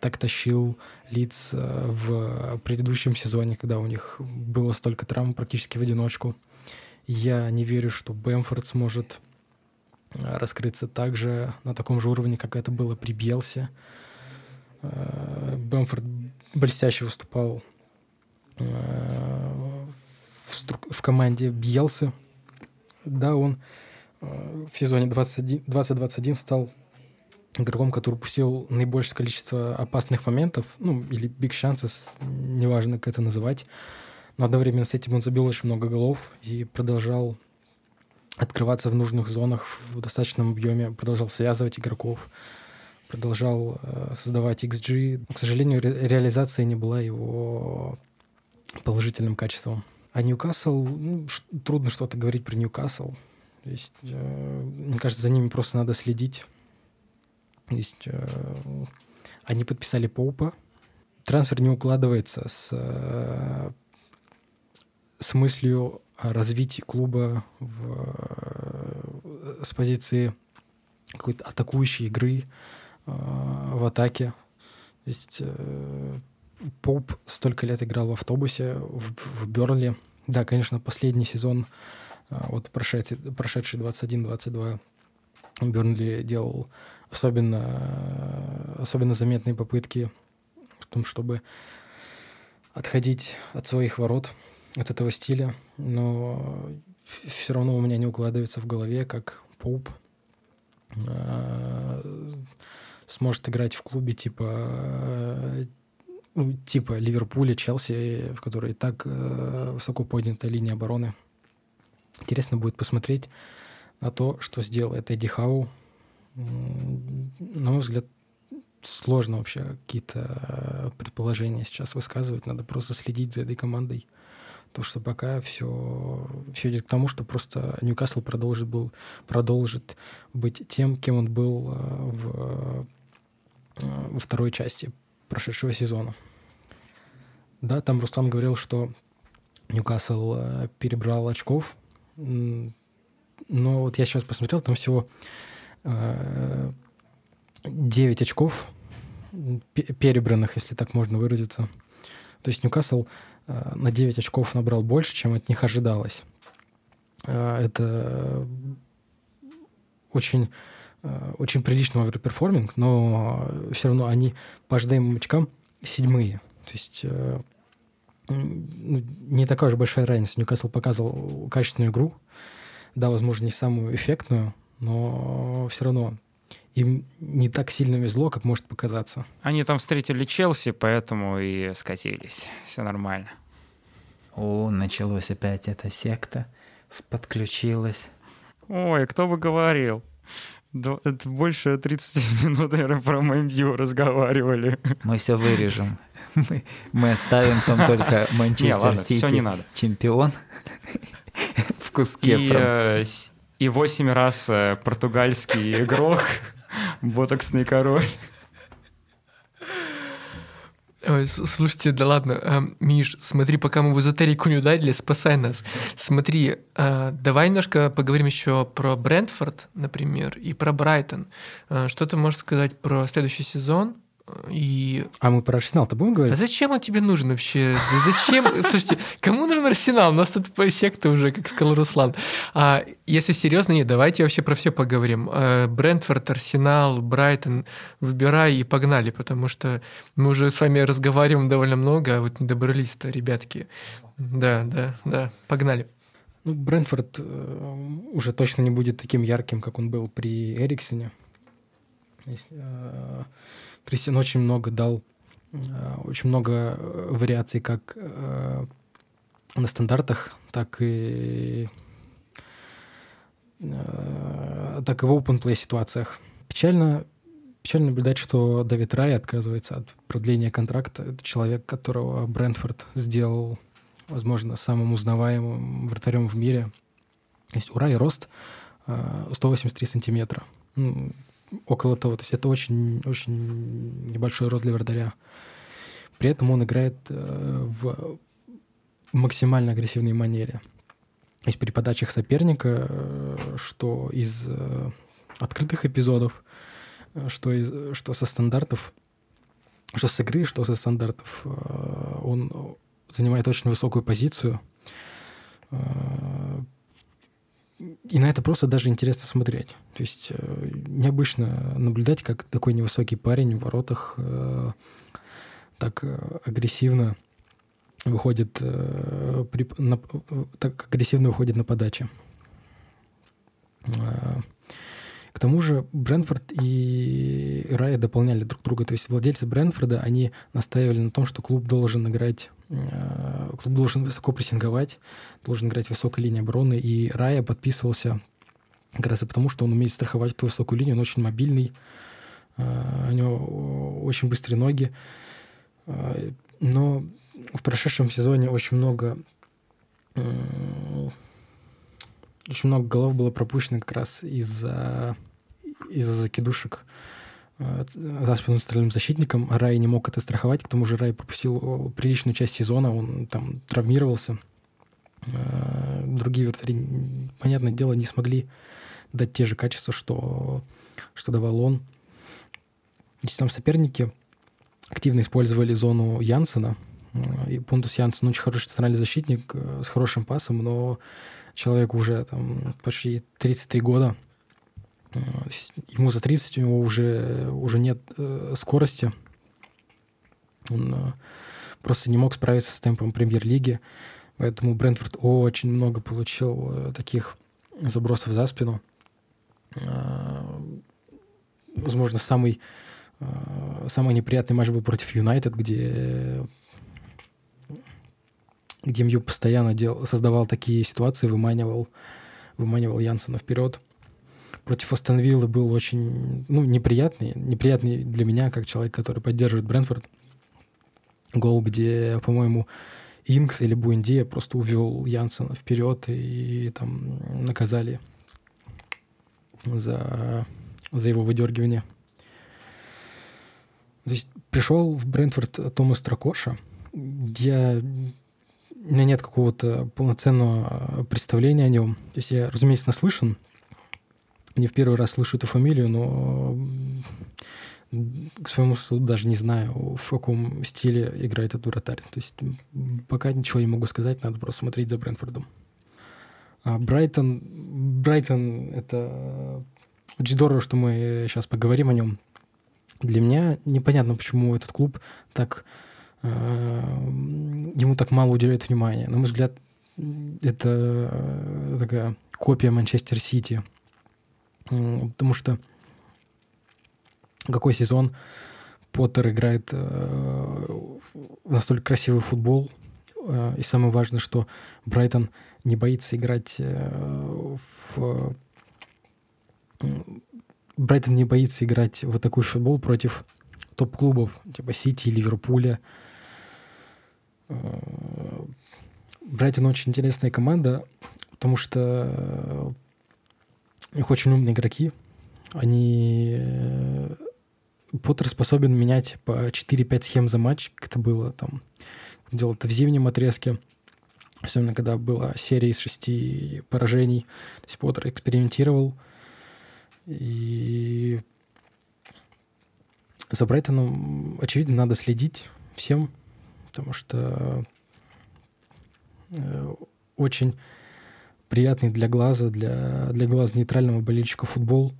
так тащил лиц э, в предыдущем сезоне, когда у них было столько травм практически в одиночку. Я не верю, что Бэмфорд сможет э, раскрыться также на таком же уровне, как это было при Бьелсе. Э, Бэмфорд блестяще выступал в, команде Бьелсы. Да, он в сезоне 2021 стал игроком, который упустил наибольшее количество опасных моментов, ну, или big chances, неважно, как это называть. Но одновременно с этим он забил очень много голов и продолжал открываться в нужных зонах в достаточном объеме, продолжал связывать игроков, продолжал э, создавать XG. к сожалению, ре- реализация не была его положительным качеством. А Ньюкасл, ну, трудно что-то говорить про Ньюкасл. То есть, э, мне кажется, за ними просто надо следить. То есть э, они подписали Поупа. Трансфер не укладывается с, э, с мыслью о развитии клуба в, э, с позиции какой-то атакующей игры э, в атаке. То есть э, Поуп столько лет играл в автобусе в, в Берли. Да, конечно, последний сезон а, вот прошедший, прошедший 21-22 Бернли делал особенно, особенно заметные попытки в том, чтобы отходить от своих ворот, от этого стиля, но все равно у меня не укладывается в голове, как Поуп э, сможет играть в клубе типа ну, типа Ливерпуля, Челси, в которой и так э, высоко поднята линия обороны. Интересно будет посмотреть на то, что сделает Эдди Хау. На мой взгляд, сложно вообще какие-то э, предположения сейчас высказывать. Надо просто следить за этой командой. Потому что пока все, все идет к тому, что просто Ньюкасл продолжит, был, продолжит быть тем, кем он был э, в, э, во второй части прошедшего сезона. Да, там Рустам говорил, что Ньюкасл перебрал очков но вот я сейчас посмотрел, там всего 9 э, очков перебранных, если так можно выразиться. То есть Ньюкасл э, на 9 очков набрал больше, чем от них ожидалось. Э, это очень, очень приличный overperforming, но все равно они по ожидаемым очкам седьмые. То есть ну, не такая же большая разница. Ньюкасл показывал качественную игру. Да, возможно, не самую эффектную, но все равно им не так сильно везло, как может показаться. Они там встретили Челси, поэтому и скатились. Все нормально. О, началось опять эта секта. Подключилась. Ой, кто бы говорил. Это больше 30 минут, наверное, про MMU разговаривали. Мы все вырежем. Мы, мы оставим там только Манчестер Сити. Чемпион в куске. И, э, и 8 раз э, португальский игрок, ботоксный король. Ой, слушайте, да ладно, э, Миш, смотри, пока мы в эзотерику не ударили, спасай нас. Смотри, э, давай немножко поговорим еще про Брентфорд, например, и про Брайтон. Э, что ты можешь сказать про следующий сезон? И... А мы про Арсенал-то будем говорить? А зачем он тебе нужен вообще? Зачем? Слушайте, кому нужен Арсенал? У нас тут секта уже, как сказал Руслан. А если серьезно, нет, давайте вообще про все поговорим. А, Брентфорд, Арсенал, Брайтон, выбирай и погнали, потому что мы уже с вами разговариваем довольно много, а вот не добрались-то, ребятки. Да, да, да, погнали. Ну, Брентфорд э, уже точно не будет таким ярким, как он был при Эриксоне. Э, Кристиан очень много дал, э, очень много э, вариаций как э, на стандартах, так и так и в open play ситуациях. Печально печально наблюдать, что Давид Рай отказывается от продления контракта. Это человек, которого Брентфорд сделал, возможно, самым узнаваемым вратарем в мире. То есть у Рая рост 183 сантиметра. Ну, около того. То есть это очень, очень небольшой рост для вратаря. При этом он играет в максимально агрессивной манере. То есть при подачах соперника, что из открытых эпизодов, что, из, что со стандартов, что с игры, что со стандартов. Э, он занимает очень высокую позицию. Э, и на это просто даже интересно смотреть. То есть э, необычно наблюдать, как такой невысокий парень в воротах так агрессивно выходит, при, на, так агрессивно выходит на подаче. К тому же Брэнфорд и Рая дополняли друг друга. То есть владельцы Брэнфорда, они настаивали на том, что клуб должен играть, э, клуб должен высоко прессинговать, должен играть высокой линии обороны. И Рая подписывался как раз и потому, что он умеет страховать эту высокую линию, он очень мобильный, э, у него очень быстрые ноги. Э, но в прошедшем сезоне очень много очень много голов было пропущено как раз из-за из-за закидушек э, за спину центральным защитником. Рай не мог это страховать, к тому же Рай пропустил приличную часть сезона, он там травмировался. Э, другие вратари, понятное дело, не смогли дать те же качества, что, что давал он. Здесь там соперники активно использовали зону Янсена. Э, и Пунтус Янсен очень хороший центральный защитник с хорошим пасом, но человек уже там почти 33 года. Ему за 30, у него уже, уже нет э, скорости. Он э, просто не мог справиться с темпом премьер-лиги. Поэтому Брентфорд очень много получил э, таких забросов за спину. Э, возможно, самый, э, самый неприятный матч был против Юнайтед, где где Мью постоянно дел, создавал такие ситуации, выманивал, выманивал Янсена вперед. Против Астон Виллы был очень ну, неприятный, неприятный для меня, как человек, который поддерживает Брэнфорд. Гол, где, по-моему, Инкс или Буэндия просто увел Янсена вперед и, и там наказали за, за его выдергивание. То есть пришел в Брентфорд Томас Тракоша. Я у меня нет какого-то полноценного э, представления о нем. То есть я, разумеется, наслышан, не в первый раз слышу эту фамилию, но к своему суду даже не знаю, в каком стиле играет этот вратарь. То есть пока ничего не могу сказать, надо просто смотреть за Брэнфордом. А Брайтон, Брайтон — это очень здорово, что мы сейчас поговорим о нем. Для меня непонятно, почему этот клуб так Э, ему так мало уделяют внимания. На мой взгляд, это э, такая копия Манчестер Сити. Потому что какой сезон Поттер играет э, настолько красивый футбол. И самое важное, что Брайтон не боится играть в... Брайтон не боится играть в такой футбол против топ-клубов, типа Сити, Ливерпуля, Брайтон очень интересная команда, потому что у них очень умные игроки. Они... Э, Поттер способен менять по 4-5 схем за матч, как это было там. Делал это в зимнем отрезке. Особенно, когда была серия из шести поражений. То есть Поттер экспериментировал. И за Брайтоном, очевидно, надо следить всем, потому что э, очень приятный для глаза, для, для глаз нейтрального болельщика футбол.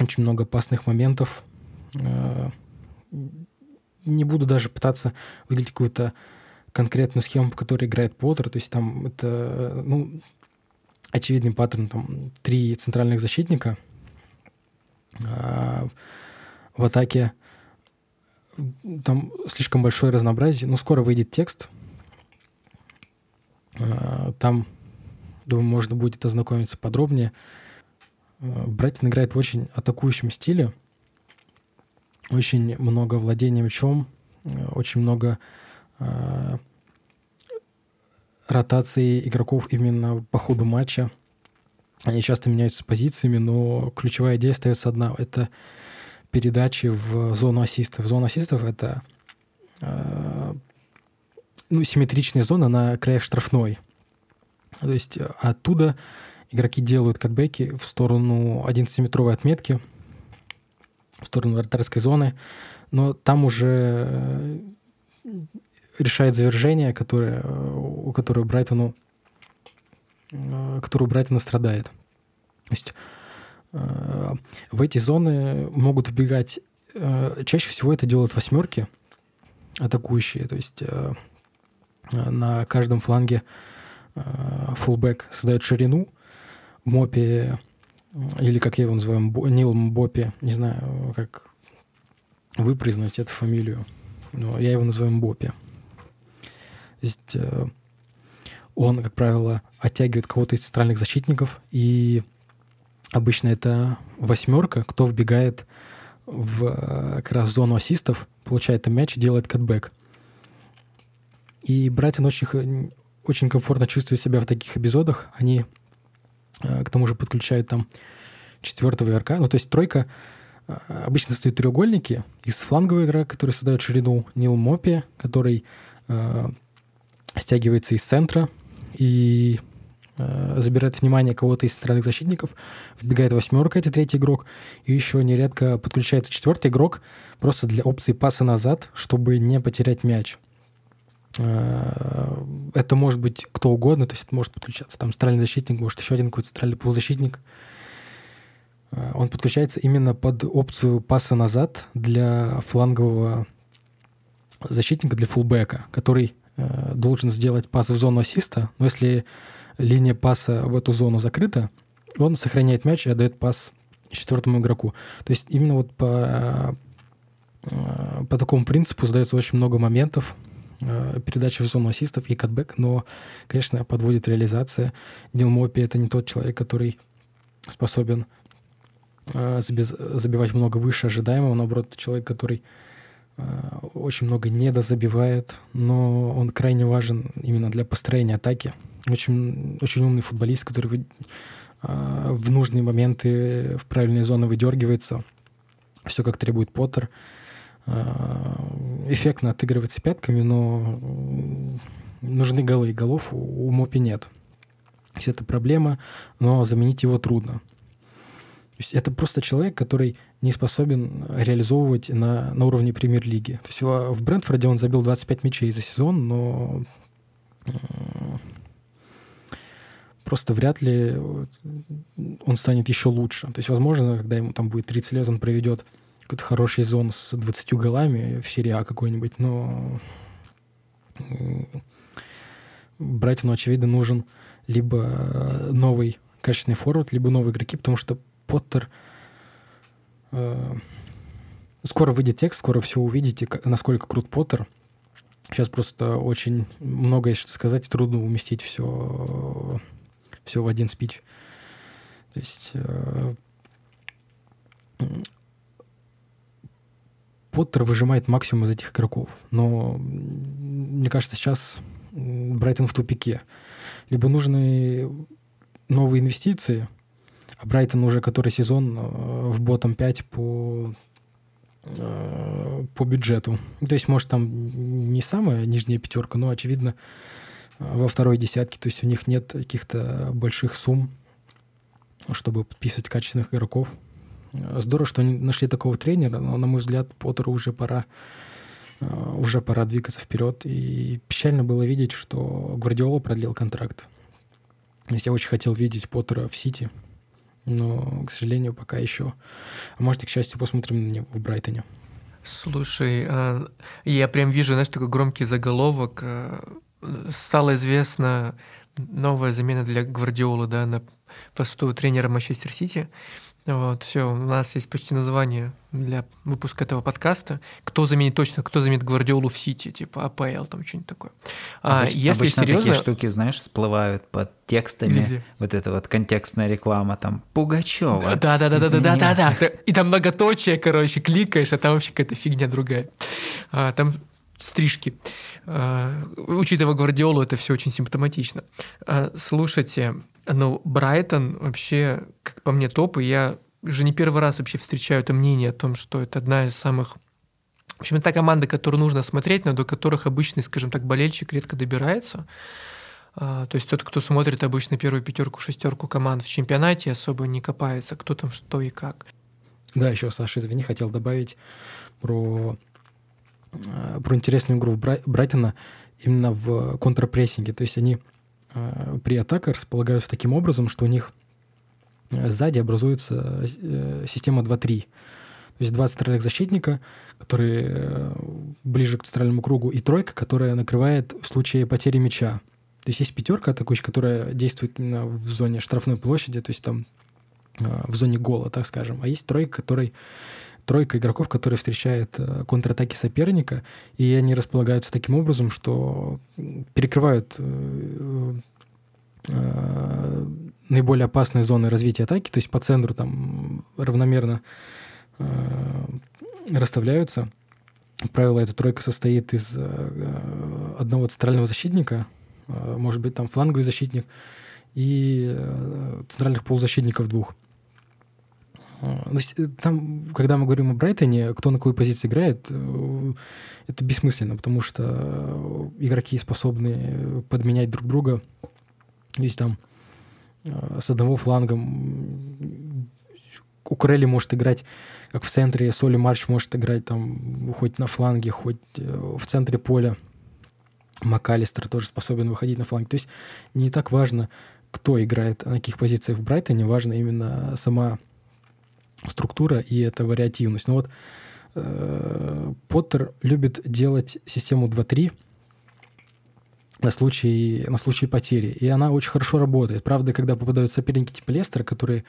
Очень много опасных моментов. Э, не буду даже пытаться выделить какую-то конкретную схему, по которой играет Поттер. То есть там это, ну, очевидный паттерн. Там три центральных защитника. А в атаке там слишком большое разнообразие. Ну, скоро выйдет текст. А, там, думаю, можно будет ознакомиться подробнее. А, Брайтон играет в очень атакующем стиле. очень много владения мячом, очень много э, ротации игроков именно по ходу матча. Они часто меняются позициями, но ключевая идея остается одна. Это передачи в зону ассистов. Зона ассистов — это э, ну, симметричная зона на краях штрафной. То есть э, оттуда игроки делают катбеки в сторону 11-метровой отметки, в сторону вратарской зоны, но там уже э, решает завержение, которое, э, у которого Брайтону, которое у Брайтона страдает. То есть в эти зоны могут вбегать, чаще всего это делают восьмерки атакующие, то есть на каждом фланге фулбэк создает ширину, Мопи, или как я его называю, Нил Мбопи, не знаю, как выпрызнуть эту фамилию, но я его называю Мбопи. То есть э, он, как правило, оттягивает кого-то из центральных защитников, и обычно это восьмерка, кто вбегает в э, как раз зону ассистов, получает мяч и делает катбэк. И Брайтон очень, очень комфортно чувствует себя в таких эпизодах. Они э, к тому же подключают там четвертого игрока. Ну, то есть тройка э, обычно стоят треугольники из флангового игрока, который создает ширину Нил Мопи, который э, стягивается из центра и э, забирает внимание кого-то из центральных защитников, вбегает восьмерка, это третий игрок, и еще нередко подключается четвертый игрок просто для опции паса назад, чтобы не потерять мяч. Э, это может быть кто угодно, то есть это может подключаться там центральный защитник, может еще один какой-то центральный полузащитник. Э, он подключается именно под опцию паса назад для флангового защитника, для фулбэка, который э, должен сделать пас в зону ассиста, но если линия паса в эту зону закрыта, он сохраняет мяч и отдает пас четвертому игроку. То есть именно вот по, по такому принципу задается очень много моментов, передача в зону ассистов и катбэк, но, конечно, подводит реализация. Дилмопи — это не тот человек, который способен э, забивать много выше ожидаемого, наоборот, это человек, который э, очень много недозабивает, но он крайне важен именно для построения атаки. Очень, очень умный футболист, который в нужные моменты в правильные зоны выдергивается. Все как требует Поттер. Э, эффектно отыгрывается пятками, но нужны голы, и голов у Мопи нет. То есть это проблема, но заменить его трудно. То есть это просто человек, который не способен реализовывать на, на уровне премьер-лиги. То есть в Брентфорде он забил 25 мячей за сезон, но просто вряд ли он станет еще лучше. То есть, возможно, когда ему там будет 30 лет, он проведет какой-то хороший зон с 20 голами в серии А какой-нибудь, но Брайтону, очевидно, нужен либо новый качественный форвард, либо новые игроки, потому что Поттер... Э, скоро выйдет текст, скоро все увидите, насколько крут Поттер. Сейчас просто очень много есть что сказать, трудно уместить все, все в один спич. То есть э, Поттер выжимает максимум из этих игроков. Но мне кажется, сейчас Брайтон в тупике. Либо нужны новые инвестиции, а Брайтон уже который сезон э, в ботом 5 по э, по бюджету. То есть, может, там не самая нижняя пятерка, но, очевидно, э, во второй десятке. То есть у них нет каких-то больших сумм, чтобы подписывать качественных игроков. Здорово, что они нашли такого тренера, но, на мой взгляд, Поттеру уже пора э, уже пора двигаться вперед. И печально было видеть, что Гвардиола продлил контракт. То есть я очень хотел видеть Поттера в Сити, но, к сожалению, пока еще. А может, и к счастью, посмотрим на него в Брайтоне. Слушай, а, я прям вижу, знаешь, такой громкий заголовок. А, стало известно новая замена для Гвардиолы, да, на посту тренера Манчестер Сити. Вот, все, у нас есть почти название для выпуска этого подкаста. Кто заменит точно, кто заменит Гвардиолу в Сити, типа АПЛ, там что-нибудь такое. А, Обыч, если обычно серьезно... такие штуки, знаешь, всплывают под текстами. Где? Вот это вот контекстная реклама, там, Пугачева. Да-да-да-да-да-да-да. И там многоточие, короче, кликаешь, а там вообще какая-то фигня другая. А, там стрижки. А, учитывая Гвардиолу, это все очень симптоматично. А, слушайте, ну, Брайтон вообще, как по мне, топ, и я уже не первый раз вообще встречаю это мнение о том, что это одна из самых... В общем, это та команда, которую нужно смотреть, но до которых обычный, скажем так, болельщик редко добирается. А, то есть тот, кто смотрит обычно первую пятерку, шестерку команд в чемпионате, особо не копается, кто там что и как. Да, еще, Саша, извини, хотел добавить про, а, про интересную игру Брайтона именно в контрпрессинге. То есть они при атаках располагаются таким образом, что у них э, сзади образуется э, система 2-3. То есть два центральных защитника, которые ближе к центральному кругу, и тройка, которая накрывает в случае потери мяча. То есть есть пятерка атакующая, которая действует именно в зоне штрафной площади, то есть там в зоне гола, так скажем. А есть тройка, который тройка игроков, которые встречают э, контратаки соперника, и они располагаются таким образом, что перекрывают э, э, наиболее опасные зоны развития атаки, то есть по центру там равномерно расставляются. Правило, эта тройка состоит из одного центрального защитника, может быть, там фланговый защитник, и центральных полузащитников двух. Ну, э, там, когда мы говорим о Брайтоне, кто на какой позиции играет, э, это бессмысленно, потому что игроки способны подменять друг друга. То есть там э, с одного фланга Укрели может играть как в центре, Соли Марч может играть там хоть на фланге, хоть в центре поля. МакАлистер тоже способен выходить на фланг. То есть не так важно, кто играет на каких позициях в Брайтоне, важно именно сама структура и эта вариативность. Но вот э, Поттер любит делать систему 2-3 на случай, на случай потери. И она очень хорошо работает. Правда, когда попадают соперники типа Лестера, которые,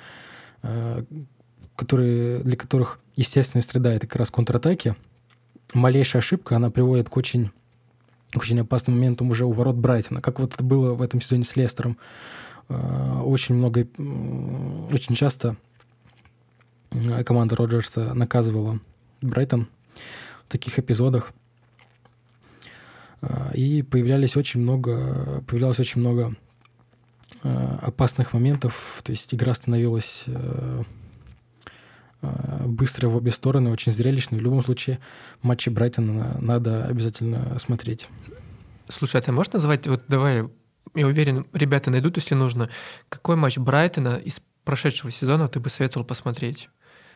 э, которые, для которых естественная среда — это как раз контратаки, малейшая ошибка, она приводит к очень, очень опасным моментам уже у ворот Брайтона. Как вот это было в этом сезоне с Лестером. Э, очень много, очень часто команда Роджерса наказывала Брайтон в таких эпизодах. Э, и появлялись очень много, появлялось очень много э, опасных моментов. То есть игра становилась быстрой в обе стороны, очень зрелищной. В любом случае, матчи Брайтона надо обязательно смотреть. Слушай, а ты можешь назвать, вот давай, я уверен, ребята найдут, если нужно, какой матч Брайтона из прошедшего сезона ты бы советовал посмотреть?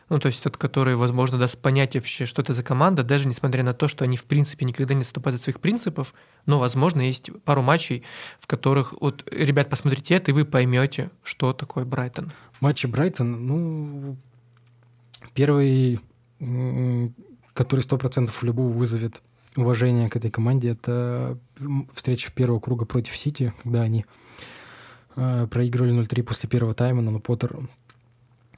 Ну, то есть тот, который, возможно, даст понять вообще, что это за команда, даже несмотря на то, что они, в принципе, никогда не отступают от своих принципов, но, возможно, есть пару матчей, в которых, вот, ребят, посмотрите это, и вы поймете, что такое Брайтон. В Брайтон, ну, первый, который сто процентов любого вызовет уважение к этой команде, это встреча первого круга против Сити, когда они э, проигрывали 0-3 после первого тайма, но Поттер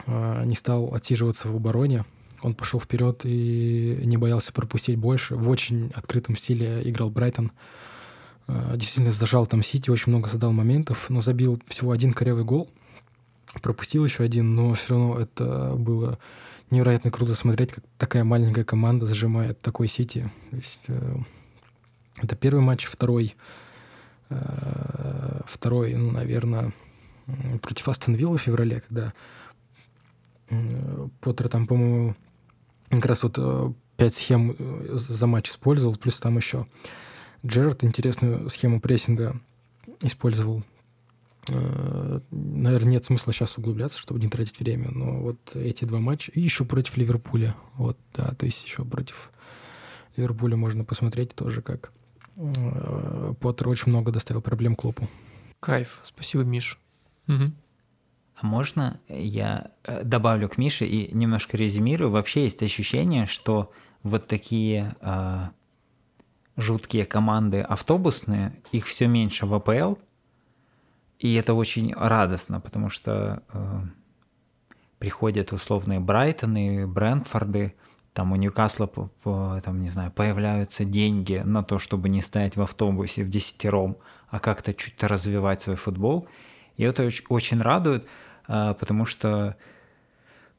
не стал отсиживаться в обороне. Он пошел вперед и не боялся пропустить больше. В очень открытом стиле играл Брайтон. А, действительно зажал там Сити, очень много задал моментов, но забил всего один корявый гол. Пропустил еще один, но все равно это было невероятно круто смотреть, как такая маленькая команда зажимает такой Сити. То есть, э, это первый матч, второй, э, второй, ну, наверное, против Астон Вилла в феврале, когда Поттер там, по-моему, как раз вот э, пять схем э, за матч использовал, плюс там еще Джерард интересную схему прессинга использовал. Э, Наверное, нет смысла сейчас углубляться, чтобы не тратить время, но вот эти два матча, и еще против Ливерпуля, вот, да, то есть еще против Ливерпуля можно посмотреть тоже, как Поттер очень много доставил проблем Клопу. Кайф, спасибо, Миш. Угу. А можно я э, добавлю к Мише и немножко резюмирую? Вообще есть ощущение, что вот такие э, жуткие команды автобусные, их все меньше в АПЛ, и это очень радостно, потому что э, приходят условные Брайтоны, Брэнфорды, там у Ньюкасла, там, не знаю, появляются деньги на то, чтобы не стоять в автобусе в десятером, а как-то чуть-то развивать свой футбол. И это очень радует, потому что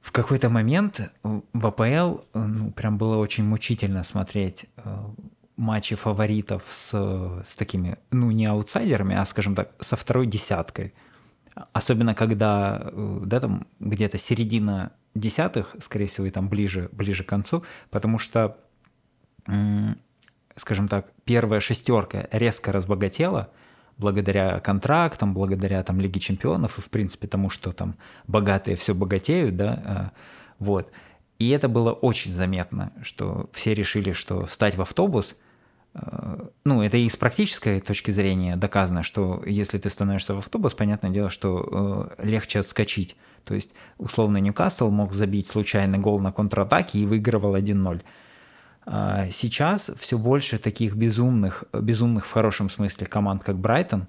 в какой-то момент в АПЛ ну, прям было очень мучительно смотреть а, матчи фаворитов с, с такими, ну, не аутсайдерами, а, скажем так, со второй десяткой. Особенно когда, э, да, там где-то середина десятых, скорее всего, и там ближе, ближе к концу, потому что, скажем так, первая шестерка резко разбогатела благодаря контрактам, благодаря там Лиге чемпионов и, в принципе, тому, что там богатые все богатеют, да, э, вот. И это было очень заметно, что все решили, что встать в автобус – Э, ну, это и с практической точки зрения доказано, что если ты становишься в автобус, понятное дело, что э, легче отскочить. То есть, условно, Ньюкасл мог забить случайный гол на контратаке и выигрывал 1-0. А сейчас все больше таких безумных, безумных в хорошем смысле команд, как Брайтон,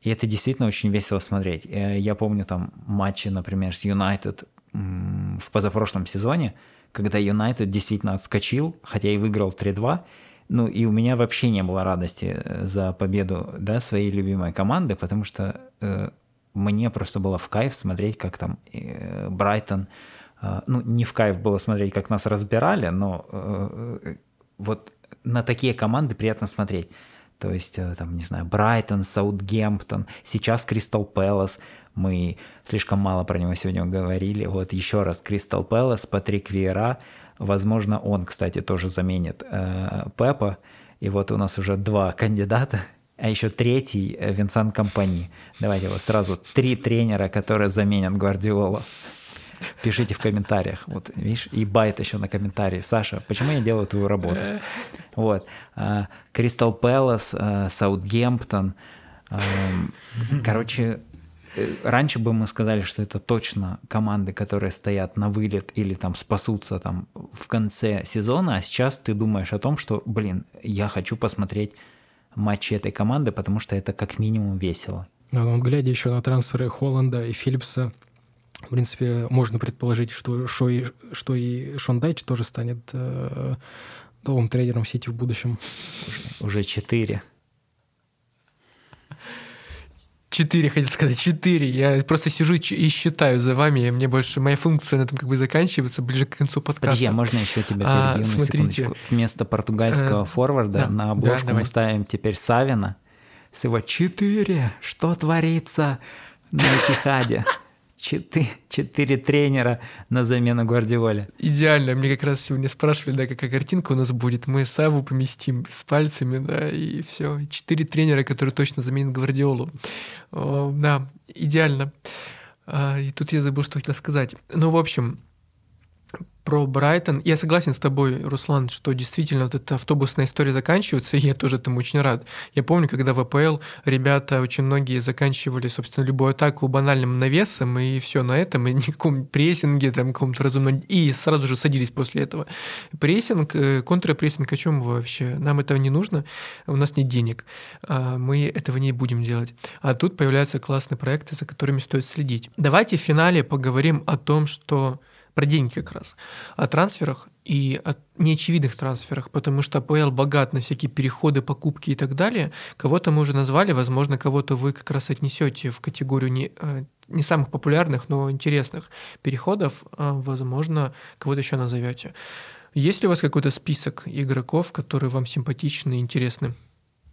и это действительно очень весело смотреть. Э, я помню там матчи, например, с Юнайтед в позапрошлом сезоне, когда Юнайтед действительно отскочил, хотя и выиграл 3-2, ну, и у меня вообще не было радости э, за победу, да, своей любимой команды, потому что э, мне просто было в кайф смотреть, как там э, Брайтон, ну, не в кайф было смотреть, как нас разбирали, но э, э вот на такие команды приятно смотреть. То есть, э, там, не знаю, Брайтон, Саутгемптон, сейчас Кристал Пэлас. Мы слишком мало про него сегодня говорили. Вот еще раз, Кристал Пэлас, Патрик Виера – Возможно, он, кстати, тоже заменит э, Пепа. И вот у нас уже два кандидата, а еще третий э, Винсан Компани. Давайте вот сразу три тренера, которые заменят Гвардиолу. Пишите в комментариях. Вот, видишь, и bait еще на комментарии. Саша, почему я делаю твою работу? Вот. Кристал Пэлас, Саутгемптон. Короче, Э, раньше бы мы сказали, что это точно команды, которые стоят на вылет или там спасутся там в конце сезона, а сейчас ты думаешь о том, что, блин, я хочу посмотреть матчи этой команды, потому что это как минимум весело. Но глядя еще на трансферы Холланда и Филлипса, в принципе, можно предположить, что, что, и, что и Шон Дайч тоже станет э, новым тренером Сити в будущем. Уже, четыре. Четыре, хотел сказать, четыре. Я просто сижу и считаю за вами, и мне больше моя функция на этом как бы заканчивается ближе к концу подкаста. Подожди, а можно еще тебя перебью а, на смотрите. секундочку? Вместо португальского э, форварда да, на обложку да, мы ставим теперь Савина с его «Четыре! Что творится на Этихаде?» Четыре, четыре тренера на замену Гвардиоле. Идеально. Мне как раз сегодня спрашивали, да, какая картинка у нас будет. Мы Саву поместим с пальцами, да, и все. Четыре тренера, которые точно заменят Гвардиолу. О, да, идеально. А, и тут я забыл, что хотел сказать. Ну, в общем, про Брайтон. Я согласен с тобой, Руслан, что действительно вот эта автобусная история заканчивается, и я тоже этому очень рад. Я помню, когда в АПЛ ребята очень многие заканчивали, собственно, любую атаку банальным навесом, и все на этом, и никаком прессинге, там, каком-то разумном... И сразу же садились после этого. Прессинг, э, контрпрессинг, о чем вообще? Нам этого не нужно, у нас нет денег. А, мы этого не будем делать. А тут появляются классные проекты, за которыми стоит следить. Давайте в финале поговорим о том, что про деньги как раз, о трансферах и о неочевидных трансферах, потому что АПЛ богат на всякие переходы, покупки и так далее. Кого-то мы уже назвали, возможно, кого-то вы как раз отнесете в категорию не, э, не самых популярных, но интересных переходов, а, возможно, кого-то еще назовете. Есть ли у вас какой-то список игроков, которые вам симпатичны и интересны?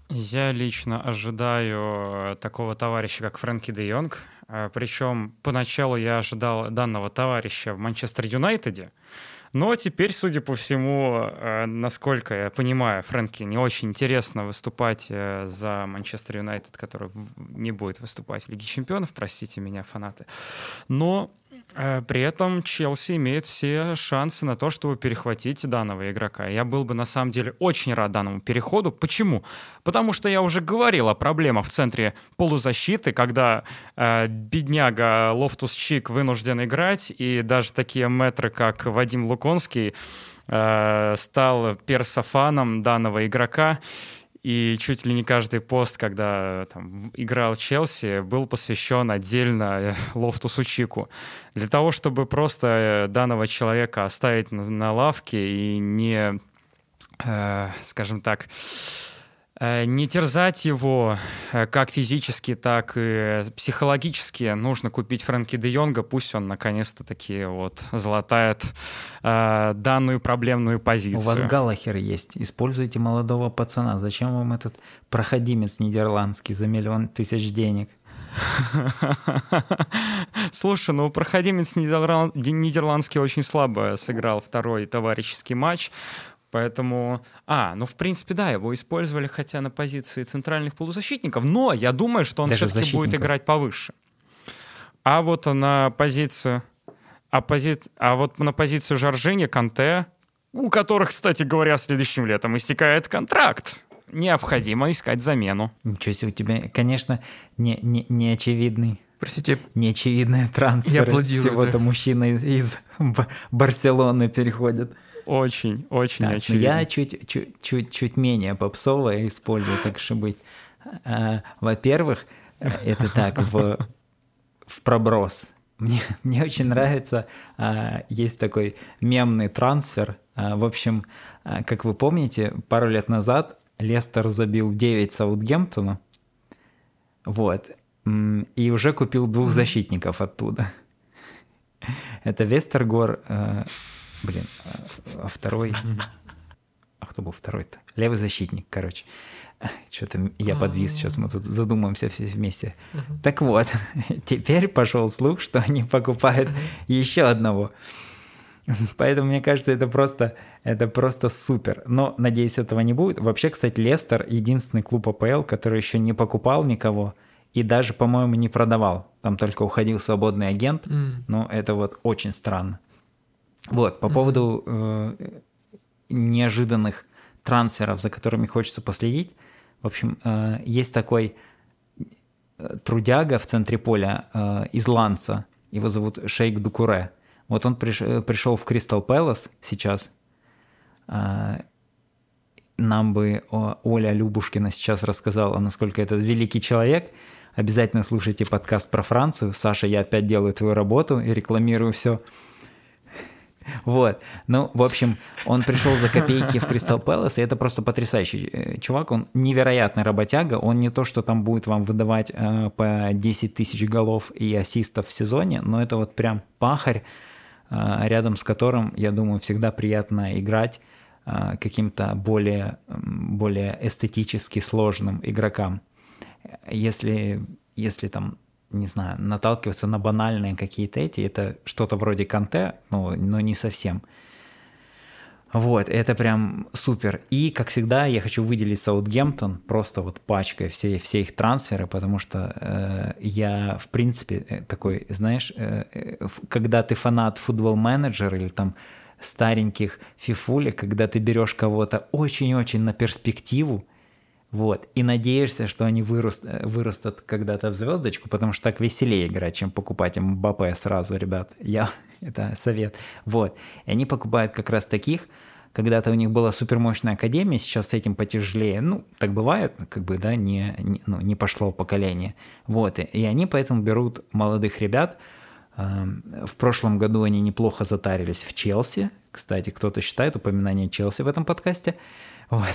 Я лично ожидаю э, такого товарища, как Фрэнки де Йонг. Э, Причем поначалу я ожидал данного товарища в Манчестер Юнайтеде. Но теперь, судя по всему, э, насколько я понимаю, Фрэнки не очень интересно выступать за Манчестер Юнайтед, который не будет выступать в Лиге Чемпионов, простите меня, фанаты. Но при этом Челси имеет все шансы на то, чтобы перехватить данного игрока. Я был бы на самом деле очень рад данному переходу. Почему? Потому что я уже говорил о проблемах в центре полузащиты, когда э, бедняга Лофтус Чик вынужден играть, и даже такие мэтры, как Вадим Лукомский, э, стал персофаном данного игрока. И чуть ли не каждый пост, когда там, играл Челси, был посвящен отдельно э, Лофтусу Чику. Для того, чтобы просто данного человека оставить на, на лавке и не, э, скажем так, Э, не терзать его э, как физически, так и психологически. Нужно купить Фрэнки де Йонга, пусть он наконец-то таки вот золотает э, данную проблемную позицию. У вас Галлахер есть. Используйте молодого пацана. Зачем вам этот проходимец нидерландский за миллион тысяч денег? Слушай, ну проходимец нидерландский очень слабо сыграл второй товарищеский матч. Поэтому, а, ну, в принципе, да, его использовали, хотя на позиции центральных полузащитников, но я думаю, что он все-таки будет играть повыше. А вот на позицию, а, пози... а вот на позицию Жоржини, Канте, у которых, кстати говоря, следующим летом истекает контракт, необходимо искать замену. Ничего себе, у тебя, конечно, не, не, не очевидный Простите. Неочевидные трансферы. Всего-то да. мужчина из Барселоны переходит. Очень, очень так, очевидно. Я чуть, чуть, чуть, чуть менее попсовое использую, так что быть. А, во-первых, это так, в, в проброс. Мне, мне очень нравится, а, есть такой мемный трансфер. В общем, как вы помните, пару лет назад Лестер забил 9 Саутгемптону. Вот. И уже купил двух защитников оттуда. Это Вестергор, Блин, а, второй... А кто был второй-то? Левый защитник, короче. Что-то я подвис, сейчас мы тут задумаемся все вместе. Так вот, теперь пошел слух, что они покупают еще одного. Поэтому мне кажется, это просто, это просто супер. Но, надеюсь, этого не будет. Вообще, кстати, Лестер единственный клуб АПЛ, который еще не покупал никого и даже, по-моему, не продавал. Там только уходил свободный агент. Mm. Но это вот очень странно. Вот, по mm-hmm. поводу э, неожиданных трансферов, за которыми хочется последить. В общем, э, есть такой э, трудяга в центре поля э, из Ланса, его зовут Шейк Дукуре. Вот он приш, э, пришел в Кристал Пэлас сейчас. Э, нам бы Оля Любушкина сейчас рассказала, насколько этот великий человек. Обязательно слушайте подкаст про Францию. Саша, я опять делаю твою работу и рекламирую все. Вот. Ну, в общем, он пришел за копейки в Кристал Пэлас, и это просто потрясающий э, чувак. Он невероятный работяга. Он не то, что там будет вам выдавать э, по 10 тысяч голов и ассистов в сезоне, но это вот прям пахарь, э, рядом с которым, я думаю, всегда приятно играть э, каким-то более, более эстетически сложным игрокам. Если, если там не знаю, наталкиваться на банальные какие-то эти, это что-то вроде конте, но, но не совсем. Вот, это прям супер. И, как всегда, я хочу выделить Саутгемптон просто вот пачкой все, все их трансферы, потому что э, я, в принципе, э, такой, знаешь, э, э когда ты фанат футбол-менеджер или там стареньких фифули, когда ты берешь кого-то очень-очень на перспективу, вот. И надеешься, что они выраст, вырастут когда-то в звездочку, потому что так веселее играть, чем покупать им БП сразу, ребят. Я, это совет. Вот. И они покупают как раз таких, когда-то у них была супермощная академия, сейчас с этим потяжелее. Ну, так бывает, как бы, да, не, не, ну, не пошло поколение. Вот. И, и они поэтому берут молодых ребят. Эм, в прошлом году они неплохо затарились в Челси. Кстати, кто-то считает упоминание Челси в этом подкасте. Вот.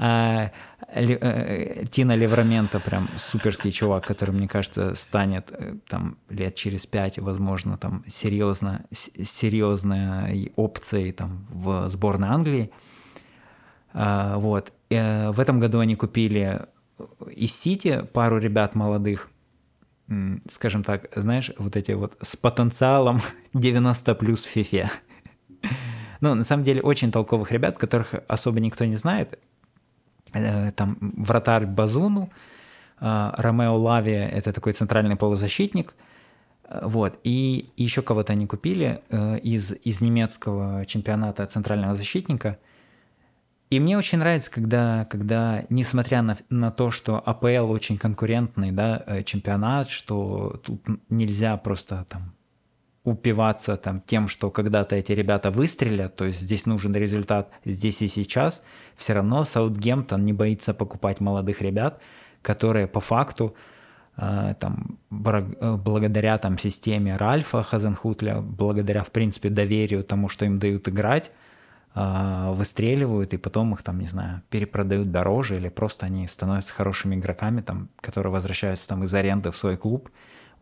А, э, Тина Леврамента прям суперский чувак, который, мне кажется, станет э, там лет через пять, возможно, там серьезно, серьезной опцией там в сборной Англии. А, вот. Э, в этом году они купили из Сити пару ребят молодых, скажем так, знаешь, вот эти вот с потенциалом 90 плюс в фифе. Ну, на самом деле, очень толковых ребят, которых особо никто не знает. Э, там вратарь Базуну, э, Ромео Лави — это такой центральный полузащитник, э, вот, и еще кого-то они купили из, из немецкого чемпионата центрального защитника. И мне очень нравится, когда, когда несмотря на, на то, что АПЛ очень конкурентный да, чемпионат, что тут нельзя просто там упиваться там тем, что когда-то эти ребята выстрелят, то есть здесь нужен результат здесь и сейчас, все равно Саутгемптон не боится покупать молодых ребят, которые по факту э, там, э, благодаря там, системе Ральфа Хазенхутля, благодаря, в принципе, доверию тому, что им дают играть, э, выстреливают, и потом их, там, не знаю, перепродают дороже, или просто они становятся хорошими игроками, там, которые возвращаются там, из аренды в свой клуб,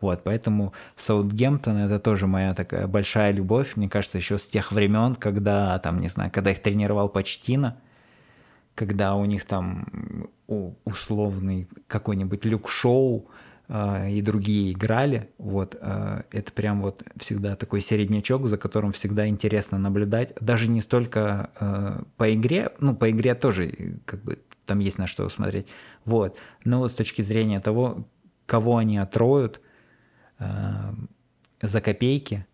вот, поэтому Саутгемптон это тоже моя такая большая любовь, мне кажется, еще с тех времен, когда там, не знаю, когда их тренировал Почтина, когда у них там условный какой-нибудь люк-шоу э, и другие играли, вот, э, это прям вот всегда такой середнячок, за которым всегда интересно наблюдать, даже не столько э, по игре, ну, по игре тоже как бы там есть на что смотреть, вот, но с точки зрения того, кого они отроют, за копейки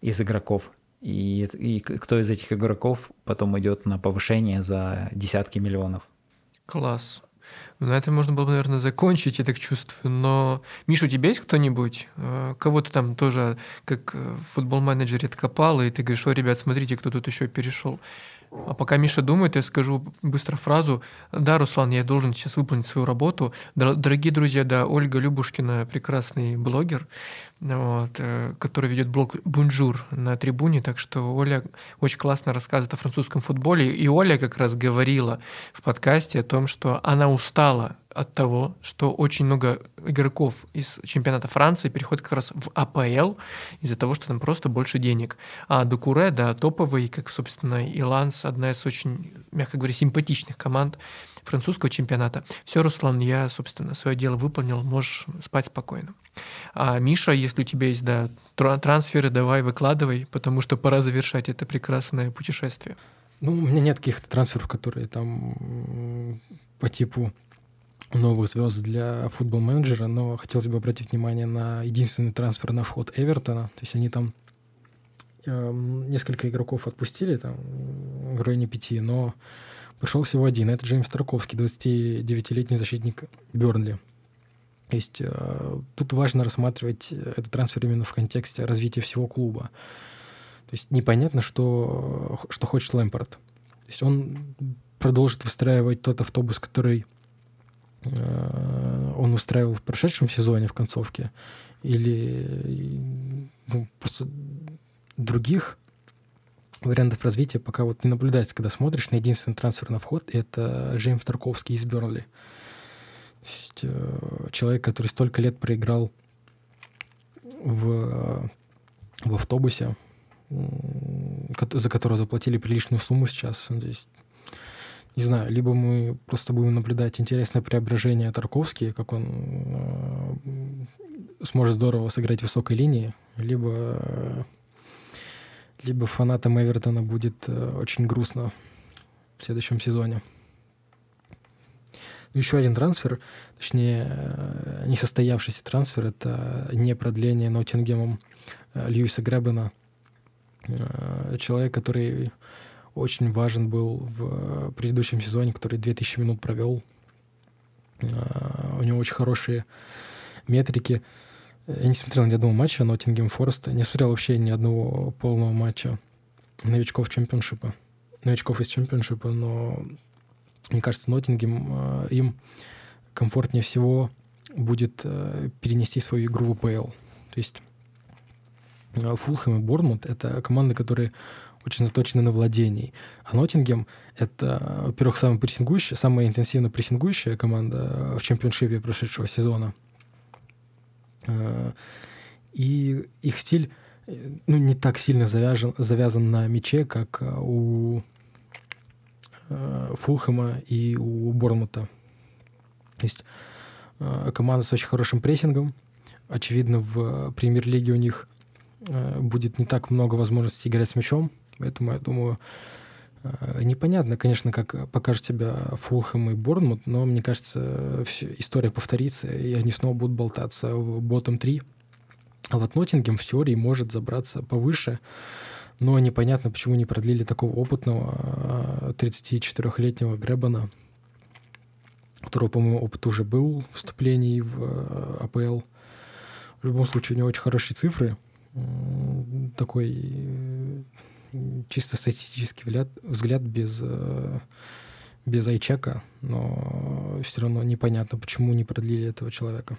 из игроков. И, и кто из этих игроков потом идет на повышение за десятки миллионов. Класс. На этом можно было бы, наверное, закончить, я так чувствую. Но, Миша, у тебя есть кто-нибудь? Э, кого ты там тоже, как э, футбол-менеджер, откопал, и ты говоришь, о, ребят, смотрите, кто тут еще перешел. А пока Миша думает, я скажу быстро фразу. Да, Руслан, я должен сейчас выполнить свою работу. Дорогие друзья, да, Ольга Любушкина, прекрасный блогер, вот, э, который ведет блог «Бонжур» на трибуне, так что Оля очень классно рассказывает о французском футболе. И Оля как раз говорила в подкасте о том, что она устала от того, что очень много игроков из чемпионата Франции переходят как раз в АПЛ из-за того, что там просто больше денег. А Дукуре, да, топовый, как, собственно, и Ланс, одна из очень, мягко говоря, симпатичных команд французского чемпионата. Все, Руслан, я, собственно, свое дело выполнил, можешь спать спокойно. А Миша, если у тебя есть, да, трансферы, давай выкладывай, потому что пора завершать это прекрасное путешествие. Ну, у меня нет каких-то трансферов, которые там по типу новых звезд для футбол-менеджера, но хотелось бы обратить внимание на единственный трансфер на вход Эвертона. То есть они там э, несколько игроков отпустили, там, в районе пяти, но пришел всего один. Это Джеймс Тарковский, 29-летний защитник Бернли. То есть э, тут важно рассматривать этот трансфер именно в контексте развития всего клуба. То есть непонятно, что, что хочет Лэмпорт. То есть он продолжит выстраивать тот автобус, который Э, он устраивал в прошедшем сезоне в концовке, или ну, просто других вариантов развития пока вот не наблюдается, когда смотришь на единственный трансфер на вход, это Джеймс Тарковский из Бернли. Э, человек, который столько лет проиграл в, в автобусе, за которого заплатили приличную сумму сейчас. Здесь не знаю, либо мы просто будем наблюдать интересное преображение Тарковски, как он э, сможет здорово сыграть в высокой линии, либо, э, либо фанатам Эвертона будет э, очень грустно в следующем сезоне. Еще один трансфер, точнее, э, несостоявшийся трансфер, это не продление Ноттингемом э, Льюиса Грэббена. Э, человек, который очень важен был в предыдущем сезоне, который 2000 минут провел. У него очень хорошие метрики. Я не смотрел ни одного матча Ноттингем Фореста, не смотрел вообще ни одного полного матча новичков чемпионшипа, новичков из чемпионшипа, но мне кажется, Ноттингем а, им комфортнее всего будет а, перенести свою игру в АПЛ. То есть Фулхэм и Борнмут — это команды, которые очень заточены на владении. А Ноттингем — это, во-первых, самая прессингующая, самая интенсивно прессингующая команда в чемпионшипе прошедшего сезона. Э, и их стиль ну, не так сильно завяжен, завязан на мяче, как у э, Фулхэма и у Бормута. То есть э, команда с очень хорошим прессингом. Очевидно, в премьер-лиге у них будет не так много возможностей играть с мячом, Поэтому я думаю, э, непонятно, конечно, как покажет себя Фулхэм и Борнмут, но мне кажется, история повторится, и они снова будут болтаться в ботом 3. А вот Ноттингем в теории может забраться повыше, но непонятно, почему не продлили такого опытного 34-летнего э, Гребана, которого, по-моему, опыт уже был вступлений в э, АПЛ. В любом случае, у него очень хорошие цифры, такой чисто статистический взгляд, взгляд без, без айчека, но все равно непонятно, почему не продлили этого человека.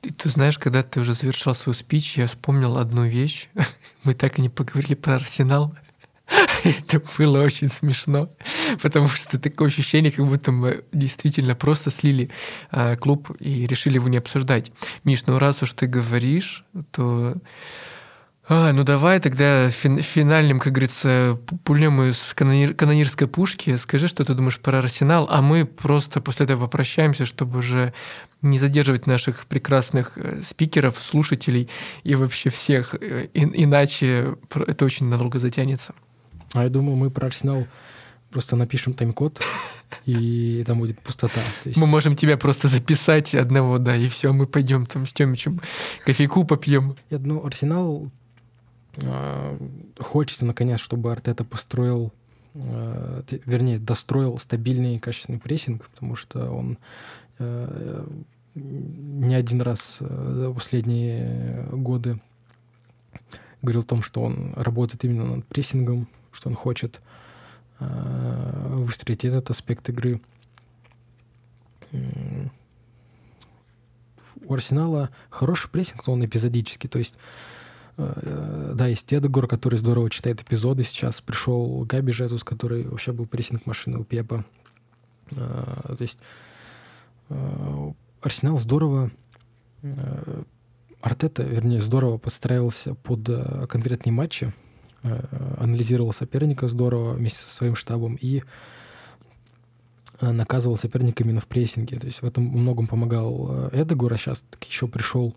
Ты, ты знаешь, когда ты уже завершал свой спич, я вспомнил одну вещь. Мы так и не поговорили про Арсенал. Это было очень смешно, потому что такое ощущение, как будто мы действительно просто слили э, клуб и решили его не обсуждать. Миш, ну раз уж ты говоришь, то а, ну давай тогда фин- финальным, как говорится, пульнем из канонир- канонирской пушки. Скажи, что ты думаешь про Арсенал, а мы просто после этого попрощаемся, чтобы уже не задерживать наших прекрасных э, спикеров, слушателей и вообще всех. Э, и- иначе это очень надолго затянется. А я думаю, мы про Арсенал просто напишем тайм-код, и там будет пустота. Есть... Мы можем тебя просто записать одного, да, и все, мы пойдем там с Тёмичем кофейку попьем. Я думаю, Арсенал а, хочется, наконец, чтобы Артета построил, а, вернее, достроил стабильный и качественный прессинг, потому что он а, не один раз за последние годы говорил о том, что он работает именно над прессингом, что он хочет выстроить этот аспект игры. У Арсенала хороший прессинг, но он эпизодический. То есть Э, да, есть Эдгор, который здорово читает эпизоды. Сейчас пришел Габи Жезус, который вообще был прессинг машины у Пепа. Э, то есть э, Арсенал здорово Артета, вернее, здорово подстраивался под конкретные матчи, анализировал соперника здорово вместе со своим штабом и наказывал соперника именно в прессинге. То есть в этом многом помогал Эдегор, а сейчас еще пришел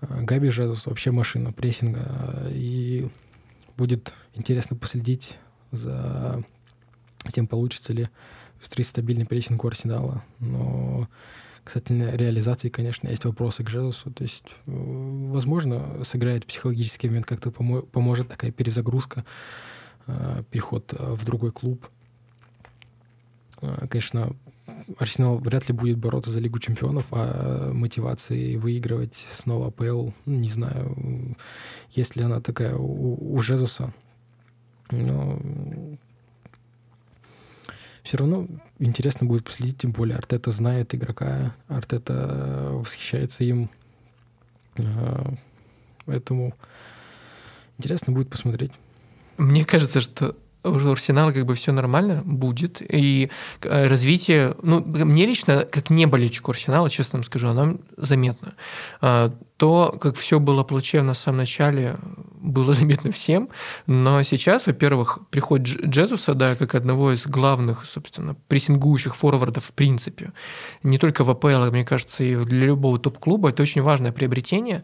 Габи Жезус вообще машина прессинга. И будет интересно последить за тем, получится ли встретить стабильный прессинг у Арсенала. Но кстати, реализации, конечно, есть вопросы к Жезусу. То есть, э, возможно, сыграет психологический момент, как-то помо- поможет такая перезагрузка, э, переход в другой клуб. Э, конечно, Арсенал вряд ли будет бороться за Лигу чемпионов, а мотивации выигрывать снова АПЛ, ну, не знаю, есть ли она такая у, у Жезуса. Но все равно интересно будет последить, тем более Артета знает игрока, Артета восхищается им. А, поэтому интересно будет посмотреть. Мне кажется, что у Арсенала как бы все нормально будет. И э, развитие, ну, мне лично, как не болельщику Арсенала, честно вам скажу, оно заметно. А, то, как все было плачевно в самом начале, было заметно всем. Но сейчас, во-первых, приход Джезуса, да, как одного из главных, собственно, прессингующих форвардов в принципе, не только в АПЛ, мне кажется, и для любого топ-клуба, это очень важное приобретение.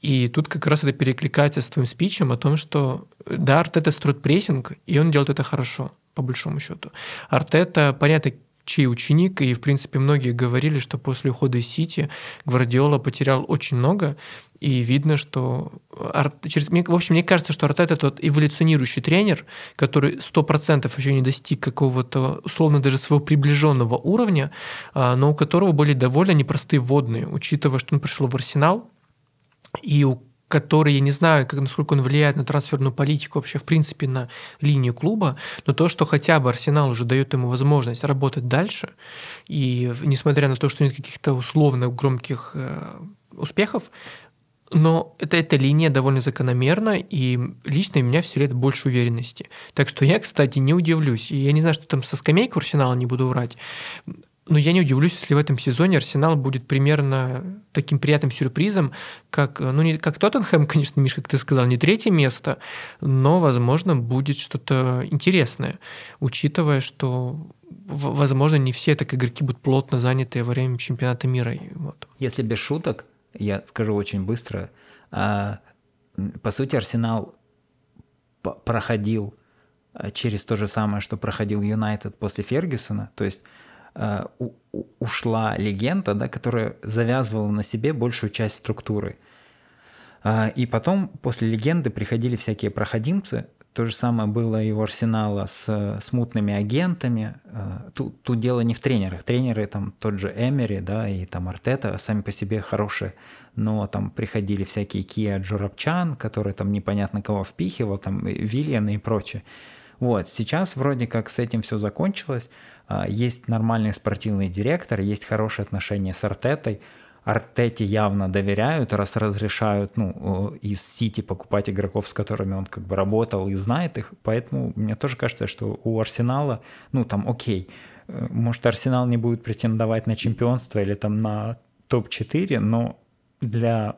И тут как раз это перекликается с твоим спичем о том, что да, Артета строит прессинг, и он делает это хорошо, по большому счету. Артета, понятно, чей ученик, и, в принципе, многие говорили, что после ухода из Сити Гвардиола потерял очень много, и видно, что... Через... В общем, мне кажется, что Артет — это тот эволюционирующий тренер, который 100% еще не достиг какого-то, условно, даже своего приближенного уровня, а, но у которого были довольно непростые водные, учитывая, что он пришел в Арсенал, и у который, я не знаю, как, насколько он влияет на трансферную политику, вообще, в принципе, на линию клуба, но то, что хотя бы Арсенал уже дает ему возможность работать дальше, и несмотря на то, что нет каких-то условно громких э, успехов, но это, эта линия довольно закономерна, и лично у меня вселяет больше уверенности. Так что я, кстати, не удивлюсь. И я не знаю, что там со скамейкой Арсенала не буду врать. Но я не удивлюсь, если в этом сезоне Арсенал будет примерно таким приятным сюрпризом, как, ну, не как Тоттенхэм, конечно, Миш, как ты сказал, не третье место, но, возможно, будет что-то интересное, учитывая, что возможно, не все так игроки будут плотно заняты во время чемпионата мира. Вот. Если без шуток, я скажу очень быстро, а, по сути, Арсенал проходил а, через то же самое, что проходил Юнайтед после Фергюсона, то есть Э, ушла легенда, да, которая завязывала на себе большую часть структуры. А, и потом после легенды приходили всякие проходимцы, То же самое было и у Арсенала с э, смутными агентами. Э, тут, тут дело не в тренерах. Тренеры там тот же Эмери, да, и там Артета сами по себе хорошие, но там приходили всякие Кия Джурабчан, который там непонятно кого впихивал, там Вильяна и прочее. Вот, сейчас вроде как с этим все закончилось. А, есть нормальный спортивный директор, есть хорошие отношения с Артетой. Артете явно доверяют, раз разрешают ну, из Сити покупать игроков, с которыми он как бы работал и знает их. Поэтому мне тоже кажется, что у Арсенала, ну там окей, э, может Арсенал не будет претендовать на чемпионство или там на топ-4, но для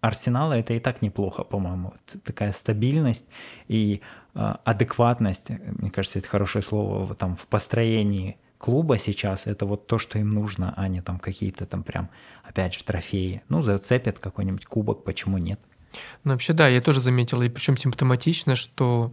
Арсенала это и так неплохо, по-моему. Такая стабильность и адекватность, мне кажется, это хорошее слово там в построении клуба сейчас это вот то, что им нужно, а не там какие-то там прям, опять же, трофеи. Ну, зацепят какой-нибудь кубок, почему нет? Ну, вообще, да, я тоже заметил, и причем симптоматично, что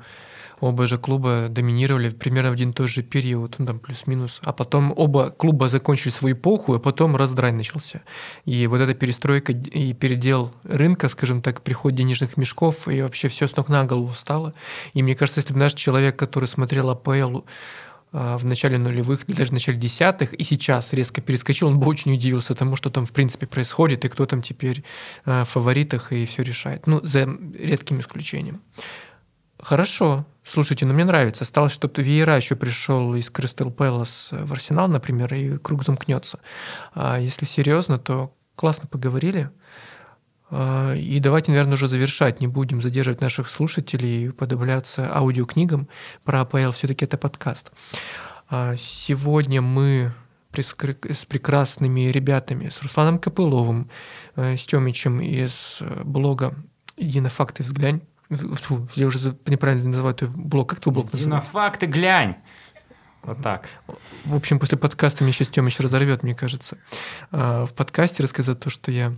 оба же клуба доминировали примерно в один и тот же период, ну, там плюс-минус. А потом оба клуба закончили свою эпоху, а потом раздрай начался. И вот эта перестройка и передел рынка, скажем так, приход денежных мешков, и вообще все с ног на голову стало. И мне кажется, если бы наш человек, который смотрел АПЛ а, в начале нулевых, даже в начале десятых, и сейчас резко перескочил, он бы очень удивился тому, что там в принципе происходит, и кто там теперь а, в фаворитах и все решает. Ну, за редким исключением. Хорошо, слушайте, ну мне нравится. Осталось, чтобы Веера еще пришел из Кристал Пэлас в Арсенал, например, и круг замкнется. А если серьезно, то классно поговорили. А, и давайте, наверное, уже завершать. Не будем задерживать наших слушателей и подобляться аудиокнигам. Про АПЛ все-таки это подкаст. А, сегодня мы с прекрасными ребятами, с Русланом Копыловым, э, с Тёмичем из э, блога «Единофакты взглянь». Фу, я уже неправильно называю твой блог. Как твой блог называется? «Единофакты глянь». Вот так. В общем, после подкаста меня сейчас Тёмыч разорвет, мне кажется. А, в подкасте рассказать то, что я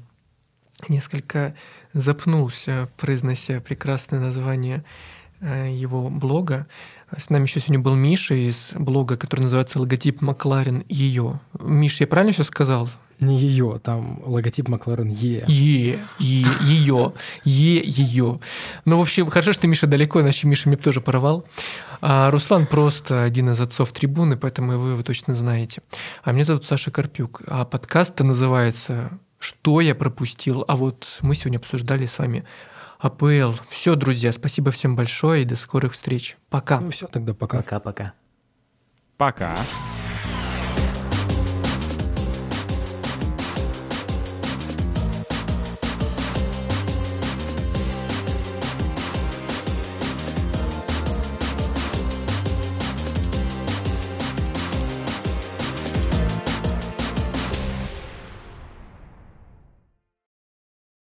несколько запнулся, произнося прекрасное название э, его блога. С нами еще сегодня был Миша из блога, который называется «Логотип Макларен ее». Миш, я правильно все сказал? Не ее, там логотип Макларен Е. Е, Е, ее, Е, ее. Ну, в общем, хорошо, что Миша далеко, иначе Миша мне тоже порвал. А Руслан просто один из отцов трибуны, поэтому вы его точно знаете. А меня зовут Саша Карпюк, а подкаст называется что я пропустил. А вот мы сегодня обсуждали с вами АПЛ. Все, друзья, спасибо всем большое и до скорых встреч. Пока. Ну все, тогда пока. Пока-пока. Пока. -пока. пока.